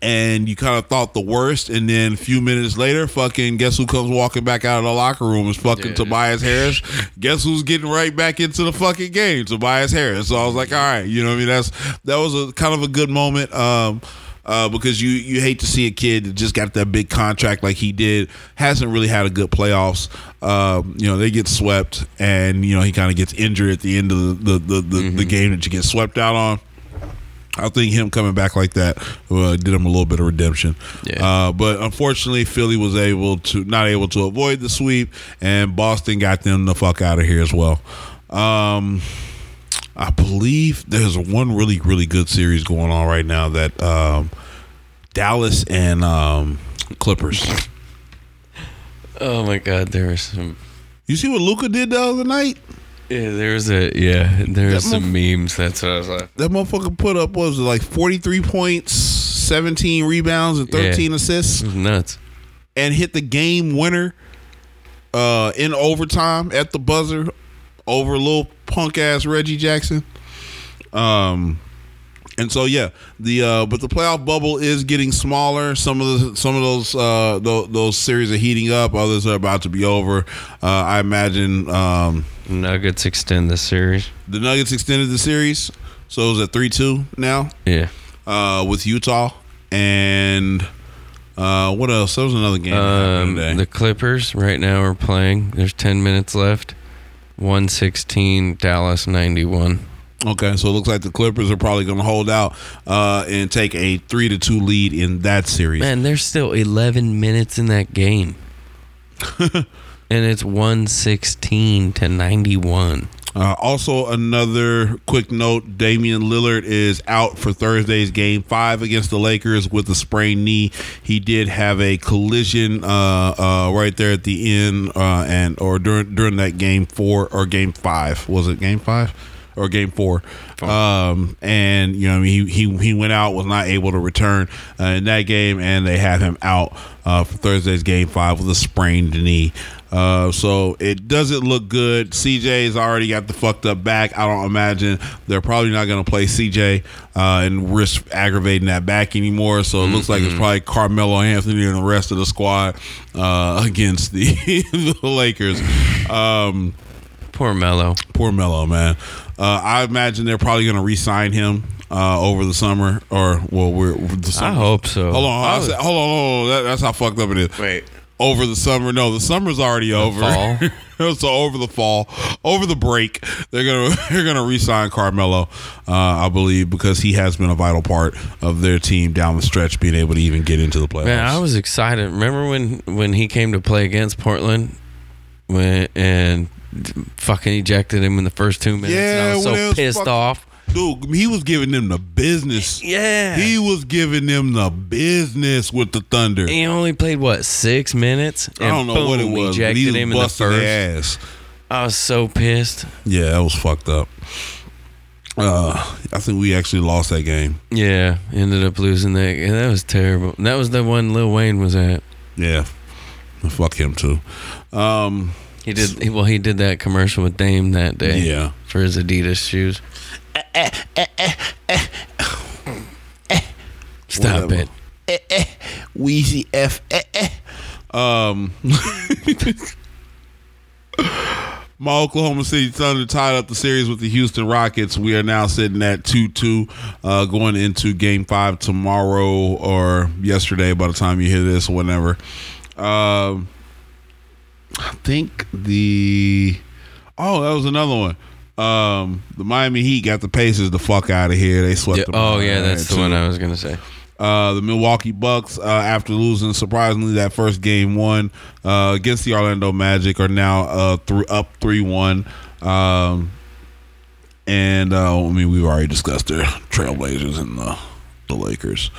and you kind of thought the worst, and then a few minutes later, fucking guess who comes walking back out of the locker room is fucking Yeah. Tobias Harris. guess who's getting right back into the fucking game? Tobias Harris. So I was like, all right, you know what I mean? That's that was a kind of a good moment. Um uh, because you you hate to see a kid that just got that big contract like he did hasn't really had a good playoffs. Um, you know they get swept, and you know he kind of gets injured at the end of the the, the, the, the game that you get swept out on. I think him coming back like that uh, did him a little bit of redemption. Yeah. Uh, but unfortunately, Philly was able to not able to avoid the sweep, and Boston got them the fuck out of here as well. Um, I believe there's one really really good series going on right now that um, Dallas and um, Clippers. Oh my God, there was some. You see what Luka did the other night? Yeah, there's a yeah. There's some memes. That's what I was like. That motherfucker put up what was it like 43 points, 17 rebounds, and 13 Yeah. assists. Nuts. and hit the game winner uh, in overtime at the buzzer over a little punk ass Reggie Jackson. Um, and so yeah, the uh, but the playoff bubble is getting smaller. Some of the some of those uh, those, those series are heating up. Others are about to be over. Uh, I imagine um, Nuggets extend the series. the Nuggets extended the series, so it's at three two now Yeah. uh, with Utah and. Uh, what else? There was another game. Um, the Clippers right now are playing. There's 10 minutes left. 116, Dallas 91. Okay, so it looks like the Clippers are probably going to hold out uh, and take a three to two lead in that series. Man, there's still 11 minutes in that game. and it's 116 to 91. Uh, also, another quick note: Damian Lillard is out for Thursday's game five against the Lakers with a sprained knee. He did have a collision uh, uh, right there at the end, uh, and or during during that game four or game five was it game five? Or game four, um, and you know he he he went out was not able to return uh, in that game, and they have him out uh, for Thursday's game five with a sprained knee. Uh, so it doesn't look good. CJ's already got the fucked up back. I don't imagine they're probably not going to play CJ uh, and risk aggravating that back anymore. So it looks like it's probably Carmelo Anthony and the rest of the squad uh, against the, the Lakers. Um, Poor Melo. Poor Melo, man. Uh, I imagine they're probably going to re-sign him uh, over the summer, or well, we're the summer. I hope so. Hold on, I I said, hold on, hold on. That, that's how fucked up it is. Wait. Over the summer? No, the summer's already over. fall? so over the fall, over the break, they're gonna they're gonna re-sign Carmelo, uh, I believe, because he has been a vital part of their team down the stretch, being able to even get into the playoffs. Man, I was excited. Remember when when he came to play against Portland, when and fucking ejected him in the first two minutes? and I Yeah, was so was pissed fuck- off. Dude, he was giving them the business. Yeah. He was giving them the business with the Thunder. He only played what six minutes. I don't know what it boom, was. but Ejected he was him in the first. ass. I was so pissed. Yeah, that was fucked up. Uh, I think we actually lost that game. Yeah, ended up losing that. Yeah, that was terrible. That was the one Lil Wayne was at. Yeah, fuck him too. Um, He did well. He did that commercial with Dame that day. Yeah. for his Adidas shoes. Stop Whatever. it. Weezy F. Um, my Oklahoma City Thunder tied up the series with the Houston Rockets. We are now sitting at 2 2, uh, going into game five tomorrow or yesterday by the time you hear this or. Um, I think the. Oh, that was another one. Um, the Miami Heat got the Pacers the fuck out of here. They swept Yeah, them. oh yeah, that's the there, one. I was gonna say. Uh, the Milwaukee Bucks, uh, after losing surprisingly that first game one uh, against the Orlando Magic, are now uh, thr up three one. Um, and uh, I mean, we've already discussed their Trailblazers and the, the Lakers.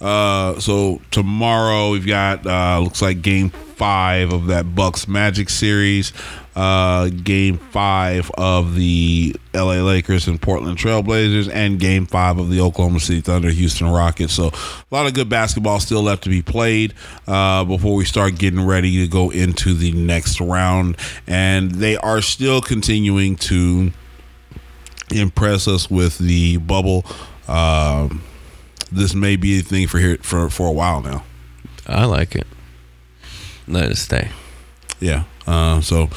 Uh, so tomorrow we've got uh, looks like game five of that Bucks Magic series, uh, game five of the LA Lakers and Portland Trailblazers, and game five of the Oklahoma City Thunder Houston Rockets. So a lot of good basketball still left to be played uh, before we start getting ready to go into the next round, and they are still continuing to impress us with the bubble. Um, this may be a thing for here for for a while now. I like it. Let it stay. Yeah. Uh, so,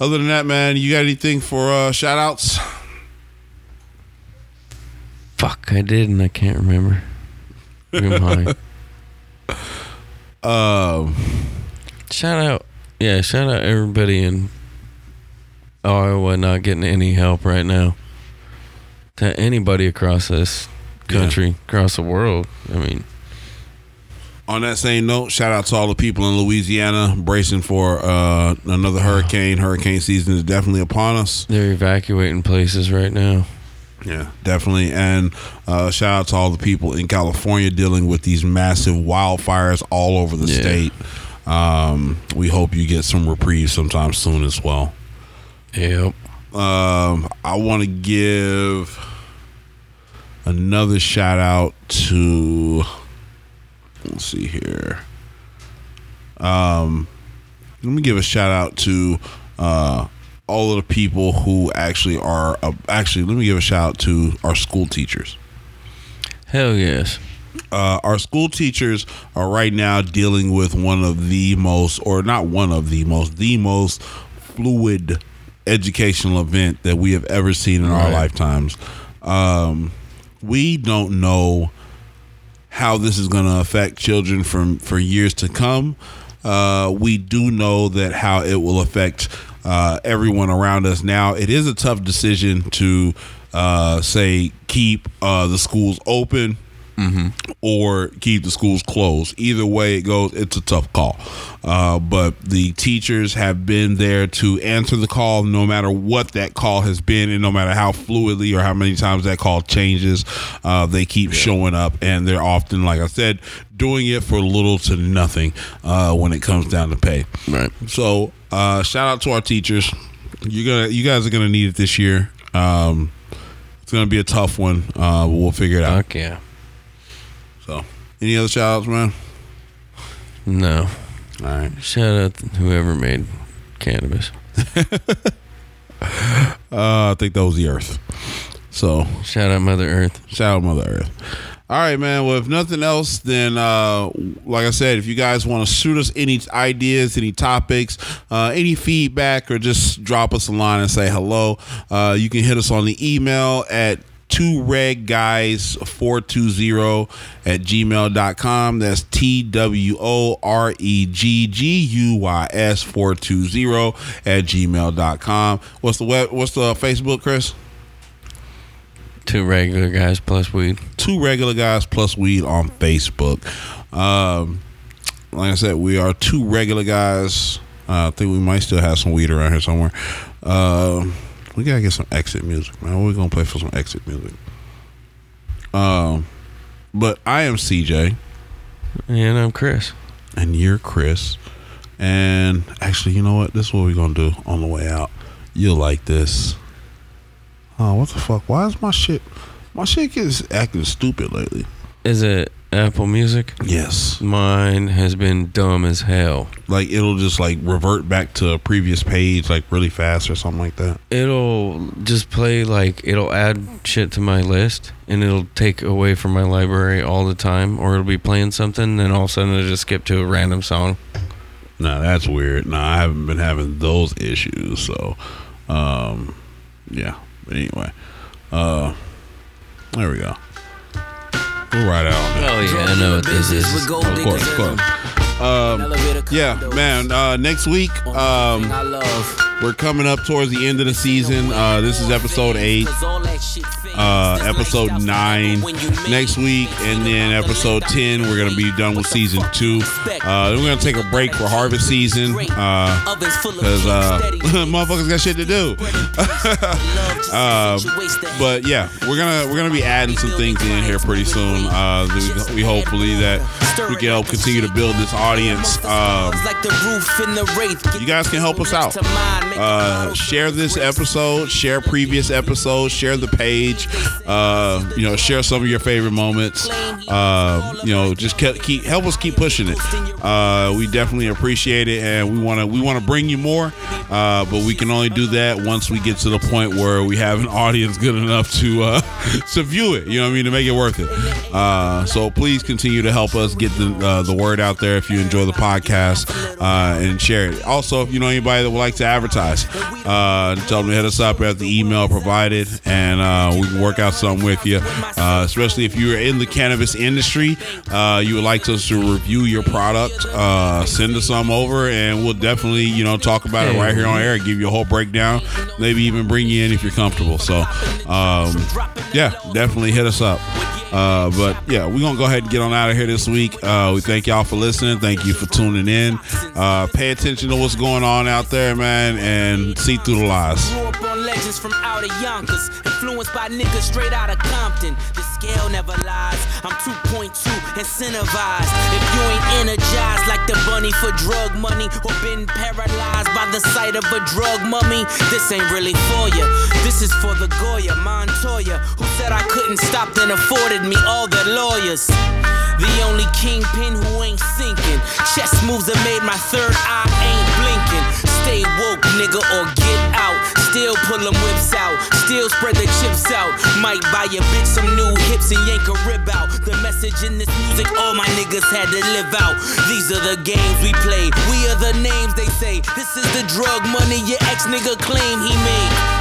other than that, man, you got anything for uh, shout outs? Fuck, I did and I can't remember. Who am I? Um, shout out, yeah, shout out everybody in Iowa not getting any help right now. To anybody across this country, across the world. I mean, on that same note, shout out to all the people in Louisiana bracing for uh, another hurricane. Hurricane season is definitely upon us. they're evacuating places right now. Yeah, definitely. And uh, shout out to all the people in California dealing with these massive wildfires all over the Yeah. state. Um, we hope you get some reprieve sometime soon as well. Yep. Um, I want to give another shout out to. Let's see here. Um, let me give a shout out to uh, all of the people who actually are. Uh, actually, let me give a shout out to our school teachers. Hell yes. Uh, our school teachers are right now dealing with one of the most, or not one of the most, the most fluid educational event that we have ever seen in our lifetimes. Um, we don't know how this is going to affect children from for years to come. Uh, we do know that how it will affect uh, everyone around us. Now, it is a tough decision to uh, say keep uh, the schools open or keep the schools closed. Either way it goes, it's a tough call. Uh, but the teachers have been there to answer the call, no matter what that call has been, and no matter how fluidly or how many times that call changes. Uh, they keep showing up, and they're often, like I said, doing it for little to nothing uh, when it comes down to pay. Right. So, uh, shout out to our teachers. You're gonna, you guys are gonna need it this year. Um, it's gonna be a tough one. Uh, but we'll figure it out. Fuck yeah. Any other shout outs, man? No. All right. Shout out to whoever made cannabis. Uh, I think that was the Earth. So, Shout out Mother Earth. shout out Mother Earth. All right, man. Well, if nothing else, then uh, like I said, if you guys want to shoot us any ideas, any topics, uh, any feedback, or just drop us a line and say hello, uh, you can hit us on the email at two reg guys 420 at gmail.com that's t-w-o-r-e-g-g-u-y-s 420 at gmail.com what's the web what's the facebook chris Two regular guys plus weed. two regular guys plus weed on Facebook. Um, like I said, we are two regular guys. Uh, I think we might still have some weed around here somewhere. Uh, We gotta get some exit music, man. We're gonna play for some exit music. Um, but I am CJ, And I'm Chris. and you're Chris. And actually, you know what? This is what we're gonna do on the way out. You'll like this. Oh, what the fuck? Why is my shit? My shit gets acting stupid lately. Is it Apple Music? Yes. Mine has been dumb as hell. Like it'll just like revert back to a previous page like really fast or something like that. It'll just play like it'll add shit to my list and it'll take away from my library all the time or it'll be playing something and then all of a sudden it'll just skip to a random song. No, that's weird. No, I haven't been having those issues. So, um, yeah. But anyway, uh, there we go. We'll ride out on that. Oh yeah, I know what this is. Of course, of course. Um, yeah, man. Uh, next week, um, we're coming up towards the end of the season. Uh, this is episode eight, uh, episode nine next week, and then episode ten. We're gonna be done with season two. Uh, we're gonna take a break for harvest season because uh, motherfuckers got shit to do. uh, but yeah, we're gonna we're gonna be adding some things in here pretty soon. Uh, we, we hopefully that we can help continue to build this audience. Um, you guys can help us out. Uh, share this episode, share previous episodes, share the page. Uh, you know, share some of your favorite moments. Uh, you know, just keep, keep help us keep pushing it. Uh, we definitely appreciate it, and we want to we want to bring you more. Uh, but we can only do that once we get to the point where we have an audience good enough to uh, to view it. You know what I mean? To make it worth it. So please continue to help us get the the word out there if you enjoy the podcast uh, and share it. Also, if you know anybody that would like to advertise, uh, tell them to hit us up at the email provided, and uh, we can work out something with you. Uh, especially if you're in the cannabis industry, uh, you would like us to review your product, uh, send us some over, and we'll definitely you know talk about it right here on air, give you a whole breakdown, maybe even bring you in if you're comfortable. So, um, yeah, definitely hit us up. But yeah, we're gonna go ahead and get on out of here this week. We thank y'all for listening. Thank you for tuning in. Uh, pay attention to what's going on out there, man, and see through the lies. Legends from out of Yonkers, influenced by niggas straight out of Compton. The scale never lies. I'm 2.2 incentivized. If you ain't energized like the bunny for drug money, or been paralyzed by the sight of a drug mummy, this ain't really for. This is for the Goya Montoya, who said I couldn't stop, afforded me all their lawyers. The only kingpin who ain't sinking. Chess moves that made my third eye ain't blinking. Stay woke, nigga, or get out. Still pull them whips out. Still spread the chips out. Might buy your bitch some new hips and yank a rib out. The message in this music, all my niggas had to live out. These are the games we play. We are the names they say. This is the drug money your ex nigga claim he made.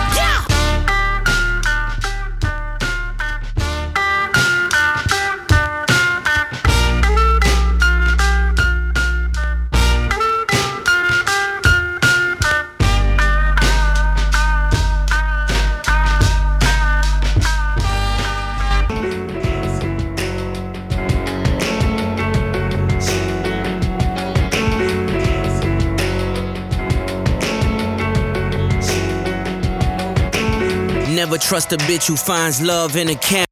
Trust a bitch who finds love in a camera.